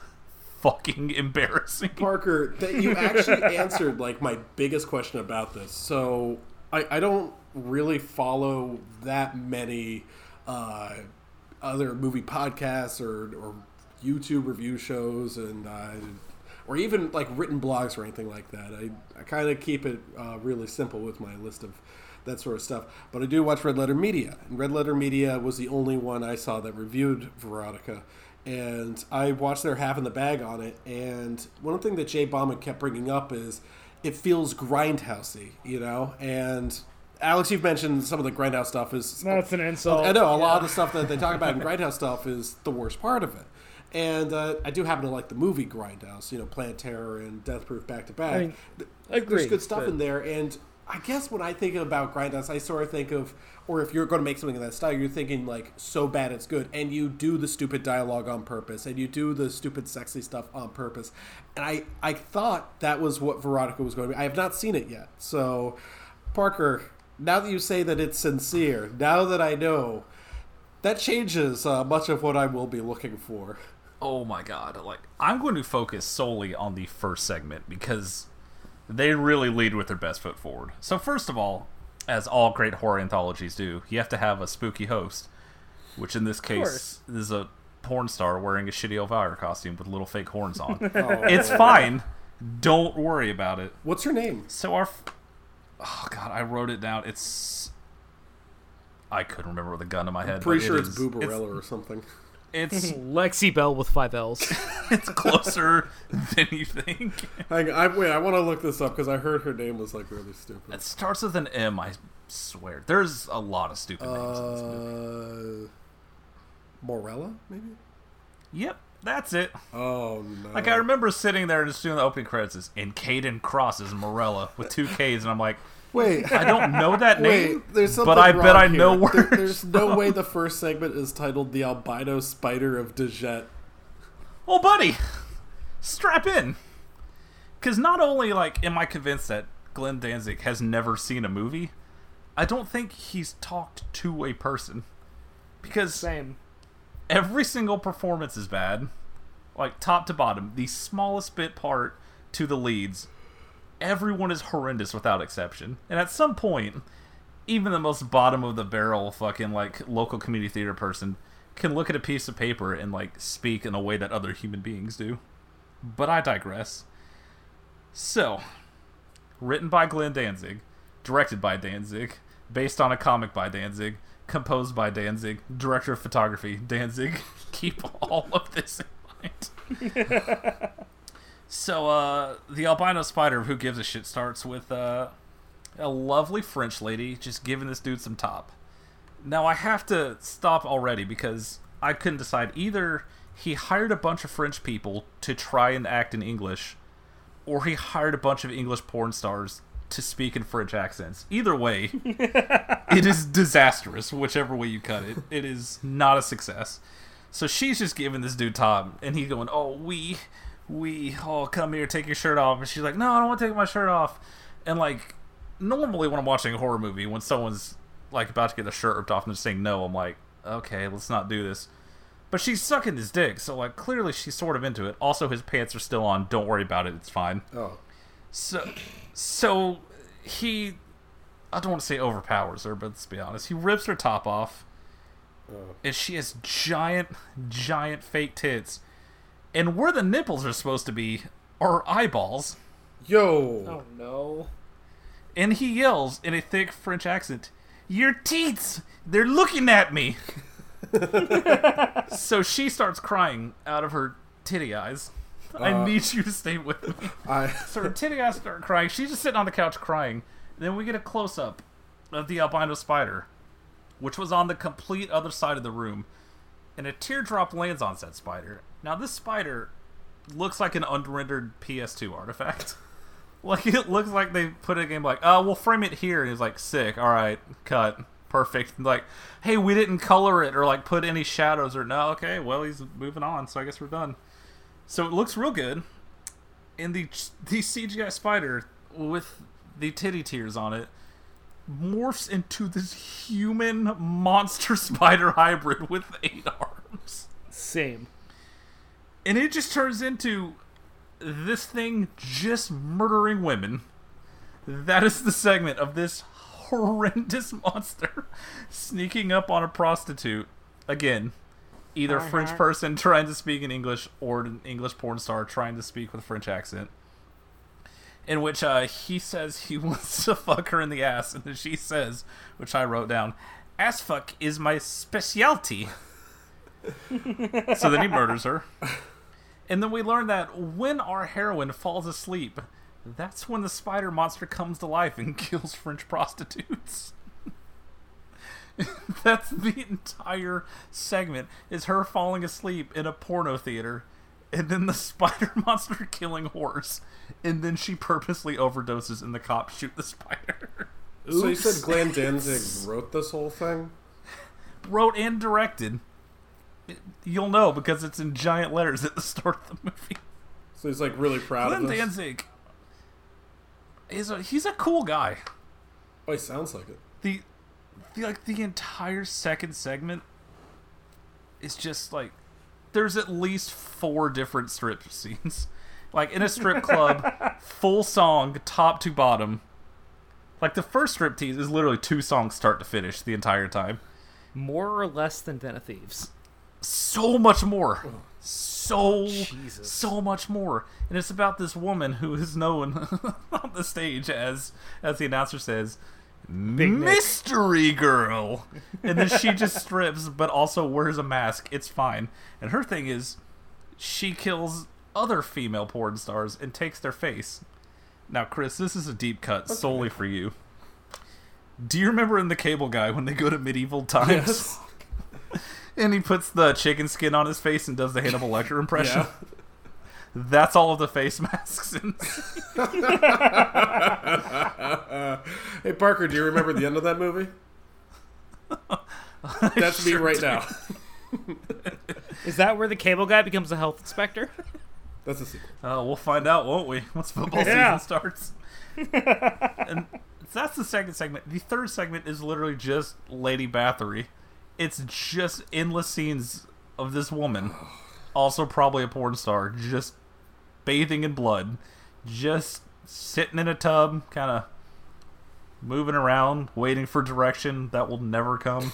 fucking embarrassing. Parker, that you actually answered like my biggest question about this. So I, I don't really follow that many uh, other movie podcasts or, or YouTube review shows and uh, or even like written blogs or anything like that. I, I kind of keep it uh, really simple with my list of that sort of stuff. But I do watch Red Letter Media, and Red Letter Media was the only one I saw that reviewed Verotika. And I watched their half in the bag on it. And one thing that Jay Bauman kept bringing up is it feels grindhousey, you know? And Alex, you've mentioned some of the grindhouse stuff is. That's an insult. I know a lot of the stuff that they talk about in grindhouse stuff is the worst part of it. And uh, I do happen to like the movie Grindhouse, you know, Planet Terror and Death Proof back to back. I mean, There's good stuff but- in there, and I guess when I think about Grindhouse, I sort of think of, or if you're going to make something in that style, you're thinking like so bad it's good, and you do the stupid dialogue on purpose, and you do the stupid sexy stuff on purpose, and I I thought that was what Verotika was going to be. I have not seen it yet, so Parker, now that you say that it's sincere, now that I know, that changes uh, much of what I will be looking for. Oh my god! Like I'm going to focus solely on the first segment because they really lead with their best foot forward. So first of all, as all great horror anthologies do, you have to have a spooky host, which in this case is a porn star wearing a shitty Elvira costume with little fake horns on. Oh. It's fine. Don't worry about it. What's her name? So our, f- oh god, I wrote it down. It's I couldn't remember with a gun in my head. Pretty but sure it it's is- Boobarella or something. It's Lexi Bell with five L's. it's closer than you think. Hang, I, wait, I want to look this up because I heard her name was like really stupid. It starts with an M. I swear. There's a lot of stupid names in this movie. Uh, Morella, maybe. Yep, that's it. Oh no! Like I remember sitting there and just doing the opening credits, is, and Kayden Kross is Morella with two K's, and I'm like, Wait, I don't know that wait. name, There's something but I wrong bet I here. know There- words. there's no way the first segment is titled "The Albino Spider of Dajette." Oh, buddy, strap in. Because not only like am I convinced that Glenn Danzig has never seen a movie, I don't think he's talked to a person. Because Same. every single performance is bad, like top to bottom. The smallest bit part to the leads, everyone is horrendous without exception. And at some point, even the most bottom of the barrel fucking like local community theater person can look at a piece of paper and like speak in a way that other human beings do. But I digress. So, written by Glenn Danzig, directed by Danzig, based on a comic by Danzig, composed by Danzig, director of photography Danzig. Keep all of this in mind. so, uh, the albino spider, who gives a shit, starts with uh, a lovely French lady just giving this dude some top. Now, I have to stop already because I couldn't decide. Either he hired a bunch of French people to try and act in English, or he hired a bunch of English porn stars to speak in French accents. Either way, it is disastrous, whichever way you cut it. It is not a success. So she's just giving this dude top, and he's going, "Oh, we, we, all come here, take your shirt off." And she's like, "No, I don't want to take my shirt off." And like, normally when I'm watching a horror movie, when someone's like about to get their shirt ripped off and they're saying no, I'm like, "Okay, let's not do this." But she's sucking his dick, so like clearly she's sort of into it. Also, his pants are still on. Don't worry about it; it's fine. Oh, So, so he, I don't want to say overpowers her, but let's be honest. He rips her top off, oh. and she has giant, giant fake tits, and where the nipples are supposed to be are eyeballs. yo! Oh no. And he yells in a thick French accent, "Your teats! They're looking at me!" so she starts crying out of her titty eyes. I uh, need you to stay with me. I So her titty eyes start crying. She's just sitting on the couch crying. Then we get a close up of the albino spider, which was on the complete other side of the room, and a teardrop lands on said spider. Now this spider looks like an unrendered PS2 artifact. like it looks like they put a game like, oh, we'll frame it here, and he's like, sick. All right, cut, perfect. Like, hey, we didn't color it or like put any shadows or no. Okay, well he's moving on, so I guess we're done. So it looks real good. And the the CGI spider with the titty tears on it morphs into this human monster spider hybrid with eight arms. Same. And it just turns into this thing just murdering women. That is the segment of this horrendous monster sneaking up on a prostitute. Again, either French person trying to speak in English or an English porn star trying to speak with a French accent. In which uh, he says he wants to fuck her in the ass, and then she says, which I wrote down, ass fuck is my specialty. so then he murders her. And then we learn that when our heroine falls asleep, that's when the spider monster comes to life and kills French prostitutes. that's the entire segment is her falling asleep in a porno theater and then the spider monster killing horse and then she purposely overdoses and the cops shoot the spider. So you said Glenn Danzig wrote this whole thing? Wrote and directed. You'll know because it's in giant letters at the start of the movie. So he's like really proud Glenn of this. Danzig is a he's a cool guy. Oh, he sounds like it. The, the like the entire second segment is just like there's at least four different strip scenes. Like in a strip club, full song, top to bottom. Like the first strip tease is literally two songs start to finish the entire time. More or less than Den of Thieves. So much more. So so much more. And it's about this woman who is known on the stage as as the announcer says Nick. mystery girl. And then she just strips but also wears a mask. It's fine. And her thing is she kills other female porn stars and takes their face. Now chris this is a deep cut solely for you. Do you remember in the cable guy when they go to medieval times? Yes. and he puts the chicken skin on his face and does the Hannibal Lecter impression. Yeah. That's all of the face masks. In Hey Parker, do you remember the end of that movie? That's me right do. now. Is that where the cable guy becomes a health inspector? That's a sequel. Uh, we'll find out, won't we? Once football Yeah. season starts. and that's the second segment. The third segment is literally just Lady Bathory. It's just endless scenes of this woman, also probably a porn star, just bathing in blood, just sitting in a tub, kind of moving around, waiting for direction that will never come.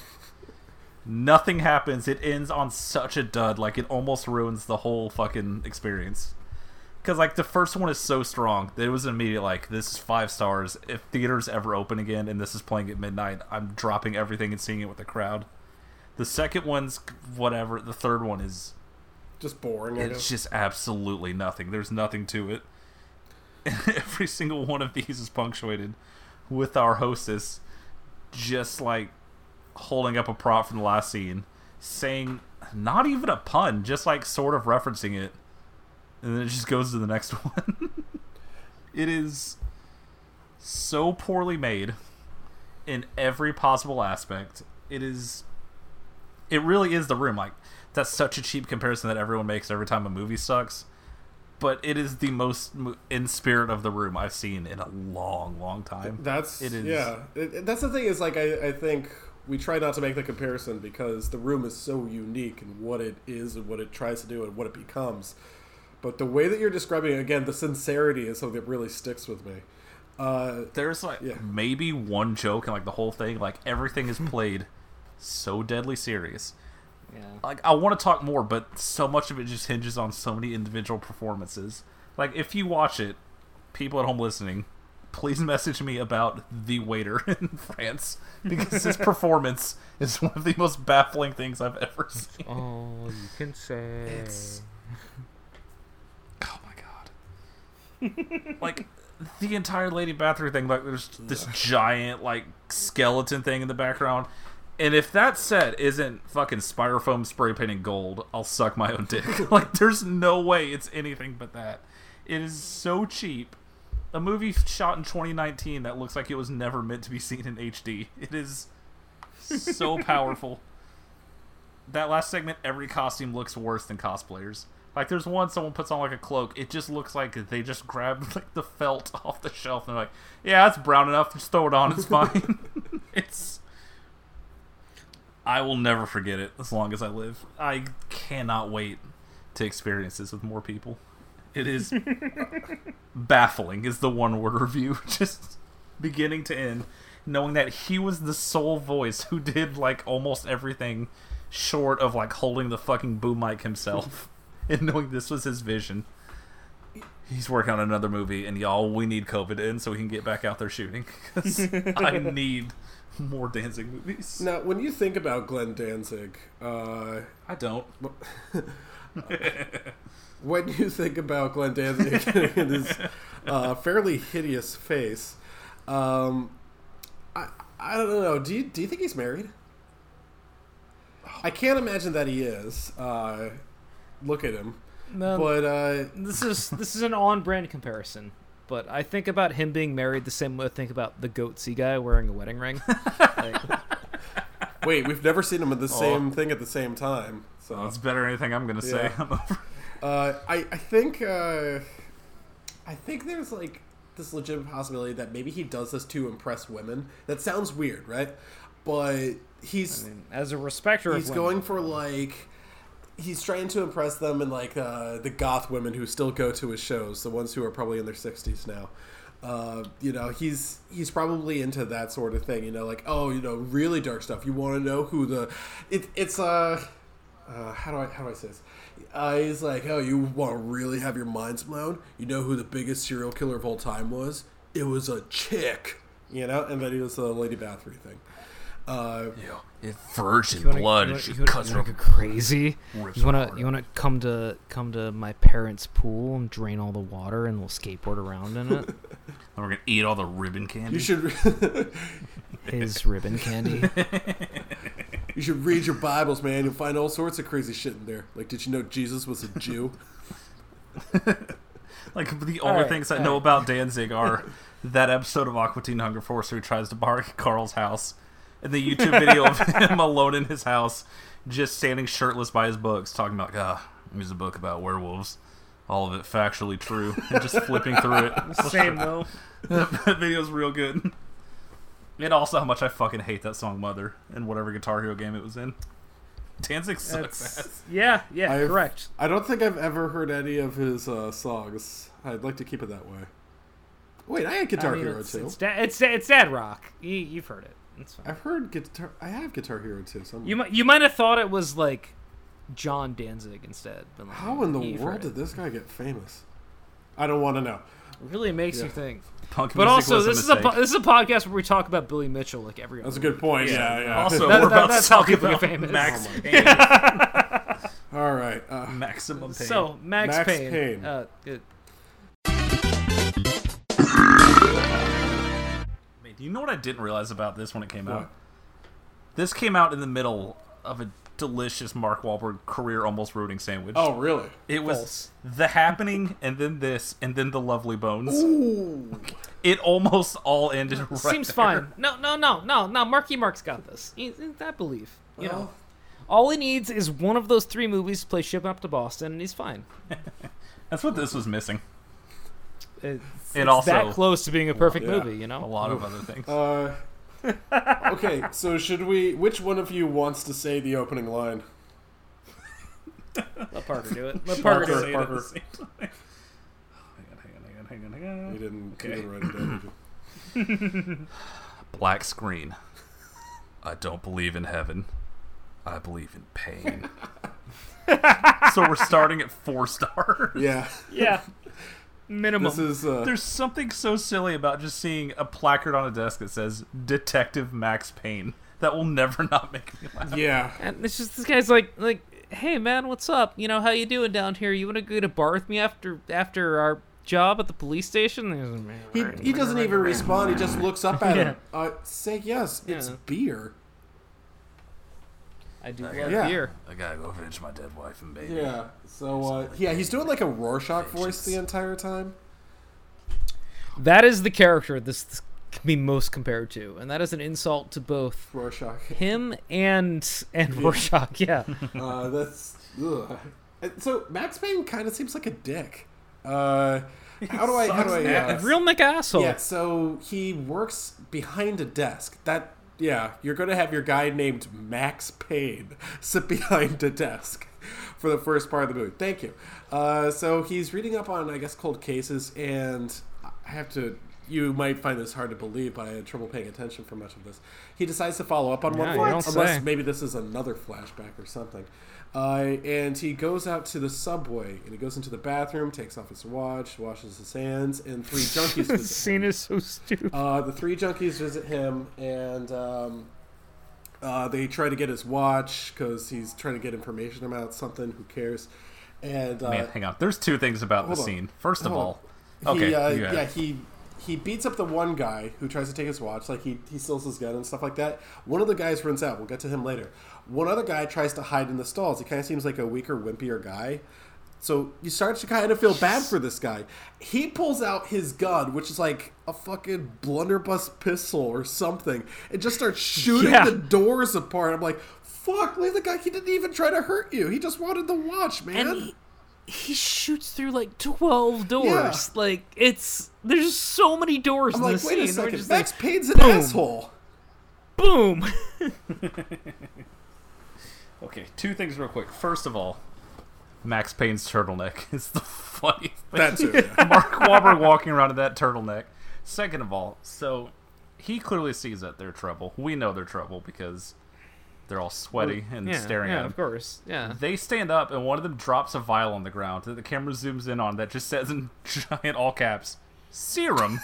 Nothing happens. It ends on such a dud, like it almost ruins the whole fucking experience. Because like the first one is so strong that it was immediate. Like this is five stars. If theaters ever open again and this is playing at midnight, I'm dropping everything and seeing it with the crowd. The second one's whatever. The third one is Just boring. It's just absolutely nothing. There's nothing to it. Every single one of these is punctuated with our hostess just like holding up a prop from the last scene, saying not even a pun, just like sort of referencing it, and then it just goes to the next one. it is so poorly made in every possible aspect. It is it really is the room. Like that's such a cheap comparison that everyone makes every time a movie sucks. But it is the most in spirit of the room I've seen in a long, long time. That's it is. yeah. It, that's the thing is like I, I think we try not to make the comparison because the room is so unique in what it is and what it tries to do and what it becomes. But the way that you're describing it, again, the sincerity is something that really sticks with me. Uh, There's like Yeah. maybe one joke in like the whole thing. Like everything is played so deadly serious. Yeah. Like I want to talk more, but so much of it just hinges on so many individual performances. Like if you watch it, people at home listening, please message me about the waiter in France because his performance is one of the most baffling things I've ever seen. Oh, you can say. It's oh my god! like the entire Lady bathroom thing, like there's this giant like skeleton thing in the background, And if that set isn't fucking styrofoam spray painting gold, I'll suck my own dick. like, there's no way it's anything but that. It is so cheap. A movie shot in 2019 that looks like it was never meant to be seen in HD. It is so powerful. That last segment, every costume looks worse than cosplayers. Like, there's one someone puts on like a cloak. It just looks like they just grabbed like the felt off the shelf and they're like, "Yeah, it's brown enough. Just throw it on. It's fine." it's I will never forget it as long as I live. I cannot wait to experience this with more people. It is baffling, is the one word review. Just beginning to end, knowing that he was the sole voice who did like almost everything short of like holding the fucking boom mic himself, and knowing this was his vision. He's working on another movie, and y'all, we need COVID in so we can get back out there shooting. 'Cause I need more Danzig movies. Now, when you think about Glenn Danzig, uh, I don't. when you think about Glenn Danzig and his uh, fairly hideous face, um, I, I don't know. Do you, do you think he's married? I can't imagine that he is. Uh, look at him. No, But uh, this is this is an on-brand comparison. But I think about him being married the same way I think about the goatsy guy wearing a wedding ring. Like, wait, we've never seen him at the Oh. same thing at the same time. So It's better than anything I'm gonna say. Yeah. Uh, I I think uh, I think there's like this legitimate possibility that maybe he does this to impress women. That sounds weird, right? But he's as a respecter he's of women, going for like he's trying to impress them and like uh, the goth women who still go to his shows, the ones who are probably in their sixties now. Uh, you know, he's he's probably into that sort of thing. You know, like oh, you know, really dark stuff. You want to know who the it, it's uh, uh how do I how do I say this? Uh, he's like, oh, you want to really have your minds blown? You know who the biggest serial killer of all time was? It was a chick. You know, and then he does the Lady Bathory thing. Uh, It's virgin You wanna- blood. you and she wanna- you cuts wanna her go crazy. You wanna you wanna come to come to my parents' pool and drain all the water and we'll skateboard around in it. And we're gonna eat all the ribbon candy. you should His ribbon candy. You should read your Bibles, man. You'll find all sorts of crazy shit in there. Like, did you know Jesus was a Jew? Like the only Alright, things I know about Danzig are that episode of Aqua Teen Hunger Force where he tries to bar Carl's house, and the YouTube video of him alone in his house, just standing shirtless by his books, talking about, ah, here's a book about werewolves. All of it factually true, and just flipping through it. Same though. that video's real good. And also how much I fucking hate that song Mother in whatever Guitar Hero game it was in. Danzig sucks ass. Yeah, yeah, I've- correct. I don't think I've ever heard any of his uh, songs. I'd like to keep it that way. Wait, I had Guitar I mean, Hero it's, too. It's, da- it's it's dad rock. You, you've heard it. It's fine. I've heard Guitar. I have Guitar Hero too. Somewhere. You might you might have thought it was like John Danzig instead. But like, How in the you've world did this guy get famous? I don't want to know. really makes Yeah. you think? Punk But also, was this is a po- this is a podcast where we talk about Billy Mitchell like every. That's a other good point. Yeah, yeah. Also, That- we're that- about that's to talk about famous. Max Oh Payne. All right. Uh, Maximum week. Pain. So Max, Max Payne. Payne. Uh, it- do you know what I didn't realize about this when it came What? out? This came out in the middle of a delicious Mark Wahlberg career almost ruining sandwich. oh, really? it was false. the happening, and then this, and then the lovely bones. Ooh. It almost all ended right seems there. fine. No, no, no, no, no. Marky Mark's got this. He, I believe. You know, all he needs is one of those three movies to play Ship Up to Boston, and he's fine. That's what this was missing. It's, It it's also- that close to being a perfect Yeah. movie. You know? A lot of other things. Uh, okay, so should we? Which one of you wants to say the opening line? Let Parker do it. Let Parker. Parker do Say it. it at the same time. Hang on, hang on, hang on, hang on, hang on. You didn't. Okay. You didn't write it down, did? Black screen. I don't believe in heaven. I believe in pain. so we're starting at four stars. Yeah. Yeah. Minimum. This is. Uh, There's something so silly about just seeing a placard on a desk that says Detective Max Payne. That will never not make me laugh. yeah. And it's just this guy's like like, hey man, what's up? You know how you doing down here? You want to go to a bar with me after after our job at the police station? He, he doesn't even respond. He just looks up at him. Uh, say yes. It's Yeah. beer. I do love Yeah. beer. I gotta go avenge my dead wife and baby. Yeah. So uh, yeah, he's doing like a Rorschach voice the entire time. That is the character this, this can be most compared to, and that is an insult to both Rorschach. him and and Rorschach. Yeah, Uh, that's ugh. So Max Payne kind of seems like a dick. Uh, how do I? How do I? Uh, real McAsshole. Yeah, so he works behind a desk. That yeah, you're gonna have your guy named Max Payne sit behind a desk for the first part of the movie. Thank you. Uh, so he's reading up on, I guess, cold cases, and I have to. You might find this hard to believe, but I had trouble paying attention for much of this. He decides to follow up on one Yeah, you unless say. maybe this is another flashback or something. Uh, and he goes out to the subway, and he goes into the bathroom, takes off his watch, washes his hands, and three junkies This visit him. scene is so stupid. Uh, the three junkies visit him, and um, uh, they try to get his watch because he's trying to get information about something. Who cares? And uh, Man, hang on. There's two things about the on. scene. First of all, on. okay, he, uh, yeah, he he beats up the one guy who tries to take his watch. Like he he steals his gun and stuff like that. One of the guys runs out. We'll get to him later. One other guy tries to hide in the stalls. He kind of seems like a weaker, wimpier guy. So you start to kind of feel bad for this guy. He pulls out his gun, which is like a fucking blunderbuss pistol or something, and just starts shooting Yeah. the doors apart. I'm like, fuck, leave the guy. He didn't even try to hurt you. He just wanted the watch, man. And he, he shoots through like twelve doors. Like it's there's so many doors I'm in like, this wait a scene. We're second. Max like, Payne's an boom. asshole. boom. Okay, two things real quick. First of all, Max Payne's turtleneck is the funniest thing. That too. yeah. Mark Wahlberg walking around in that turtleneck. Second of all, so he clearly sees that they're trouble. We know they're trouble because they're all sweaty and yeah, staring yeah, at him. of course. Yeah. They stand up and one of them drops a vial on the ground that the camera zooms in on that just says in giant all caps, serum.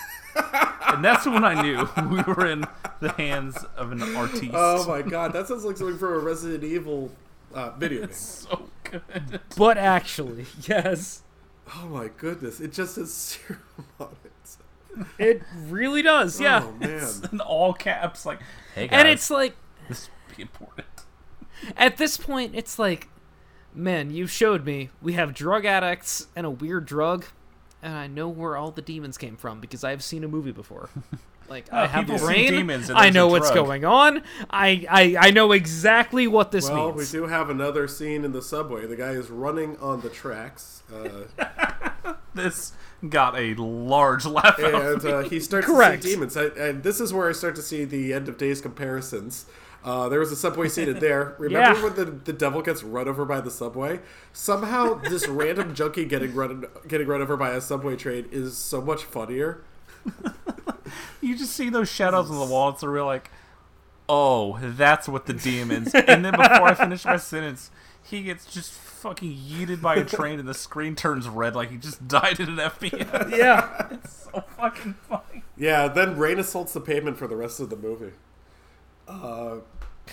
and that's when I knew we were in the hands of an artiste. Oh my god, that sounds like something from a Resident Evil uh, video game. so good. But actually, yes, Oh my goodness, it just says serum on it. it really does. Yeah. Oh man. In all caps, like, hey guys, and it's like this would be important. at this point, it's like, man, you showed me we have drug addicts and a weird drug, and I know where all the demons came from because I've seen a movie before. Like I have people see brain, demons and I know a what's going on. I, I I know exactly what this Well, we do have another scene in the subway. The guy is running on the tracks, uh, This got a large laugh out of and me. uh, he starts Correct. to see demons. I, and this is where I start to see the end of days comparisons. Uh, there was a subway scene in there. Remember Yeah. when the, the devil gets run over by the subway? Somehow, this random junkie getting run getting run over by a subway train is so much funnier. You just see those shadows on the wall. It's a real like, oh, that's what the demons. and then before I finish my sentence, he gets just fucking yeeted by a train, and the screen turns red like he just died in an FPS. yeah. It's so fucking funny. Yeah, then Rain assaults the pavement for the rest of the movie.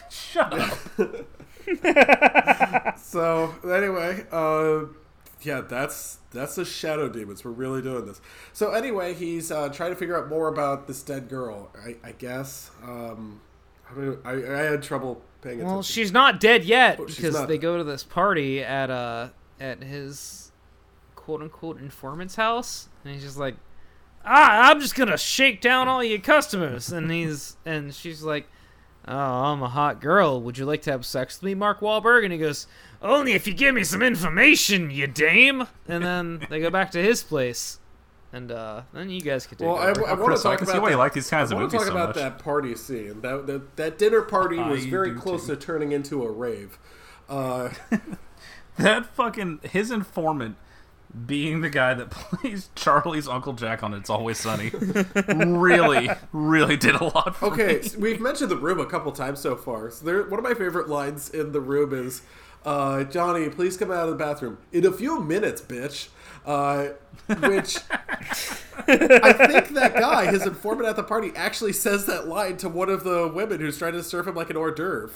Shut up. So anyway, uh, yeah, that's that's the shadow demons. We're really doing this. So anyway, he's uh, trying to figure out more about this dead girl. I, I guess. Um, I, mean, I, I had trouble paying attention. Well, she's not dead yet Oh, because they go to this party at uh at his quote unquote informant's house, and he's just like, ah, I'm just gonna shake down all your customers, and he's and she's like. Oh, I'm a hot girl. Would you like to have sex with me, Mark Wahlberg? And he goes, Only if you give me some information, you dame. And then they go back to his place, and uh, then you guys can take Well, I, over. I want Chris, to I talk can see about why you like these kinds I of want to movies talk so about much. that party scene. That, that that dinner party was I very close too. to turning into a rave. Uh, That fucking his informant being the guy that plays Charlie's Uncle Jack on It's Always Sunny really, really did a lot for Okay, me. so we've mentioned the room a couple times so far. So there, one of my favorite lines in the room is, uh, "Johnny, please come out of the bathroom in a few minutes, bitch." Uh, which I think that guy, his informant at the party, actually says that line to one of the women who's trying to serve him like an hors d'oeuvre.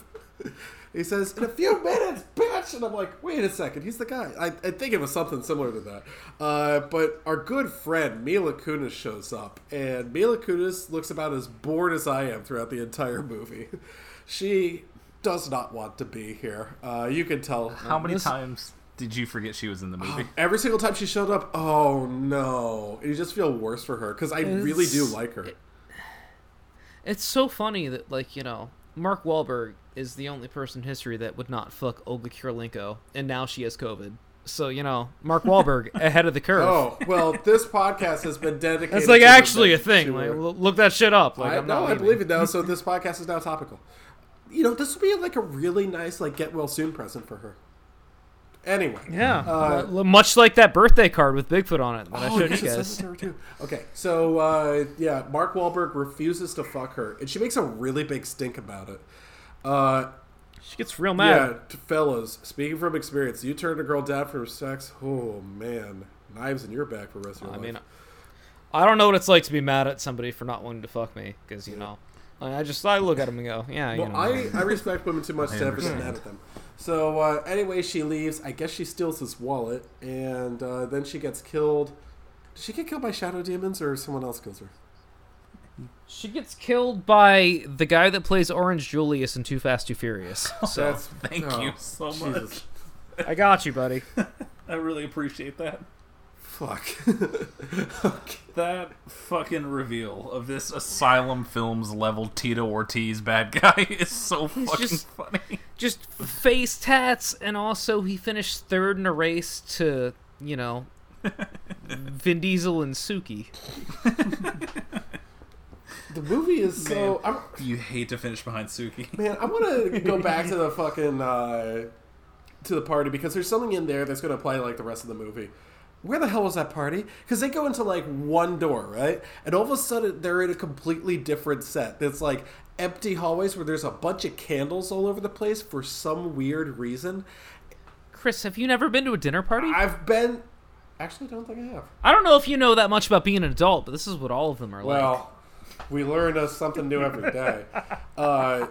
He says, "In a few minutes, bitch," and I'm like, "Wait a second, he's the guy." I, I think it was something similar to that. Uh, but our good friend Mila Kunis shows up, and Mila Kunis looks about as bored as I am throughout the entire movie. She does not want to be here. Uh, you can tell. How many times did you forget she was in the movie? Every single time she showed up, oh no, you just feel worse for her because I really do like her. It's so funny that like you know Mark Wahlberg is the only person in history that would not fuck Olga Kurylenko, and now she has COVID. So you know Mark Wahlberg ahead of the curve. Oh well, this podcast has been dedicated. It's like to actually a thing. Like, look that shit up. Like, I, I'm no, not I believe it now. So this podcast is now topical. You know, this would be like a really nice like get well soon present for her. Anyway, Yeah, Uh, L- much like that birthday card with Bigfoot on it that I Oh, showed you you should send guys. to her too. Okay, so uh, yeah, Mark Wahlberg refuses to fuck her, and she makes a really big stink about it. Uh, She gets real mad yeah, mad. t- fellas, speaking from experience, you turned a girl down for sex. Oh man, knives in your back for the rest of your I life. mean, I don't know what it's like to be mad at somebody for not wanting to fuck me, because you know, I I just I look at them and go, yeah, you Well, know. I, I respect women too much to ever get mad at them. So uh, anyway, she leaves. I guess she steals his wallet, and uh, then she gets killed. Did she get killed by shadow demons, or someone else kills her? She gets killed by the guy that plays Orange Julius in Too Fast Too Furious. Oh, so That's Thank oh, you so Jesus. much. I got you, buddy. I really appreciate that. Fuck. That fucking reveal of this Asylum Films level Tito Ortiz bad guy is so fucking just- funny. Just face tats, and also he finished third in a race to you know Vin Diesel and Suki. The movie is so. I'm, You hate to finish behind Suki. Man, I want to go back to the fucking uh, to the party because there's something in there that's going to apply like the rest of the movie. Where the hell was that party? Because they go into like one door, right? And all of a sudden they're in a completely different set. That's like empty hallways where there's a bunch of candles all over the place for some weird reason. Chris, have you never been to a dinner party? I've been. Actually, I don't think I have. I don't know if you know that much about being an adult, but this is what all of them are like. Well, we learn us something new every day. Uh,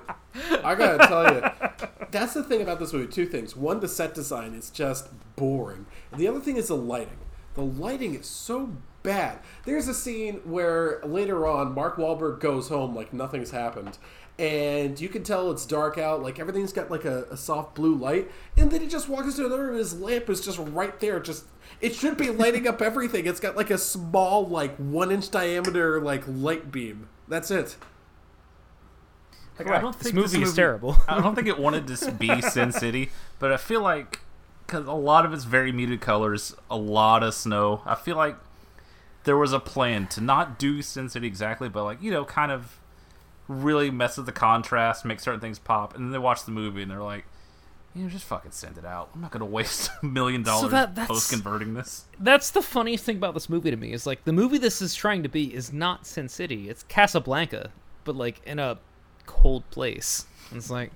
I gotta tell you, that's the thing about this movie. Two things. One, the set design is just boring. And the other thing is the lighting. The lighting is so bad. There's a scene where later on, Mark Wahlberg goes home like nothing's happened. And you can tell it's dark out, like everything's got like a, a soft blue light, and then he just walks into another, and his lamp is just right there. Just it should be lighting up everything. It's got like a small, like one inch diameter, like light beam. That's it. Like, Correct. I don't think This think movie is terrible. I don't think it wanted to be Sin City, but I feel like because a lot of it's very muted colors, a lot of snow. I feel like there was a plan to not do Sin City exactly, but like you know, kind of really mess with the contrast, make certain things pop, and then they watch the movie and they're like. You know, just fucking send it out. I'm not gonna waste a million dollars that- post converting this. That's the funniest thing about this movie to me is like the movie this is trying to be is not Sin City. It's Casablanca, but like in a cold place. It's like,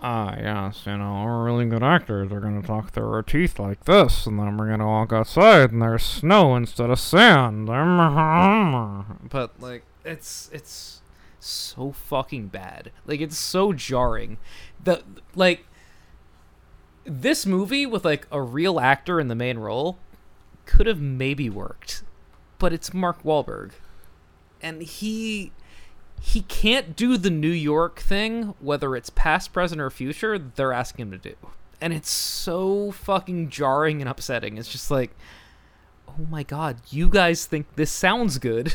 Ah, yes, you know, we're really good actors. They're gonna talk through our teeth like this, and then we're gonna walk outside, and there's snow instead of sand. but like it's it's so fucking bad. Like it's so jarring. The like this movie with like a real actor in the main role could have maybe worked, but it's Mark Wahlberg, and he he can't do the New York thing, whether it's past, present, or future. They're asking him to do, and it's so fucking jarring and upsetting. It's just like, oh my god, you guys think this sounds good?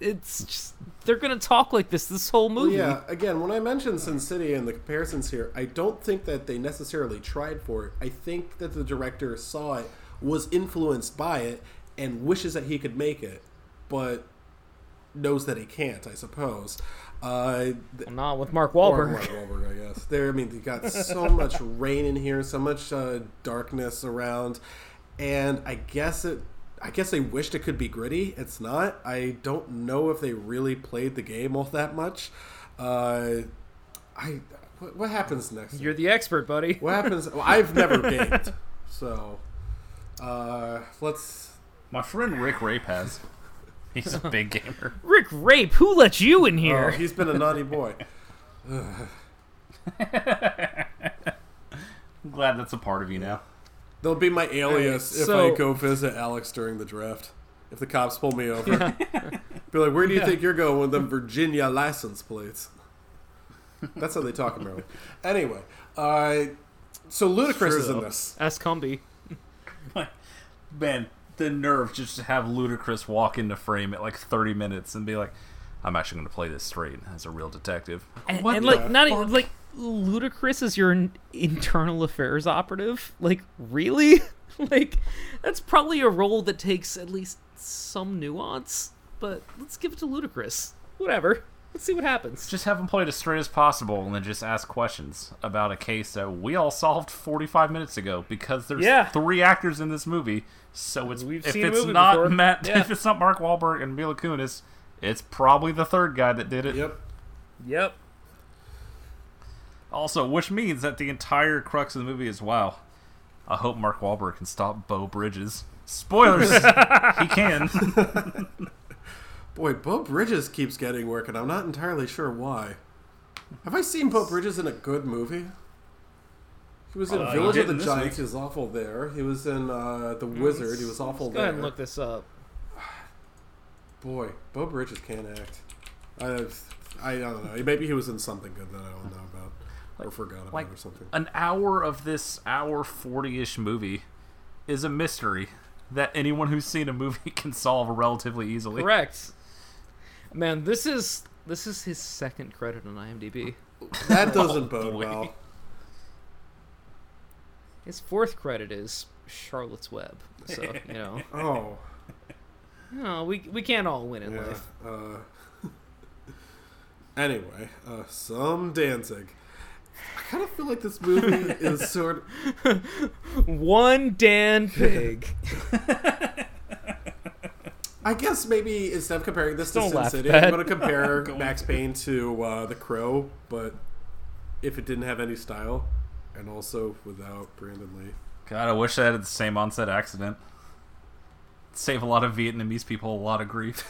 It's just they're gonna talk like this this whole Well, movie. yeah, again, when I mentioned Sin City and the comparisons here, I don't think that they necessarily tried for it. I think that the director saw it, was influenced by it, and wishes that he could make it, but knows that he can't. I suppose. Uh, Well, not with Mark Wahlberg. Mark Wahlberg, I guess. There, I mean, you got so much rain in here, so much uh, darkness around, and I guess it. I guess they wished it could be gritty. It's not. I don't know if they really played the game all that much. Uh, I. What, what happens next? You're the expert, buddy. What happens? Well, I've never gamed, so uh, let's. My friend Rick Rape has. He's a big gamer. Rick Rape, who let you in here? Oh, here? he's been a naughty boy. I'm glad that's a part of you now. They'll be my alias if so- I go visit Alex during the draft. If the cops pull me over, be like, "Where do you think you're going with them Virginia license plates?" That's how they talk in Maryland. Anyway, uh, so Ludacris is in this. As Cumby. Man, the nerve just to have Ludacris walk into frame at like 30 minutes and be like, I'm actually going to play this straight as a real detective. And, What and the like not even like Ludacris is your in- internal affairs operative. Like really? like that's probably a role that takes at least some nuance. But let's give it to Ludacris. Whatever. Let's see what happens. Just have him play it as straight as possible and then just ask questions about a case that we all solved 45 minutes ago because there's Yeah. three actors in this movie. So it's We've if seen it's movie not before. Matt, Yeah. if it's not Mark Wahlberg and Mila Kunis, it's probably the third guy that did it. Yep. Yep. Also, which means that the entire crux of the movie is wow. I hope Mark Wahlberg can stop Beau Bridges. Spoilers, he can. Boy, Beau Bridges keeps getting work, and I'm not entirely sure why. Have I seen Beau Bridges in a good movie? He was in Uh, Village of the in this Giants. week. He was awful there. He was in uh, The Wizard. He was awful Go there. ahead and look this up. Boy, Beau Bridges can't act. I, I don't know. Maybe he was in something good that I don't know about or forgot about like or something. an hour of this hour 40-ish movie is a mystery that anyone who's seen a movie can solve relatively easily. Correct. Man, this is this is his second credit on IMDb. That doesn't bode boy. well. His fourth credit is Charlotte's Web. So you know, Oh, no, we we can't all win in yeah. life. Uh, anyway, uh, some Danzig. I kind of feel like this movie is sort of. One Dan Pig. I guess maybe instead of comparing this to Don't Sin City, Pat. I'm going to compare Max Payne to uh, The Crow, but if it didn't have any style, and also without Brandon Lee. God, I wish I had the same onset accident. Save a lot of Vietnamese people a lot of grief.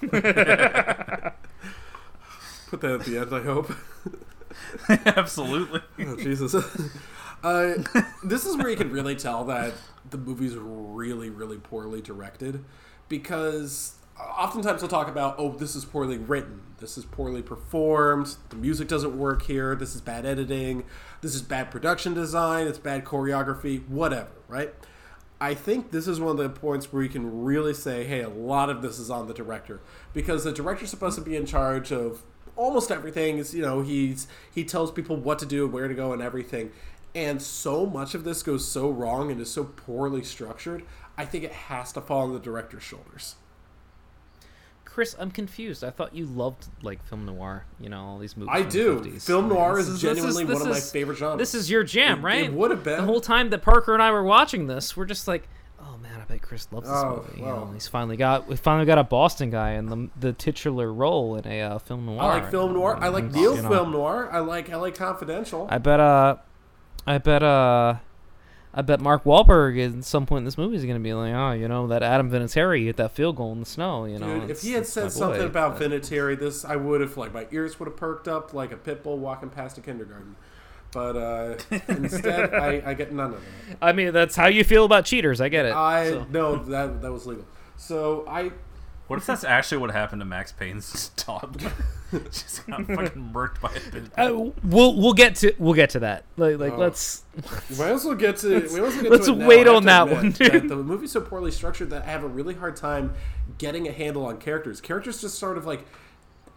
Put that at the end, I hope. Absolutely. Oh, Jesus. uh, this is where you can really tell that the movie's really, really poorly directed because oftentimes they'll talk about, oh, this is poorly written, this is poorly performed, the music doesn't work here, this is bad editing, this is bad production design, it's bad choreography, whatever, right? I think this is one of the points where you can really say, hey, a lot of this is on the director because the director's supposed to be in charge of almost everything. Is you know he's he tells people what to do, where to go, and everything. And so much of this goes so wrong and is so poorly structured. I think it has to fall on the director's shoulders. Chris, I'm confused. I thought you loved like film noir. You know all these movies. I do. The 50s. Film noir This is this genuinely this one of my favorite genres. This is your jam, right? it would have been. the whole time that Parker and I were watching this. We're just like, I bet Chris loves this Oh, movie. You well. know, he's finally got we finally got a Boston guy in the the titular role in a uh, film noir. I like film noir. I like Neil you know, film noir. I like LA Confidential. I bet uh, I bet uh, I bet Mark Wahlberg at some point in this movie is gonna be like, oh, you know that Adam Vinatieri hit that field goal in the snow. You know, Dude, if he had said my boy, something about but- Vinatieri, this I would have like my ears would have perked up like a pit bull walking past a kindergarten. But uh, instead, I, I get none of that. I mean, that's how you feel about cheaters. I get it. I so. no that that was legal. So I What if that's actually what happened to Max Payne's dog? She's got fucking murked by a pit. Uh, we'll we'll get to we'll get to that. Like like Oh. let's. we might also get to we also get let's to it now. wait on that admit one, that the movie's so poorly structured that I have a really hard time getting a handle on characters. Characters just sort of like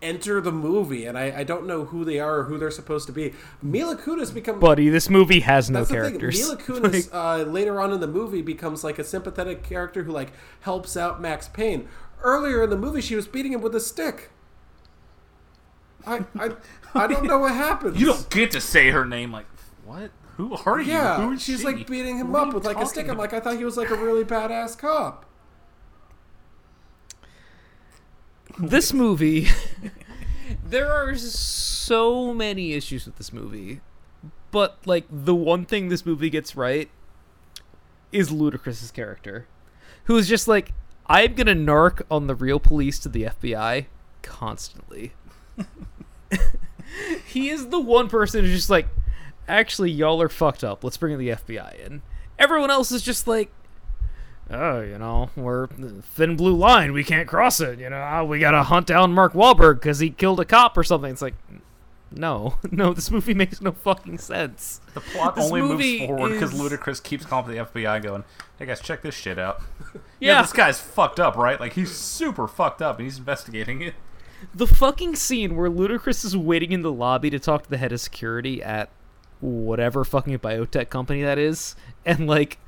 enter the movie, and I, I don't know who they are or who they're supposed to be. Mila Kunis becomes Buddy, this movie has no That's characters. the thing. Mila Kunis uh, later on in the movie becomes like a sympathetic character who like helps out Max Payne. Earlier in the movie, she was beating him with a stick. I I, I don't know what happens. You don't get to say her name like what? Who are you? Yeah, Who is she's she? like beating him What up with like a talking stick. I'm like, I thought he was like a really badass cop. This movie. There are so many issues with this movie but like the one thing this movie gets right is ludacris's character who is just like i'm gonna narc on the real police to the fbi constantly. He is the one person who's just like actually y'all are fucked up. Let's bring the fbi in. Everyone else is just like oh, you know, we're thin blue line. We can't cross it. You know, Ah, we gotta hunt down Mark Wahlberg because he killed a cop or something. It's like, No, no, this movie makes no fucking sense. The plot This only moves forward because is- Ludacris keeps calling the FBI, going, "Hey guys, check this shit out." Yeah. this guy's fucked up, right? Like he's super fucked up, and he's investigating it. The fucking scene where Ludacris is waiting in the lobby to talk to the head of security at whatever fucking biotech company that is, and like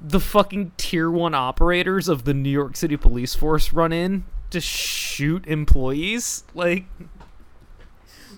the fucking tier one operators of the New York City police force run in to shoot employees. Like,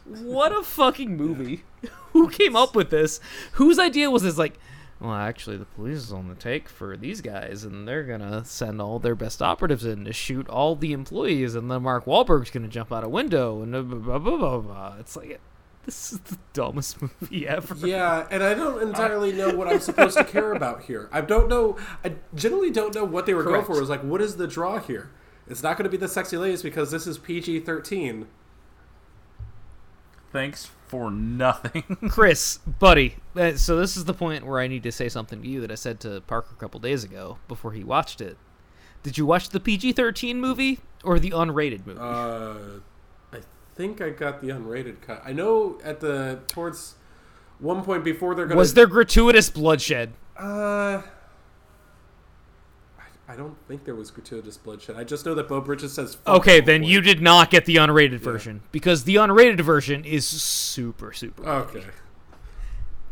what a fucking movie! Who came up with this? Whose idea was this? Like, well, actually, the police is on the take for these guys, and they're gonna send all their best operatives in to shoot all the employees, and then Mark Wahlberg's gonna jump out a window, and blah, blah, blah, blah, blah. It's like, this is the dumbest movie ever. Yeah, and I don't entirely know what I'm supposed to care about here. I don't know. I generally don't know what they were Correct. going for. It was like, what is the draw here? It's not going to be the sexy ladies because this is PG 13. Thanks for nothing. Chris, buddy, uh, so this is the point where I need to say something to you that I said to Parker a couple days ago before he watched it. Did you watch the PG 13 movie or the unrated movie? Uh, I think I got the unrated cut. I know at the towards one point before they're going Was there gratuitous bloodshed? Uh, I, I don't think there was gratuitous bloodshed. I just know that Beau Bridges says. Okay, then you did not get the unrated version because the unrated version is super super. Okay.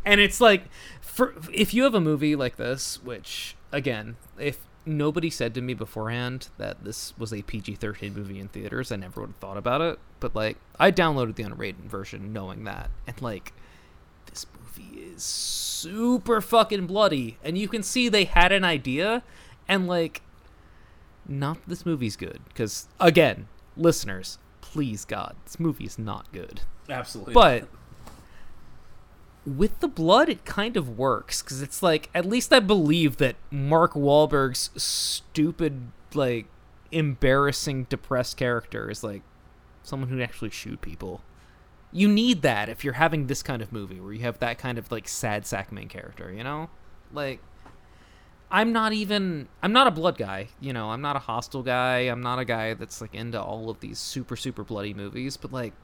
And it's like for if you have a movie like this, which again, if nobody said to me beforehand that this was a PG-13 movie in theaters, I never would have thought about it. But like, I downloaded the unrated version knowing that, and like, this movie is super fucking bloody, and you can see they had an idea, and like, not this movie's good because again, listeners, please God, this movie is not good. Absolutely. But with the blood, it kind of works because it's like at least I believe that Mark Wahlberg's stupid, like embarrassing, depressed character is like someone who actually shoot people. You need that if you're having this kind of movie where you have that kind of like sad sack main character, you know? Like I'm not even I'm not a blood guy, you know, I'm not a hostile guy, I'm not a guy that's like into all of these super super bloody movies, but like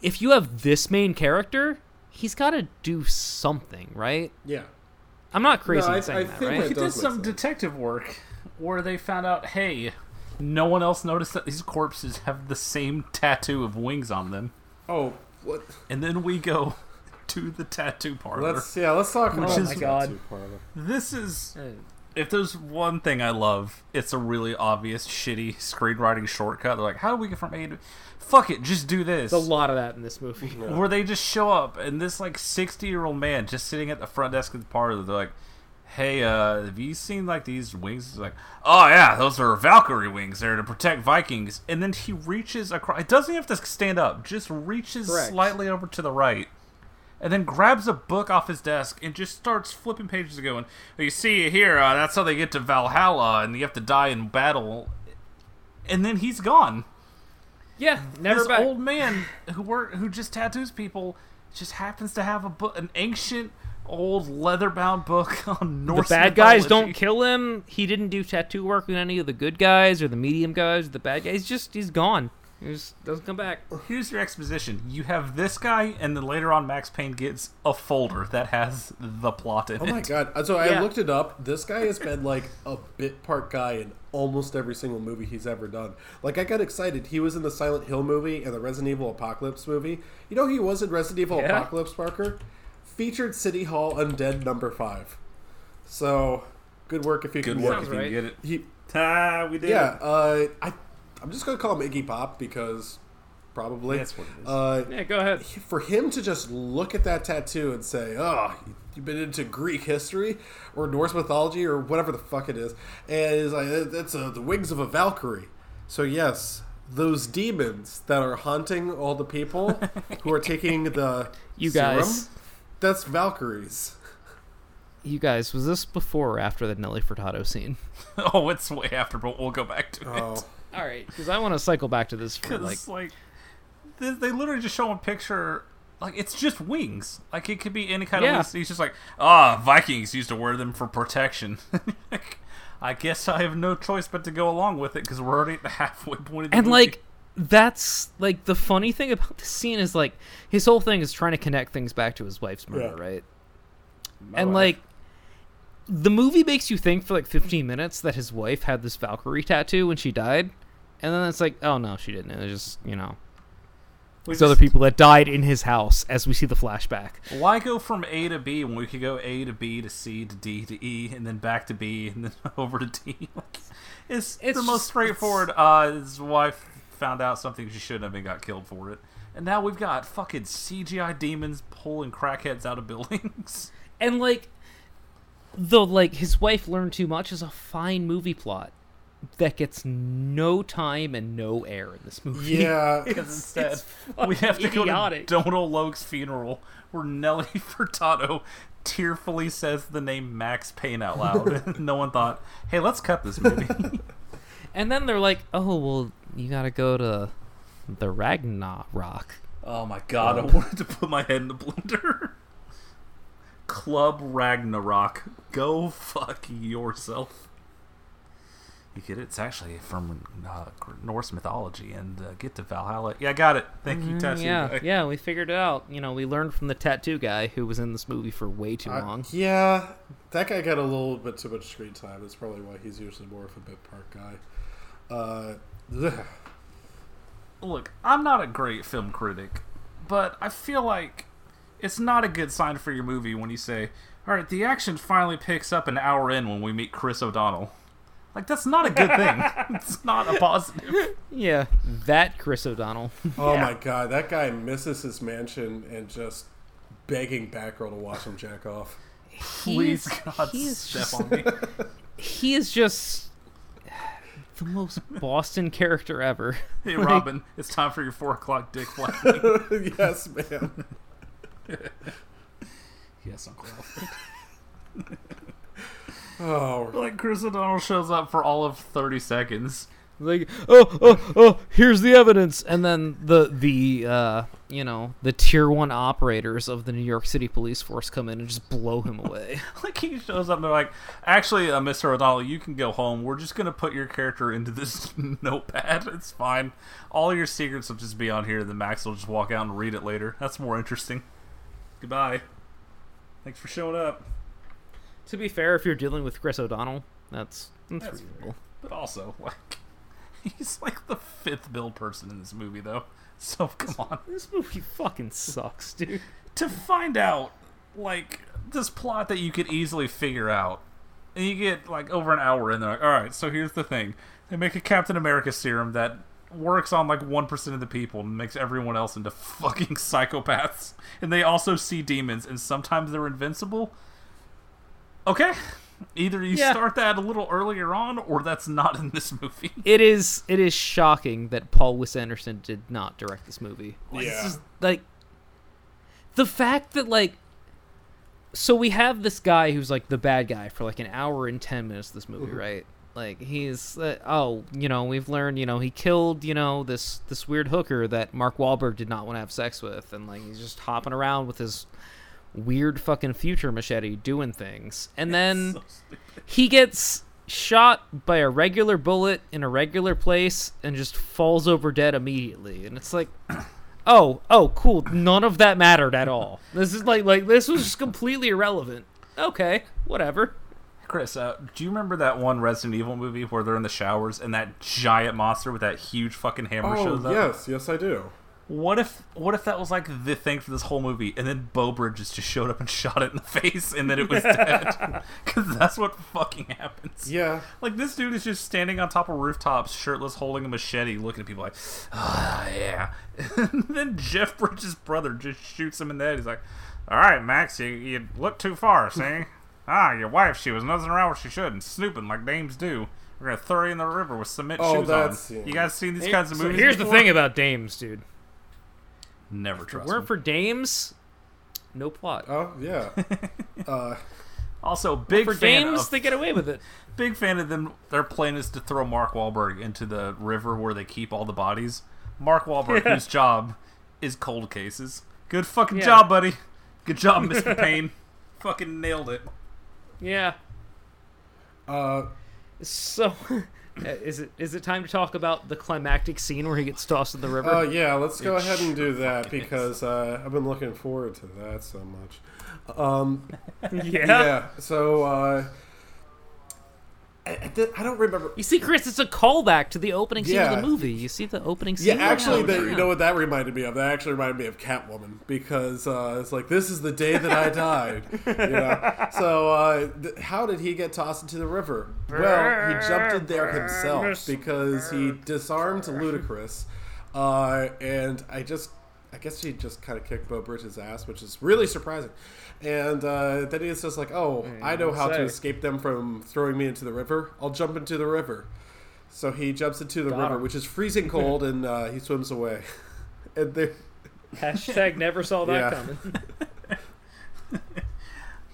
if you have this main character, he's got to do something, right? Yeah. I'm not crazy No, I- in saying I that, think right? he did some detective work where they found out, hey, no one else noticed that these corpses have the same tattoo of wings on them. Oh, what? And then we go to the tattoo parlor. Let's yeah. Let's talk Which about is- the tattoo parlor. This is. If there's one thing I love, it's a really obvious, shitty screenwriting shortcut. They're like, how do we get from A to. Fuck it, just do this. There's a lot of that in this movie. Where they just show up, and this, like, 60 year old man just sitting at the front desk of the parlor, they're like, hey, uh, have you seen, like, these wings? He's like, oh, yeah, those are Valkyrie wings. They're to protect Vikings. And then he reaches across. It doesn't have to stand up, just reaches Correct. slightly over to the right and then grabs a book off his desk and just starts flipping pages and going, well, you see here, uh, that's how they get to Valhalla, and you have to die in battle. And then he's gone. Yeah, never this back. old man who work who just tattoos people just happens to have a book, an ancient old leather-bound book on Norse. the Norse bad guys don't kill him. He didn't do tattoo work with any of the good guys or the medium guys. Or the bad guys. He's just he's gone. He just doesn't come back. Here's your exposition. You have this guy, and then later on, Max Payne gets a folder that has the plot in Oh it. Oh my god! So I Yeah. looked it up. This guy has been like a bit part guy in almost every single movie he's ever done. Like I got excited. He was in the Silent Hill movie and the Resident Evil Apocalypse movie. You know he was in Resident Evil Yeah. Apocalypse Parker, featured City Hall Undead number five. So good work if you Good can work get if it. you right. can get it. He, Ah, we did yeah, uh, I I'm just gonna call him Iggy Pop because probably That's what it is. Uh, Yeah, go ahead. for him to just look at that tattoo and say, "Oh, you've been into Greek history or Norse mythology or whatever the fuck it is," and he's like, "That's uh, the wings of a Valkyrie." So yes, those demons that are haunting all the people who are taking the You serum, guys. that's Valkyries. You guys, was this before or after the Nelly Furtado scene? oh, it's way after, but we'll go back to Oh, it. All right, because I want to cycle back to this for like like, they, they literally just show a picture. Like it's just wings. Like it could be any kind Yeah. of wings. He's just like, ah, Vikings used to wear them for protection. Like, I guess I have no choice but to go along with it because we're already at the halfway point of the and movie. like that's like the funny thing about the scene is like his whole thing is trying to connect things back to his wife's murder, Yeah. right? and like the movie makes you think for like 15 minutes that his wife had this Valkyrie tattoo when she died, and then it's like, oh no, she didn't. It was just you know. We These other people that died in his house as we see the flashback. Why go from A to B when we could go A to B to C to D to E and then back to B and then over to D? It's, It's the most straightforward. Uh, his wife found out something she shouldn't have and got killed for it, and now we've got fucking CGI demons pulling crackheads out of buildings. And like, the like his wife learned too much is a fine movie plot that gets no time and no air in this movie. Yeah. Because instead, it's we have to fucking go to Donal Logue's funeral where Nelly Furtado tearfully says the name Max Payne out loud. no one thought, hey, let's cut this movie. And then they're like, oh well, you gotta go to the Ragnarok. oh my god, I wanted to put my head in the blender. Club Ragnarok. Go fuck yourself. You get it? It's actually from uh, Norse mythology and uh, get to Valhalla. Yeah, I got it. Thank you, Mhm, tattoo yeah, guy. yeah, we figured it out. You know, we learned from the tattoo guy who was in this movie for way too I- long. yeah, that guy got a little bit too much screen time. That's probably why he's usually more of a bit part guy. Uh, ugh. look, I'm not a great film critic, but I feel like it's not a good sign for your movie when you say, "All right, the action finally picks up an hour in when we meet Chris O'Donnell." Like that's not a good thing. it's not a positive. Yeah, that Chris O'Donnell. oh Yeah. my god, that guy misses his mansion and just begging Batgirl to watch him jack off. Please, He's- God, he is step just- on me. he is just the most Boston character ever. Hey, Like, Robin, it's time for your four o'clock dick flapping. yes, ma'am. yes, Uncle Alfred. Oh, Like Chris O'Donnell shows up for all of thirty seconds. like oh oh oh here's the evidence and then the the uh you know the tier one operators of the new york city police force come in and just blow him away Like he shows up and they're like, actually, uh, Mr. O'Donnell, you can go home. We're just gonna put your character into this notepad. It's fine. All your secrets will just be on here. Then Max will just walk out and read it later. That's more interesting. Goodbye. Thanks for showing up. To be fair if you're dealing with chris o'donnell that's that's, That's reasonable. But also, like, he's like the fifth build person in this movie, though. So come on. this movie fucking sucks dude. To find out like this plot that you could easily figure out and you get like over an hour in there like, all right so here's the thing. They make a captain america serum that works on like 1% of the people and makes everyone else into fucking psychopaths. And they also see demons and sometimes they're invincible okay. Either you Yeah. start that a little earlier on or that's not in this movie. It is it is shocking that paul wes anderson did not direct this movie. Like, it's Yeah. just, like the fact that like so we have this guy who's like the bad guy for like an hour and 10 minutes of this movie right? Like he's uh, oh you know we've learned you know he killed you know this this weird hooker that mark Wahlberg did not want to have sex with and like he's just hopping around with his weird fucking future machete doing things. And then so he gets shot by a regular bullet in a regular place and just falls over dead immediately. And it's like oh oh cool. None of that mattered at all. This is like like this was just completely irrelevant. Okay whatever. Chris, uh, do you remember that one Resident Evil movie where they're in the showers and that giant monster with that huge fucking hammer shows oh up? yes, yes, I do. What if what if that was like the thing for this whole movie, and then Beau Bridges just showed up and shot it in the face, and then it was dead? Because that's what fucking happens. Yeah, Like this dude is just standing on top of rooftops, shirtless, holding a machete, looking at people like, ah, yeah. and then Jeff Bridges' brother just shoots him in the head. He's like, "All right, Max, you you look too far, see? ah, your wife, she was nothing around where she should and snooping like dames do. We're gonna throw you in the river with cement Oh, shoes on. yeah. You guys seen these kinds of So movies? here's the thing about dames dude Never if it trust. weren't for dames no plot oh yeah. uh, Also, big for fan dames of they get away with it big fan of them. Their plan is to throw Mark Wahlberg into the river where they keep all the bodies. Mark Wahlberg, Yeah. whose job is cold cases. Good fucking Yeah. job, buddy. Good job, Mr. Payne. fucking nailed it. yeah uh, so is it is it time to talk about the climactic scene where he gets tossed in the river? Oh yeah, let's go ahead and do that because uh, I've been looking forward to that so much. Um, Yeah? yeah. So uh, I, I I don't remember. You see, Chris, it's a callback to the opening scene of the movie. You see the opening scene. Yeah, actually, Oh, that, you know what that reminded me of? That actually reminded me of Catwoman because uh, it's like this is the day that I died. you know? So uh, th- how did he get tossed into the river? Well, he jumped in there himself because he disarmed Ludacris, uh, and I just. I guess he just kind of kicked Beau Bridges' ass, which is really surprising. And uh, then he's just like, "Oh, I know how to escape them from throwing me into the river. I'll jump into the river." So he jumps into the Got river, him. which is freezing cold, and uh, he swims away. and they, Hashtag never saw that Yeah. coming.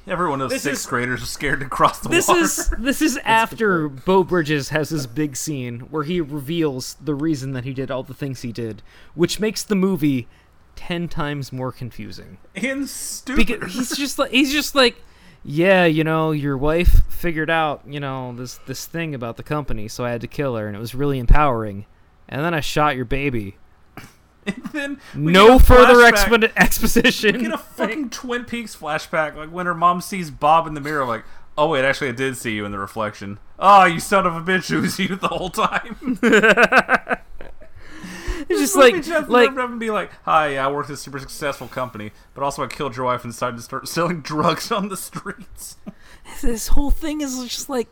Everyone of This sixth is- graders are scared to cross the This water. is this is after Beau Bridges has his big scene where he reveals the reason that he did all the things he did, which makes the movie ten times more confusing. and stupid. Because he's just like he's just like, yeah, you know, your wife figured out, you know, this this thing about the company, so I had to kill her, and it was really empowering. And then I shot your baby. And then No further expo- exposition. We get a fucking Twin Peaks flashback, like when her mom sees Bob in the mirror, like, oh wait, actually I did see you in the reflection. Oh, you son of a bitch, it was you the whole time. It's just like like nerve and be like, hi, yeah, I work at a super successful company, but also I killed your wife and decided to start selling drugs on the streets. this whole thing is just like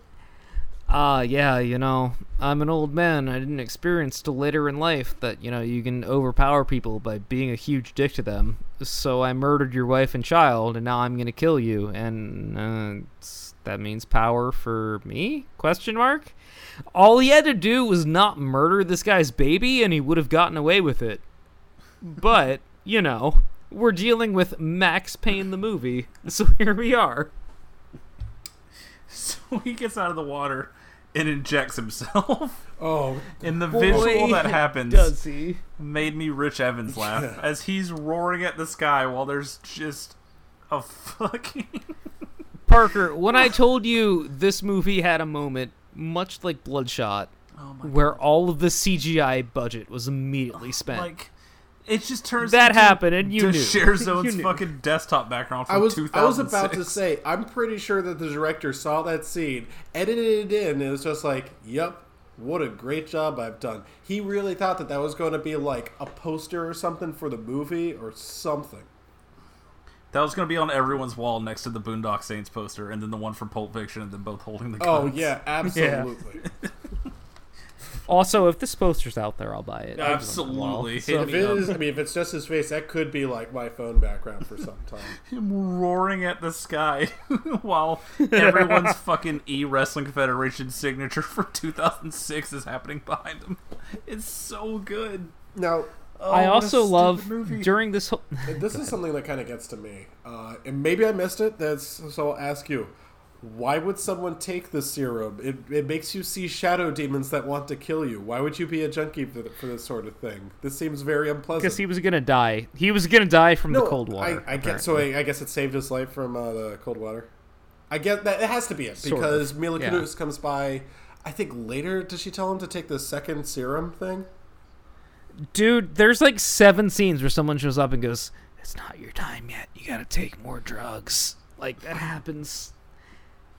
ah yeah you know i'm an old man. I didn't experience till later in life that you know you can overpower people by being a huge dick to them. So i murdered your wife and child and now i'm gonna kill you. And uh, that means power for me? Question mark all he had to do was not murder this guy's baby and he would have gotten away with it but you know we're dealing with max payne the movie so here we are So he gets out of the water and injects himself. Oh, and the boy, visual that happens does he. made me Rich Evans laugh Yeah. as he's roaring at the sky while there's just a fucking Parker, when I told you this movie had a moment much like Bloodshot, oh where all of the CGI budget was immediately spent. like it just turns That into happened, and you to knew. Share You Zone's knew. fucking desktop background from I was 2006. I was about to say I'm pretty sure that the director saw that scene, edited it in, and it was just like, "Yep, what a great job I've done." He really thought that that was going to be like a poster or something for the movie or something. That was going to be on everyone's wall next to the Boondock Saints poster, and then the one from Pulp Fiction, and then both holding the. Oh, guns. Oh yeah, absolutely. Also, if this poster's out there, I'll buy it. Absolutely. So- if it is, I mean, if it's just his face, that could be like my phone background for some time. him roaring at the sky while everyone's fucking E Wrestling Federation signature for 2006 is happening behind him. It's so good. Now, Oh, I also love movie. during this whole. this is something that kind of gets to me, uh, and maybe I missed it. That's so. I'll ask you. Why would someone take the serum? It, it makes you see shadow demons that want to kill you. Why would you be a junkie for, for this sort of thing? This seems very unpleasant. Because he was gonna die. He was gonna die from the cold water. I, I guess so. I, I guess it saved his life from uh, the cold water. I get that it has to be it Sort of, because Mila yeah. Kunis comes by. I think later does she tell him to take the second serum thing? Dude, there's like seven scenes where someone shows up and goes, "It's not your time yet. You gotta take more drugs." Like that happens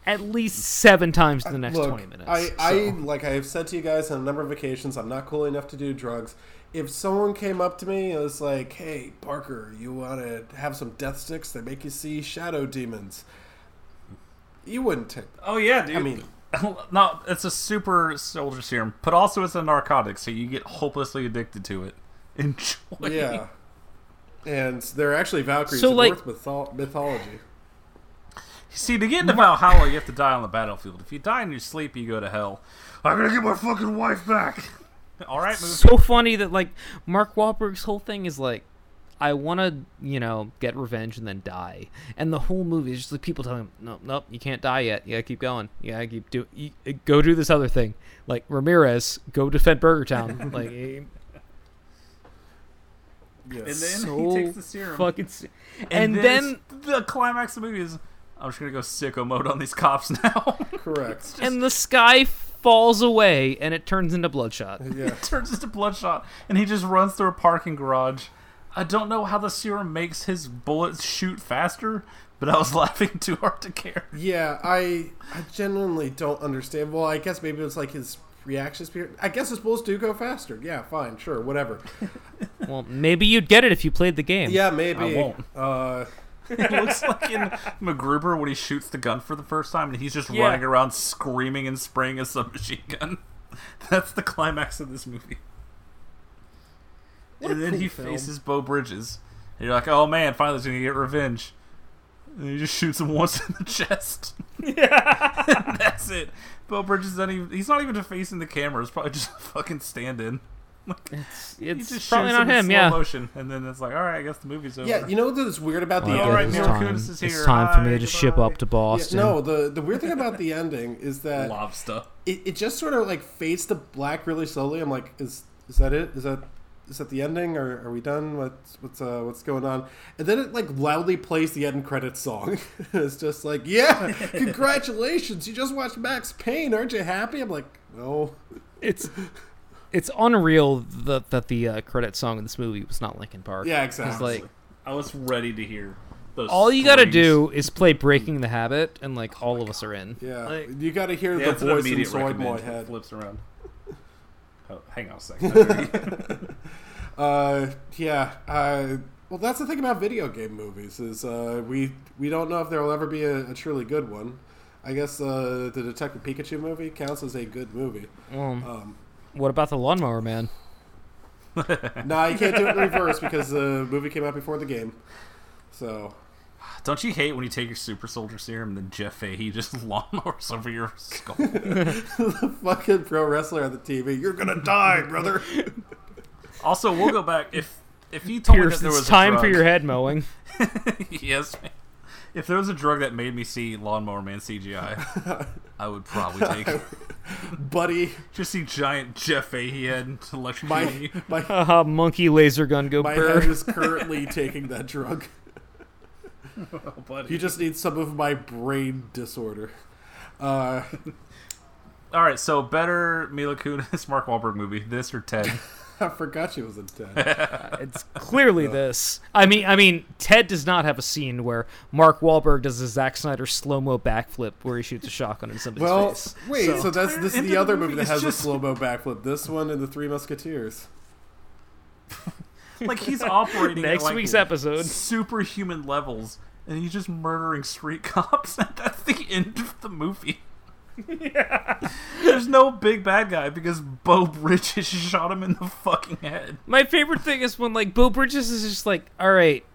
at least seven times in the uh, next Look, twenty minutes. I, I like I have said to you guys on a number of occasions, I'm not cool enough to do drugs. If someone came up to me and was like, "Hey, Parker, you want to have some death sticks that make you see shadow demons?" You wouldn't take. Oh yeah, dude. I mean, no, it's a super soldier serum, but also it's a narcotic, so you get hopelessly addicted to it. Enjoy. yeah. And they're actually Valkyries So, in like- Norse mytho- mythology. See, to get into Valhalla, you have to die on the battlefield. If you die in your sleep, you go to hell. I'm gonna get my fucking wife back. All right, movie. so funny that like Mark Wahlberg's whole thing is like, I want to, you know, get revenge and then die, and the whole movie is just like people telling him, "No, nope, you can't die yet. You gotta keep going. You gotta keep do. You, uh, go do this other thing, like Ramirez, go defend Burger Town. like, Yes. And then so he takes the serum. fucking. se- and, and then, then the climax of the movie is, I'm just gonna go sicko mode on these cops now. Correct. and the sky falls away and it turns into Bloodshot. Yeah. It turns into Bloodshot, and he just runs through a parking garage. I don't know how the serum makes his bullets shoot faster, but I was laughing too hard to care. Yeah, I I genuinely don't understand. Well, I guess maybe it's like his reaction speed. I guess his bullets do go faster. Yeah, fine, sure, whatever. Well, maybe you'd get it if you played the game. Yeah, maybe. I won't. Uh, It looks like in MacGruber when he shoots the gun for the first time, and he's just Yeah. running around screaming and spraying a submachine gun. That's the climax of this movie. What and then cool he film. faces Beau Bridges. And you're like, oh man, finally he's gonna get revenge. And he just shoots him once in the chest. Yeah. that's it. Beau Bridges is not even, he's not even facing the camera. It's probably just a fucking stand in. It's, He it's just probably shoots not in him, slow yeah. motion, and then it's like, all right, I guess the movie's over. yeah, you know what's weird about the Well, All ending? right, it's Mila time. Kunis is It's here. time for me Hi, to ship up to Yeah, Boston. no, the the weird thing about the ending is that Lobster. it, it just sort of like fades to black really slowly. I'm like, is is that it? Is that is that the ending? Or are we done? What's what's uh what's going on? And then it like loudly plays the end credits song. it's just like, yeah, congratulations, you just watched Max Payne, aren't you happy? I'm like, no. It's it's unreal that that the uh, credit song in this movie was not Linkin Park. Yeah, exactly. like I was ready to hear those. all you gotta do is play Breaking the Habit, and like all of us are in. Yeah, Like, you got to hear Yeah, the it's an voice in immediate Soy recommend. Boy head. Flips around. Oh, hang on a second. Uh, yeah. Uh, well, that's the thing about video game movies is uh, we we don't know if there will ever be a, a truly good one. I guess uh, the Detective Pikachu movie counts as a good movie. um, Um, what about the Lawnmower Man? nah, you can't do it in reverse because the movie came out before the game. So Don't you hate when you take your super soldier serum and then Jeff Fahey just lawnmowers over your skull? the fucking pro wrestler on the TV, you're gonna die, brother. also, we'll go back if if you told me that there was it's a time drug, for your head mowing. yes. man. If there was a drug that made me see Lawnmower Man CGI, I would probably take it. Buddy, Just see giant Jeff Fahey head electrocuting you. my my Haha, monkey laser gun go my burr. head is currently taking that drug. Oh, buddy. You just need some of my brain disorder. Uh, All right, so better Mila Kunis Mark Wahlberg movie, this or Ted? I forgot she was in Ted. It's clearly this. I mean, I mean, Ted does not have a scene where Mark Wahlberg does a Zack Snyder slow mo backflip where he shoots a shotgun in somebody's Well, face. wait. So, that's this is the the other movie movie that is has just- a slow mo backflip. This one and the Three Musketeers. like he's operating Next at, like, week's episode. superhuman levels, and he's just murdering street cops, and that's the end of the movie. Yeah. There's no big bad guy because Beau Bridges shot him in the fucking head. My favorite thing is when like Beau Bridges is just like, all right,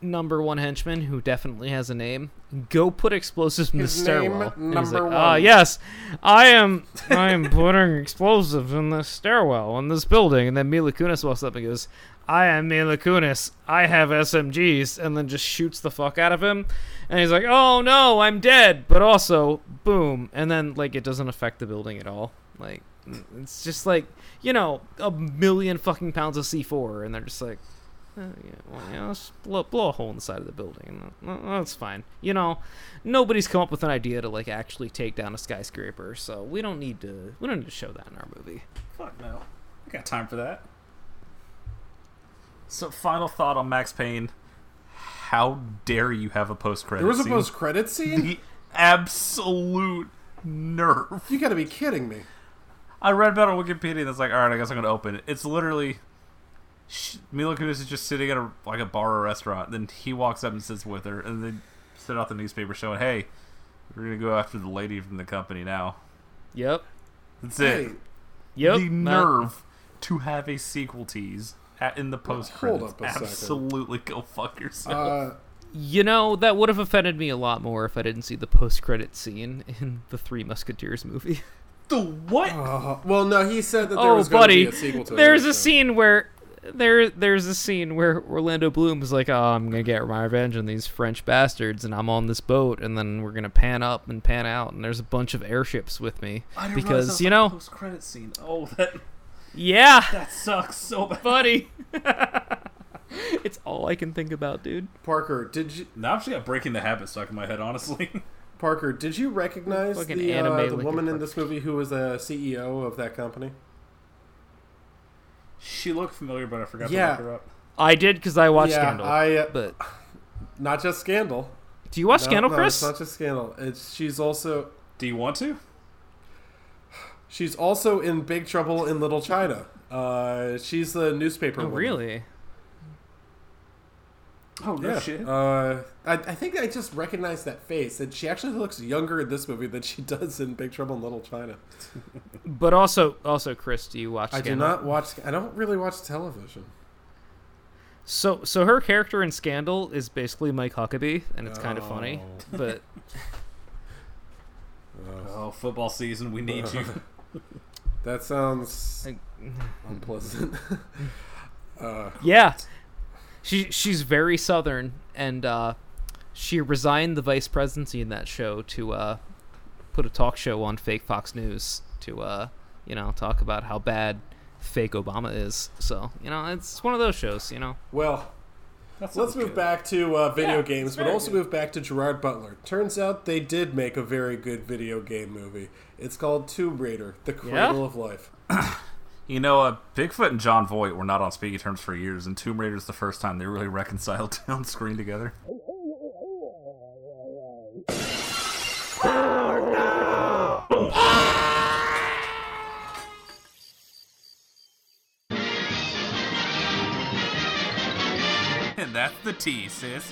number one henchman who definitely has a name, go put explosives in His the stairwell. name, And he's number like, ah, one." yes, I am. I am putting explosives in the stairwell in this building. And then Mila Kunis walks up and goes, I am Mila Kunis. I have SMGs, and then just shoots the fuck out of him. And he's like, oh no, I'm dead. But also, boom, and then like it doesn't affect the building at all. Like it's just like you know a million fucking pounds of C4, and they're just like, uh, yeah, well, yeah, let's blow, blow a hole in the side of the building. That's fine. You know, nobody's come up with an idea to like actually take down a skyscraper, so we don't need to. We don't need to show that in our movie. Fuck no. I got time for that. So, final thought on Max Payne. How dare you have a post credit scene? There was a post credit scene. The absolute nerve. You got to be kidding me. I read about it on Wikipedia and it's like, all right, I guess I'm gonna open it. It's literally sh- Mila Kunis is just sitting at a like a bar or restaurant. Then he walks up and sits with her, and they set out the newspaper showing, "Hey, we're gonna go after the lady from the company now." Yep. That's Hey, it. Yep. the that- nerve to have a sequel tease at, in the post hold credits. up a second. Absolutely, go fuck yourself. uh, You know, that would have offended me a lot more if I didn't see the post-credit scene in the Three Musketeers movie. the what? uh, well, no, he said that there oh, was going to buddy, be a sequel to it. there's a so- scene where there there's a scene where Orlando Bloom is like, "Oh, I'm gonna get my revenge on these French bastards, and I'm on this boat, and then we're gonna pan up and pan out, and there's a bunch of airships with me because you know, post credit scene. Oh, that yeah, that sucks so bad. buddy." it's all I can think about, dude. Parker, did you? Now I've just got Breaking the Habit stuck in my head, honestly. Parker, did you recognize Fucking the, anime uh, the woman in this movie who was the CEO of that company? She looked familiar, but I forgot Yeah. to look her up. I did because I watched yeah, Scandal. I uh, but not just Scandal. do you watch No, Scandal, no, Chris? It's not just Scandal. It's she's also Do you want to? She's also in Big Trouble in Little China. Uh, she's the newspaper. oh, woman. really? Oh no Yeah. shit. Uh, I, I think I just recognized that face, and she actually looks younger in this movie than she does in Big Trouble in Little China. But also, also, Chris, do you watch? I do not watch. I don't really watch television. So, so her character in Scandal is basically Mike Huckabee, and it's kind of funny. But Oh, football season, we need you. That sounds unpleasant. uh, yeah, she she's very southern, and uh, she resigned the vice presidency in that show to uh, put a talk show on fake Fox News to uh, you know talk about how bad fake Obama is. So you know, it's one of those shows. You know. well, let's move back to uh, video games, but also move back to Gerard Butler. Turns out they did make a very good video game movie. It's called Tomb Raider: The Cradle of Life. You know, uh, Bigfoot and Jon Voight were not on speaking terms for years, and Tomb Raider is the first time they really reconciled on screen together. that's the T, sis.